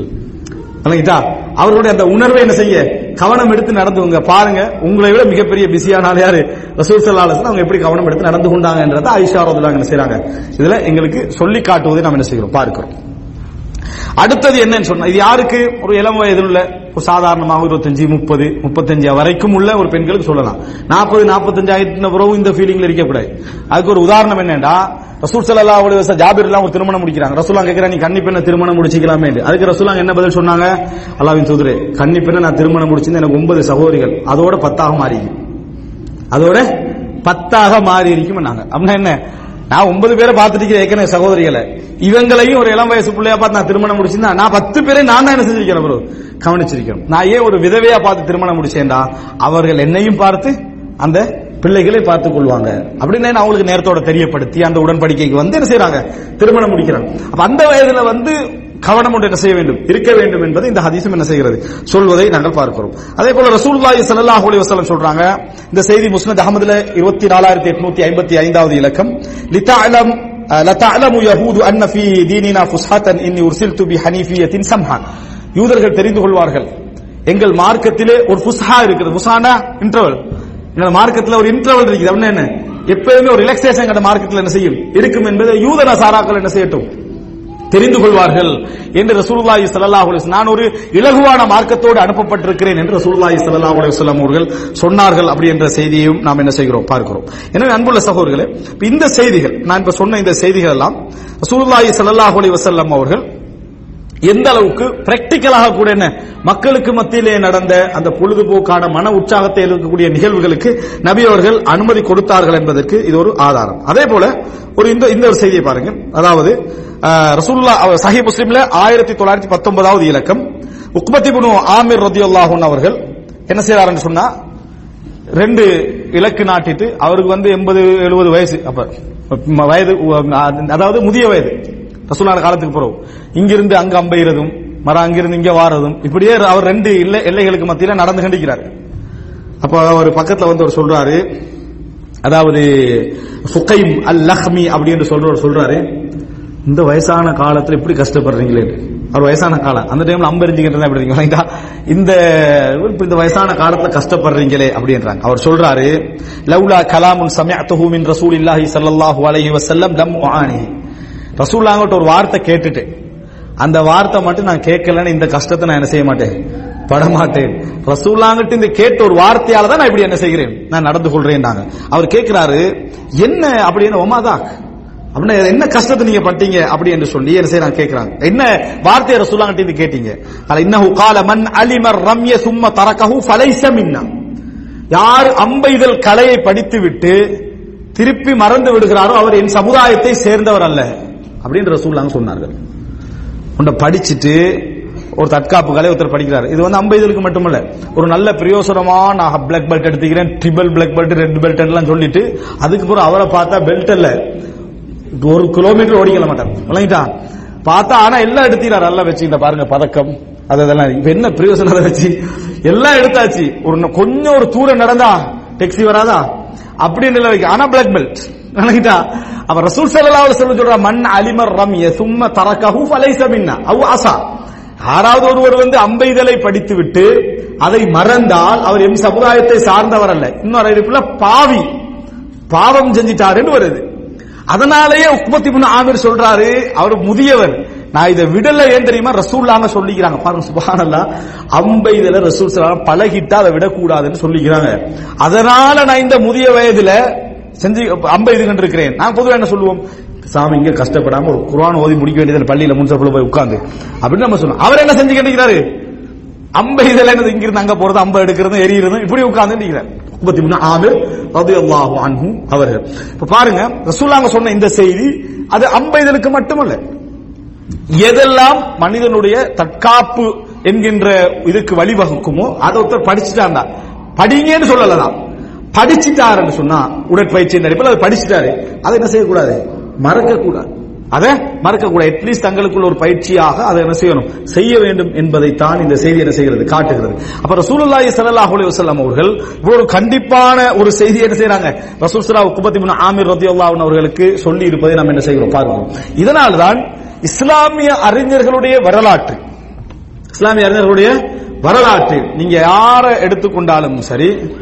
விளங்கிட்டா அவர்களுடைய அந்த உணர்வை என்ன செய்ய? கவனம் எடுத்து நடந்துங்க பாருங்க உங்களை விட மிகப்பெரிய பிஸியான யாரு? ரசூல் அவங்க எப்படி கவனம் எடுத்து நடந்து கொண்டாங்கன்றத ஆயிஷா ரலியல்லாஹு என்ன செய்யறாங்க இதுல எங்களுக்கு சொல்லி காட்டுவதை நாம் என்ன செய்கிறோம்? பார்க்கிறோம். அடுத்தது என்னன்னு சொன்னா இது யாருக்கு? ஒரு இளம் வயதில் உள்ள ஒரு சாதாரணமாக இருபத்தஞ்சு முப்பது முப்பத்தஞ்சு வரைக்கும் உள்ள ஒரு பெண்களுக்கு சொல்லலாம். நாற்பது நாற்பத்தஞ்சு ஆயிரத்தின பிறகு இந்த ஃபீலிங்ல இருக்கக்கூடாது. அதுக்கு ஒரு உதாரணம் என்னன்னா ரசூல் சல்லா அலைஹி வஸல்லம் ஜாபிர் எல்லாம் ஒரு திருமணம் முடிக்கிறாங்க. ரசூலா கேக்குறா நீ கன்னி பெண்ணை திருமணம் முடிச்சிக்கலாமே அதுக்கு ரசூலா என்ன பதில் சொன்னாங்க? அல்லாவின் தூதரே கன்னி பெண்ணை நான் திருமணம் முடிச்சிருந்தேன். எனக்கு ஒன்பது சகோதரிகள். அதோட பத்தாக மாறி அதோட பத்தாக மாறி இருக்கும் நாங்க அப்படின்னா என்ன? நான் ஒன்பது பேரை பார்த்துட்டு ஏற்கனவே சகோதரிகளை. இவங்களையும் ஒரு இளம் வயசு பிள்ளையா பார்த்து நான் திருமணம் முடிச்சிருந்தா நான் பத்து பேரை நான் தான் என்ன செஞ்சிருக்கிறேன் ப்ரோ கவனிச்சிருக்கேன் நான் ஏன் ஒரு விதவையா பார்த்து திருமணம் முடிச்சேன்டா? அவர்கள் என்னையும் பார்த்து அந்த பிள்ளைகளை பார்த்துக் கொள்வாங்க. அப்படின்னு நான் அவங்களுக்கு நேரத்தோட தெரியப்படுத்தி அந்த உடன்படிக்கைக்கு வந்து என்ன செய்யறாங்க திருமணம் முடிக்கிறாங்க. அந்த வயதுல வந்து கவனம் ஒன்று என்ன செய்ய வேண்டும்? இருக்க வேண்டும் என்பது இந்த ஹதீசும் என்ன செய்கிறது? சொல்வதை நாங்கள் பார்க்கிறோம். அதே போல ரசூல்லாய் சல்லாஹ் அலி வசலம் சொல்றாங்க இந்த செய்தி முஸ்னத் அகமதுல இருபத்தி நாலாயிரத்தி எட்நூத்தி ஐம்பத்தி ஐந்தாவது இலக்கம் லிதாலம் லதாலமு யஹூது அன்னஃபி தீனினா ஃபுஸ்ஹத்தன் இன்னி உர்சில்து துபி ஹனீஃபியத்தின் சம்ஹான். யூதர்கள் தெரிந்து கொள்வார்கள் எங்கள் மார்க்கத்திலே ஒரு புஸ்ஹா இருக்குது ஃபுஸ்ஹானா இன்டர்வல் எங்கள் மார்க்கத்தில் ஒரு இன்டர்வல் இருக்குது அப்படின்னு எப்பயுமே ஒரு ரிலாக்ஸேஷன் எங்கள் மார்க்கத்தில் என்ன செய்யும்? இருக்கும் என்பதை யூதன சாராக்கள் என்ன செய்யட்டும்? தெரிந்து கொள்வார்கள் என்று ரசூலுல்லாஹி ஸல்லல்லாஹு அலைஹி நான் ஒரு இலகுவான மார்க்கத்தோடு அனுப்பப்பட்டிருக்கிறேன் என்று ரசூலுல்லாஹி ஸல்லல்லாஹு அலைஹி வஸல்லம் அவர்கள் சொன்னார்கள் அப்படி என்ற செய்தியையும் நாம் என்ன செய்கிறோம் பார்க்கிறோம். எனவே அன்புள்ள சகோதரர்களே இந்த செய்திகள் நான் இப்ப சொன்ன இந்த செய்திகள் எல்லாம் ரசூலுல்லாஹி ஸல்லல்லாஹு அலைஹி வஸல்லம் அவர்கள் எந்த அளவுக்கு பிராக்டிக்கலாக கூட என்ன? மக்களுக்கு மத்தியிலே நடந்த அந்த பொழுதுபோக்கான மன உற்சாகத்தை எழுக்கக்கூடிய நிகழ்வுகளுக்கு நபி அவர்கள் அனுமதி கொடுத்தார்கள் என்பதற்கு இது ஒரு ஆதாரம். அதே போல ஒரு இந்த இந்த ஒரு செய்தியை பாருங்க அதாவது ரசூல்லா அவர் சஹி முஸ்லீம்ல ஆயிரத்தி தொள்ளாயிரத்தி பத்தொன்பதாவது இலக்கம். உக்மதி புனு ஆமிர் ரதியுல்லாஹுன் அவர்கள் என்ன செய்யறாருன்னு சொன்னா ரெண்டு இலக்கு நாட்டிட்டு அவருக்கு வந்து எண்பது எழுபது வயசு அப்ப வயது அதாவது முதிய வயது. ரசூலான காலத்துக்கு பிறகு. இங்கிருந்து அங்கு அம்பைகிறதும் மரம் அங்கிருந்து இங்க வாரதும் இப்படியே அவர் ரெண்டு இல்லை எல்லைகளுக்கு மத்தியில நடந்து கண்டிக்கிறார் அப்ப அவர் பக்கத்துல வந்து அவர் சொல்றாரு அதாவது ஃபுகைம் அல் லஹ்மி அப்படின்னு சொல்றவர் சொல்றாரு இந்த வயசான காலத்துல இப்படி கஷ்டப்படுறீங்களே அவர் வயசான காலம். அந்த டைம்ல அம்பெரிஞ்சுக்கிட்டு இருந்தா இந்த இந்த வயசான காலத்துல கஷ்டப்படுறீங்களே அப்படின்றாங்க. அவர் சொல்றாரு லவ்லா கலாமுன் சமயத்துஹு ரசூல் இல்லாஹி சல்லாஹூ அலஹி வசல்லம் லம் உஆனி ரசூல்லாங்கிட்ட ஒரு வார்த்தை கேட்டுட்டு அந்த வார்த்தை மட்டும் நான் கேட்கலன்னு இந்த கஷ்டத்தை நான் என்ன செய்ய மாட்டேன்? படமாட்டேன். ரசூல்லாங்கிட்ட இந்த கேட்ட ஒரு வார்த்தையால தான் நான் இப்படி என்ன செய்கிறேன்? நான் நடந்து கொள்றேன் நாங்க அவர் கேட்கிறாரு என்ன அப்படின்னு ஒமாதா அப்படின்னா என்ன கஷ்டத்தை நீங்க பட்டீங்க? அப்படி என்று சொல்லி என்ன செய்ய நான் கேட்கிறாங்க. என்ன வார்த்தையை ரசூல்லாங்கிட்ட இருந்து கேட்டீங்க? அல்ல இன்னஹு கால மன் அலிமர் ரம்ய சும்ம தரகஹு ஃபலைஸ மின்னா. யார் அம்பைதல் கலையை படித்து விட்டு திருப்பி மறந்து விடுகிறாரோ அவர் என் சமுதாயத்தை சேர்ந்தவர் அல்ல. அப்படின்னு ரசூல்லாங்க சொன்னார்கள். உன்னை படிச்சுட்டு ஒரு தற்காப்பு கலை ஒருத்தர் படிக்கிறார். இது வந்து ஐம்பதுக்கு மட்டுமல்ல. ஒரு நல்ல பிரயோசனமா நான் பிளாக் பெல்ட் எடுத்துக்கிறேன் triple black belt red belt எல்லாம் சொல்லிட்டு அதுக்கப்புறம் அவரை பார்த்தா பெல்ட் இல்ல. ஒரு கிலோமீட்டர் ஓடிக்கல மாட்டார். விளங்கிட்டான். பார்த்தா ஆனா எல்லாம் எடுத்துக்கிறார். நல்லா வச்சு இந்த பாருங்க பதக்கம். அது அதெல்லாம் இப்ப என்ன பிரயோசனம் வச்சு? எல்லாம் எடுத்தாச்சு. ஒரு கொஞ்சம் ஒரு தூரம் நடந்தா டெக்ஸி வராதா? அப்படின்னு ஆனா பிளாக் பெல்ட் விளங்கிட்டா? அப்ப ரசூல் ஸல்லல்லாஹு அலைஹி சொல்ற மண் அலிமர் ரம்ய சும்ம தரக்கஹு ஃபலைஸ மின்னா. அவ் அசா. யாராவது ஒருவர் வந்து அம்பெய்தலை படித்து விட்டு அதை மறந்தால் அவர் எம் சமுதாயத்தை சார்ந்தவர் அல்ல. இன்னொரு அறிவிப்புல பாவி. பாவம் செஞ்சிட்டாருன்னு வருது. அதனாலேயே உக்மத்தி இப்னு ஆமிர் சொல்றாரு அவர் முதியவர். நான் இதை விடல ஏன் தெரியுமா? ரசூல்லாங்க சொல்லிக்கிறாங்க. பாருங்க சுபானல்லா அம்பை இதுல ரசூல் ஸல்லல்லாஹு பழகிட்டா அதை விடக்கூடாதுன்னு சொல்லிக்கிறாங்க. அதனால நான் இந்த முதிய வயதுல செஞ்சு அம்பை இது கண்டிருக்கிறேன். நான் பொதுவாக என்ன சொல்லுவோம்? சாமி இங்க கஷ்டப்படாம ஒரு குரான் ஓதி முடிக்க வேண்டியது பள்ளியில முன்சப்புல போய் உட்காந்து அப்படின்னு நம்ம சொல்லுவோம் அவர் என்ன செஞ்சு கண்டிக்கிறாரு? அம்பை இதெல்லாம் என்னது? இங்கிருந்து அங்க போறது அம்பை எடுக்கிறது எரியறது இப்படி உட்கார்ந்து நிக்கிறார். முப்பத்தி மூணு ஆமிர் அவர்கள். இப்ப பாருங்க ரசூலாங்க சொன்ன இந்த செய்தி அது அம்பெய்தலுக்கு மட்டுமல்ல. எதெல்லாம் மனிதனுடைய தற்காப்பு என்கின்ற இதுக்கு வழிவகுக்குமோ அதை ஒருத்தர் படிச்சுட்டாண்டா படிங்கன்னு சொல்லலாம் படிச்சுட்டாருன்னு சொன்னா உடற்பயிற்சி நடிப்பில் அதை படிச்சுட்டாரு. அதை என்ன செய்யக்கூடாது? மறக்கக்கூடாது. அதை மறக்கக்கூடாது. அட்லீஸ்ட் தங்களுக்குள்ள ஒரு பயிற்சியாக அதை என்ன செய்யணும்? செய்ய வேண்டும் என்பதைத்தான் இந்த செய்தி என்ன செய்கிறது? காட்டுகிறது. அப்ப ரசூலுல்லாஹி ஸல்லல்லாஹு அலைஹி வஸல்லம் அவர்கள் ஒரு கண்டிப்பான ஒரு செய்தி என்ன செய்றாங்க? ரசூல் ஸல்லல்லாஹு குபத்தி பின் ஆமீர் ரலியல்லாஹு அவர்களுக்கு சொல்லி இருப்பதை நாம் என்ன செய்கிறோம்? பார்க்கிறோம். இதனால்தான் இஸ்லாமிய அறிஞர்களுடைய வரலாற்று இஸ்லாமிய அறிஞர்களுடைய வரலாற்று நீங்க யாரை எடுத்துக்கொண்டாலும் சரி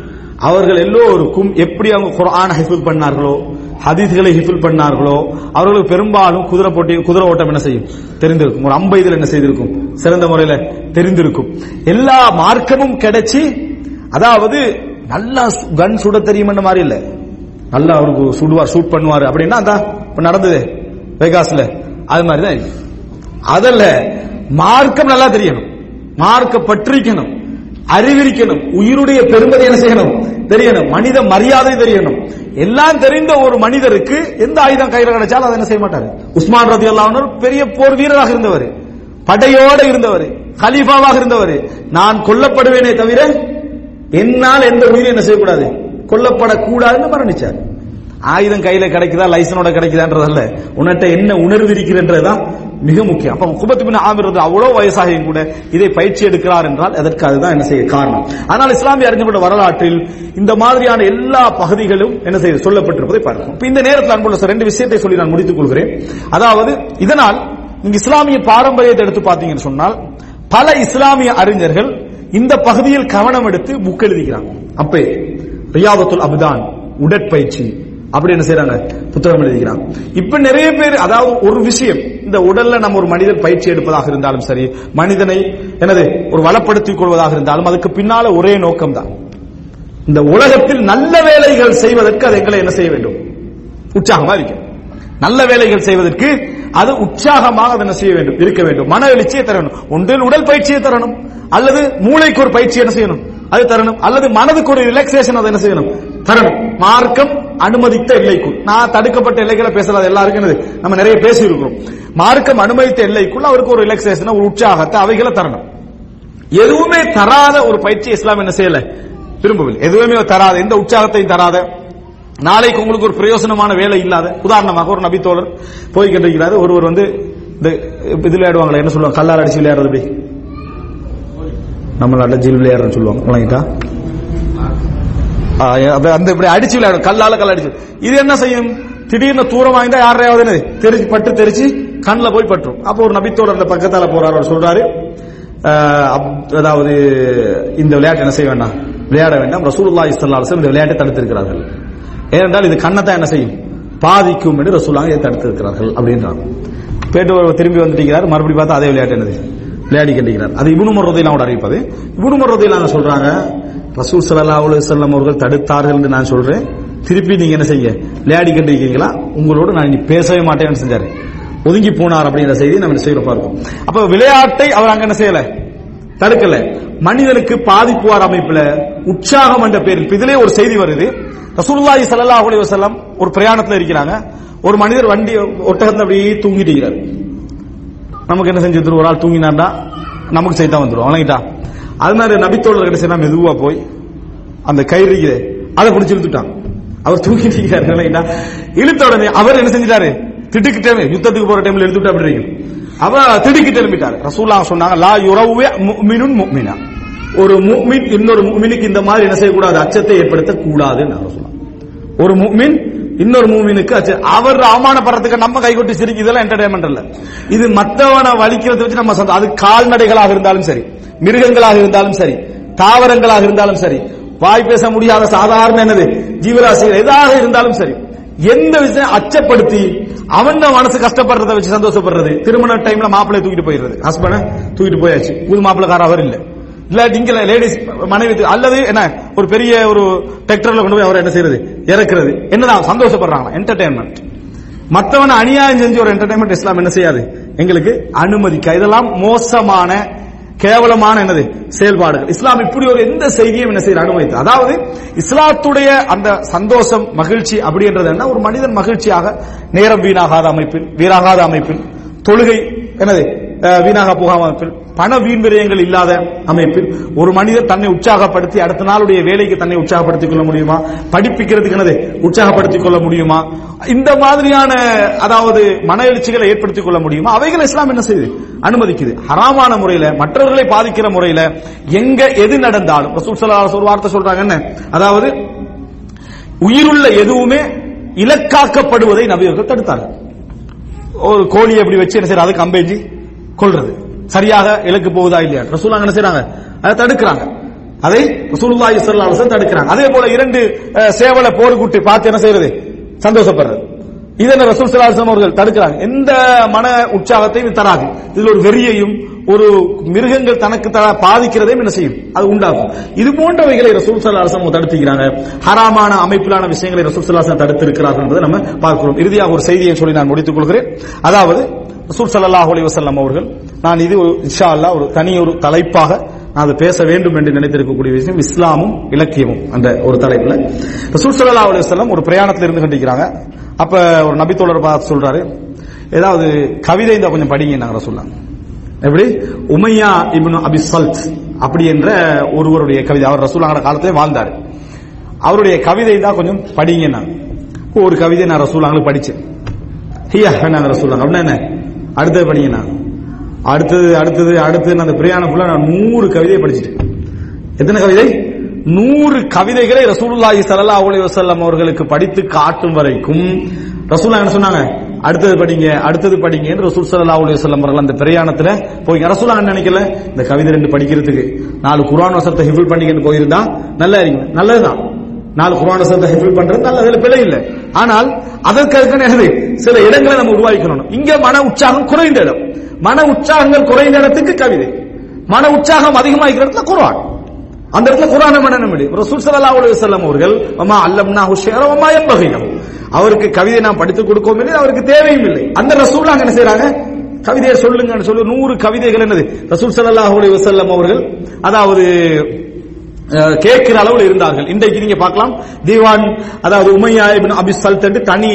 அவர்கள் எல்லோருக்கும் எப்படி அவங்க குரான் ஹிஃபுல் பண்ணார்களோ ஹதீஸ்களை ஹிஃபுல் பண்ணார்களோ அவர்களுக்கு பெரும்பாலும் குதிரை போட்டி குதிரை ஓட்டம் என்ன செய்யும்? தெரிந்திருக்கும். ஒரு ஐம்பதுல என்ன செய்திருக்கும்? சிறந்த முறையில தெரிந்திருக்கும். எல்லா மார்க்கமும் கிடைச்சி அதாவது நல்லா கன் சுட தெரியும்ன்ற மாதிரி இல்ல. நல்லா அவருக்கு சுடுவார் ஷூட் பண்ணுவார். அப்படின்னா அதான் இப்ப நடந்தது வெகாஸ்ல. அது மாதிரி தான் அதல்ல மார்க்கம் நல்லா தெரியணும். மார்க்க பற்றிக்கணும். அறிவிக்கணும் உயிருடைய பெருமதி என்ன செய்யணும்? தெரியணும். மனித மரியாதை தெரியணும். எல்லாம் தெரிந்த ஒரு மனிதருக்கு எந்த ஆயுதம் கையில கிடைச்சாலும் அதை என்ன செய்ய மாட்டாரு? உஸ்மான் ரதி பெரிய போர் வீரராக இருந்தவர். படையோடு இருந்தவர். கலீஃபாவாக இருந்தவர். நான் கொல்லப்படுவேனே தவிர என்னால் எந்த உயிரை என்ன செய்யக்கூடாது? கொல்லப்படக்கூடாதுன்னு மரணிச்சார். ஆயுதம் கையில கிடைக்குதா? லைசனோட கிடைக்குதான்றதல்ல. உன்கிட்ட என்ன உணர்வு இருக்கிறன்றதுதான் மிக முக்கியம். அப்ப குபத்து பின் ஆமிரது அவ்வளவு வயசாகியும் கூட இதை பயிற்சி எடுக்கிறார் என்றால் அதற்கு அதுதான் என்ன செய்ய காரணம். ஆனால் இஸ்லாமிய அறிஞர்களுடைய வரலாற்றில் இந்த மாதிரியான எல்லா பகுதிகளும் என்ன செய்ய சொல்லப்பட்டிருப்பதை பார்க்கிறோம் இந்த நேரத்தில் அன்புள்ள ரெண்டு விஷயத்தை சொல்லி நான் முடித்துக் கொள்கிறேன். அதாவது இதனால் நீங்க இஸ்லாமிய பாரம்பரியத்தை எடுத்து பார்த்தீங்கன்னு சொன்னால் பல இஸ்லாமிய அறிஞர்கள் இந்த பகுதியில் கவனம் எடுத்து புக் எழுதிக்கிறாங்க அப்பே ரியாவத்துல் அபுதான் உடற்பயிற்சி அப்படி என்ன செய்யறாங்க புத்தகம் எழுதிக்கிறாங்க. இப்ப நிறைய பேர் அதாவது ஒரு விஷயம் இந்த உடல்ல நம்ம ஒரு மனிதன் பயிற்சி எடுப்பதாக இருந்தாலும் சரி மனிதனை என்னது ஒரு வளப்படுத்திக் கொள்வதாக இருந்தாலும் அதுக்கு பின்னால ஒரே நோக்கம் தான் இந்த உலகத்தில் நல்ல வேலைகள் செய்வதற்கு அது எங்களை என்ன செய்ய வேண்டும்? உற்சாகமா இருக்க. நல்ல வேலைகள் செய்வதற்கு அது உற்சாகமாக என்ன செய்ய வேண்டும்? இருக்க வேண்டும். மன எழுச்சியை தரணும். ஒன்றில் உடல் பயிற்சியை தரணும். அல்லது மூளைக்கு ஒரு பயிற்சி என்ன செய்யணும்? அது தரணும். அல்லது மனதுக்கு ஒரு ரிலாக்ஸேஷன் அதை என்ன செய்யணும்? தரணும். மார்க்கம் அனுமதித்த எல்லைக்குள். நான் தடுக்கப்பட்ட எல்லைகளை பேசுறது எல்லாருக்கும் நம்ம நிறைய பேசி இருக்கிறோம் மார்க்கம் அனுமதித்த எல்லைக்குள் அவருக்கு ஒரு ரிலாக்ஸேஷன் ஒரு உற்சாகத்தை அவைகளை தரணும். எதுவுமே தராத ஒரு பயிற்சி இஸ்லாம் என்ன செய்யல? விரும்பவில்லை. எதுவுமே தராத எந்த உற்சாகத்தையும் தராத நாளைக்கு உங்களுக்கு ஒரு பிரயோசனமான வேலை இல்லாத உதாரணமாக ஒரு நபித்தோழர் போய் கொண்டிருக்கிறாரு ஒருவர் வந்து இந்த இதுல விளையாடுவாங்களே என்ன சொல்லுவாங்க? கல்லால் அடிச்சு விளையாடுறது நம்ம நாட்டில் ஜில் விளையாடுறன்னு சொல்லுவாங்க விளங்கிட்டா அந்த இப்படி அடிச்சு விளையாடும் கல்லால கல் அடிச்சு. இது என்ன செய்யும்? திடீர்னு தூரம் வாங்கிட்டா யாரையாவது என்னது? தெரிச்சு பட்டு தெரிச்சு கண்ணில் போய் பற்றும் அப்போ ஒரு நபித்தோட அந்த பக்கத்தால போறாரு அவர் சொல்றாரு அப்- அதாவது இந்த விளையாட்டு என்ன செய்ய வேண்டாம்? விளையாட வேண்டாம். ரசூல்லா ஸல்லல்லாஹு இந்த விளையாட்டை தடுத்திருக்கிறார்கள். ஏனென்றால் இது கண்ணத்தை என்ன செய்யும்? பாதிக்கும் என்று ரசூலாங்க இதை தடுத்திருக்கிறார்கள் அப்படின்றாங்க. பேட்டு திரும்பி வந்துட்டீங்கிறார் மறுபடியும் பார்த்தா அதே விளையாட்டு என்னது? விளையாடி கண்டிக்கிறார். அது இபுனு மர்ரதையிலாம் அறிவிப்பது. இபுனு மர்ரதையிலாம் சொல்றாங்க ரசூல் ஸல்லல்லாஹு அலைஹி வஸல்லம் அவர்கள் தடுத்தார்கள் என்று நான் சொல்றேன். திருப்பி நீங்க என்ன செய்ய விளையாடி கண்டிருக்கீங்களா உங்களோடு நான் இனி பேசவே மாட்டேன்னு செஞ்சாரு. ஒதுங்கி போனார் அப்படிங்கிற செய்தி நம்ம என்ன செய்யறோம் பார்ப்போம். அப்ப விளையாட்டை அவர் அங்க என்ன செய்யல? தடுக்கல. மனிதனுக்கு பாதிப்புவார் அமைப்புல உற்சாகம் என்ற பேரில். இதிலே ஒரு செய்தி வருது. ரசூல்லாஹி ஸல்லல்லாஹு அலைஹி வஸல்லம் ஒரு பிரயாணத்துல இருக்கிறாங்க. ஒரு மனிதர் வண்டி ஒட்டகத்தை அப்படியே தூங்கிட்டு இருக்கிறார். நமக்கு என்ன செஞ்சு ஒரு ஆள் தூங்கினாண்டா நமக்கு செய்தான் வந்துடும் வணங்கிட்டா அது மாதிரி நபித்தோழர் கிட்ட செய்யலாம் மெதுவா போய் அந்த கயிறு இருக்குது அதை பிடிச்சி இழுத்துட்டான். அவர் தூங்கிட்டு இருக்காரு வணங்கிட்டா இழுத்த உடனே அவர் என்ன செஞ்சிட்டாரு? திடுக்கிட்டே யுத்தத்துக்கு போற டைம்ல எடுத்துட்டு அப்படி இருக்கு. அவ திடுக்கிட்டு எழுப்பிட்டாரு ரசூல்லா சொன்னாங்க லா யுறவே மீனும் முஃமினா. ஒரு மீன் இன்னொரு முஃமினுக்கு இந்த மாதிரி என்ன செய்யக்கூடாது? அச்சத்தை ஏற்படுத்த கூடாதுன்னு சொன்னேன் ஒரு முஃமின் இன்னொரு மூமினுக்கு அச்ச அவர் அவமானப்படுறதுக்கு நம்ம கைகொட்டி சிரிக்கு இதெல்லாம் என்டர்டைன்மெண்ட் இல்ல. இது மத்தவனை வலிக்கிறத வச்சு நம்ம அது கால்நடைகளாக இருந்தாலும் சரி மிருகங்களாக இருந்தாலும் சரி தாவரங்களாக இருந்தாலும் சரி வாய் பேச முடியாத சாதாரண என்னது ஜீவராசிகள் எதாக இருந்தாலும் சரி எந்த விஷயம் அச்சப்படுத்தி அவன் மனசு கஷ்டப்படுறத வச்சு சந்தோஷப்படுறது திருமண டைம்ல மாப்பிள்ளை தூக்கிட்டு போயிடுறது. ஹஸ்பண்ட தூக்கிட்டு போயாச்சு. புது மாப்பிள்ளைக்கார அவர் இல்லை. இல்லாட்டி இங்க லேடிஸ் மனைவி அல்லது என்ன ஒரு பெரிய ஒரு டிராக்டர்ல கொண்டு போய் அவரை என்ன செய்யறது இறக்குறது. என்னதான் சந்தோஷப்படுறாங்க என்டர்டைன்மெண்ட் மற்றவன் அநியாயம் செஞ்சு ஒரு என்டர்டைன்மெண்ட் இஸ்லாம் என்ன செய்யாது? எங்களுக்கு அனுமதிக்க. இதெல்லாம் மோசமான கேவலமான என்னது? செயல்பாடுகள். இஸ்லாம் இப்படி ஒரு எந்த செய்தியும் என்ன செய்யற அனுமதித்து. அதாவது இஸ்லாத்துடைய அந்த சந்தோஷம் மகிழ்ச்சி அப்படின்றது என்ன? ஒரு மனிதன் மகிழ்ச்சியாக நேரம் வீணாகாத அமைப்பில் வீணாகாத அமைப்பில் தொழுகை என்னது வீணாக போகாத அமைப்பில் பண வீண் விரயங்கள் இல்லாத அமைப்பில் ஒரு மனிதர் தன்னை உற்சாகப்படுத்தி அடுத்த நாளுடைய வேலைக்கு தன்னை உற்சாகப்படுத்திக் கொள்ள முடியுமா? படிப்பிக்கிறதுக்கு என்னது? உற்சாகப்படுத்திக் கொள்ள முடியுமா? இந்த மாதிரியான அதாவது மன எழுச்சிகளை ஏற்படுத்திக் கொள்ள முடியுமா? அவைகளை இஸ்லாம் என்ன செய்யுது அனுமதிக்குது. ஹராமான முறையில மற்றவர்களை பாதிக்கிற முறையில எங்க எது நடந்தாலும் ரசூல் ஸல்லல்லாஹு ஒரு வார்த்தை சொல்றாங்க என்ன? அதாவது உயிருள்ள எதுவுமே இலக்காக்கப்படுவதை நபியர்கள் தடுத்தார்கள். ஒரு கோழி எப்படி வச்சு என்ன செய்யறது அதுக்கு அம்பேஞ்சி கொள்றது சரியாக இலக்கு போகுதா இல்லையா? ரசூலாங்க என்ன செய்யறாங்க அதை தடுக்கிறாங்க. அதை ரசூலுல்லாஹி ஸல்லல்லாஹு அலைஹி வஸல்லம் தடுக்கிறாங்க. அதே போல இரண்டு சேவல போர்க்குட்டி பார்த்து என்ன செய்யறது சந்தோஷப்படுறது. இதை ரசூல் ஸல்லல்லாஹு அலைஹி அவர்கள் தடுக்கிறாங்க. எந்த மன உற்சாகத்தையும் இது தராது. இதுல ஒரு வெறியையும் ஒரு மிருகங்கள் தனக்கு த- பாதிக்கிறதையும் என்ன செய்யும்? அது உண்டாகும் இது போன்றவைகளை ரசூல் ஸல்லல்லாஹு அலைஹி தடுத்துக்கிறாங்க. ஹராமான அமைப்பிலான விஷயங்களை ரசூல் ஸல்லல்லாஹு அலைஹி தடுத்திருக்கிறார்கள் என்பதை நம்ம பார்க்கிறோம். இறுதியாக ஒரு செய்தியை சொல்லி நான் முடித்துக் கொள்கிறேன். அதாவது ரசூல் ஸல்லல்லாஹு அலைஹி வஸல்லம் அவர்கள் நான் இது ஒரு இன்ஷா அல்லாஹ் ஒரு தனி ஒரு தலைப்பாக நான் அதை பேச வேண்டும் என்று நினைத்திருக்கக்கூடிய விஷயம் இஸ்லாமும் இலக்கியமும் அந்த ஒரு தலைப்புல. ரசூல் ஸல்லல்லாஹு அலைஹி ஒரு பிரயாணத்தில் இருந்து கண்டிக்கிறாங்க அப்ப ஒரு நபித்தோழர் பார்த்து சொல்றாரு ஏதாவது கவிதை இந்த கொஞ்சம் படிங்க நாங்க சொல்லலாம். எப்படி? உமையா இப்னு அபி சல்த் அப்படி என்ற ஒருவருடைய கவிதை அவர் ரசூலாங்கிற காலத்திலே வாழ்ந்தார். அவருடைய கவிதை தான் கொஞ்சம் படிங்க நான் ஒரு கவிதை நான் ரசூலாங்களுக்கு படிச்சேன். ஹியா நாங்க ரசூலாங்க அப்படின்னா என்ன? அடுத்தது படிங்க நான் அடுத்தது அடுத்தது அடுத்தது அந்த பிரயாணம் ஃபுல்லா நான் நூறு கவிதையை படிச்சிட்டேன். எத்தனை கவிதை? நூறு கவிதைகளை ரசூலுல்லாஹி சல்லா அலி வசல்லம் அவர்களுக்கு படித்து காட்டும் வரைக்கும் ரசூல்லா என்ன சொன்னாங்க? அடுத்தது படிங்க அடுத்தது படிங்க என்று ரசூல் சல்லா அலி வசல்லம் அவர்கள் அந்த பிரயாணத்துல போய் ரசூலா நினைக்கல? இந்த கவிதை ரெண்டு படிக்கிறதுக்கு. நாலு குரான் வசத்தை ஹிஃபில் பண்ணிக்கிட்டு போயிருந்தா நல்லா இருக்கும். நல்லதுதான். நாலு குரான் வசத்தை ஹிஃபில் பண்றது நல்லது. பிழை இல்லை. ஆனால் அதற்கு என்னது சில இடங்களை நம்ம உருவாக்கணும் இங்க மன உற்சாகம் குறைந்த இடம். மன உற்சாகங்கள் குறைந்த இடத்துக்கு கவிதை. மன உற்சாகம் அதிகமா இருக்கிற இடத்துல குரான் அந்த இடத்துல குரான மனநம் ரசூல் சல்லா அலைஹி வஸல்லம் அவர்கள் அம்மா அல்லம்னா ஹுஷேர் அம்மா யம்பகிலஹு அவருக்கு கவிதை நாம் படித்து கொடுக்கவும் இல்லை அவருக்கு தேவையும் இல்லை. அந்த ரசூல் என்ன செய்யறாங்க கவிதையை சொல்லுங்கன்னு சொல்லி நூறு கவிதைகள் என்னது? ரசூல் ஸல்லல்லாஹு அலைஹி வஸல்லம் அவர்கள் அதாவது கேட்கிற அளவில் இருந்தார்கள். இன்றைக்கு நீங்க பார்க்கலாம். தீவான் அதாவது உமையா இப்னு அபி சல்த் தனி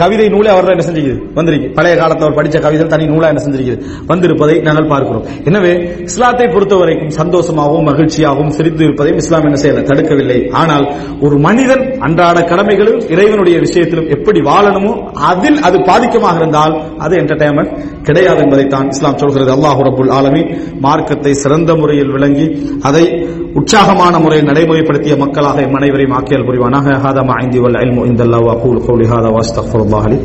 கவிதை நூலை அவர் என்ன செஞ்சிருக்குது? வந்திருக்கு. பழைய காலத்தில் அவர் படித்த கவிதை தனி நூலா என்ன செஞ்சிருக்குது? வந்திருப்பதை நாங்கள் பார்க்கிறோம். எனவே இஸ்லாத்தை பொறுத்த வரைக்கும் சந்தோஷமாகவும் மகிழ்ச்சியாகவும் சிரித்து இருப்பதையும் இஸ்லாம் என்ன செய்யல? தடுக்கவில்லை. ஆனால் ஒரு மனிதன் அன்றாட கடமைகளும் இறைவனுடைய விஷயத்திலும் எப்படி வாழணுமோ அதில் அது பாதிக்கமாக இருந்தால் அது என்டர்டைன்மெண்ட் கிடையாது என்பதைத்தான் இஸ்லாம் சொல்கிறது. அல்லாஹ் ரபுல் ஆலமி மார்க்கத்தை சிறந்த முறையில் விளங்கி அதை உற்சாகமான முறையில் நடைமுறைப்படுத்திய மக்களாக எம் அனைவரையும் ஆக்கியல் புரிவானாக. ஹாதா மா ஐந்தி வல் இல்மு இந்தல்லாஹ் வ அகூலு கௌலி ஹாதா வஸ்தக்ஃபிருல்லாஹ் லி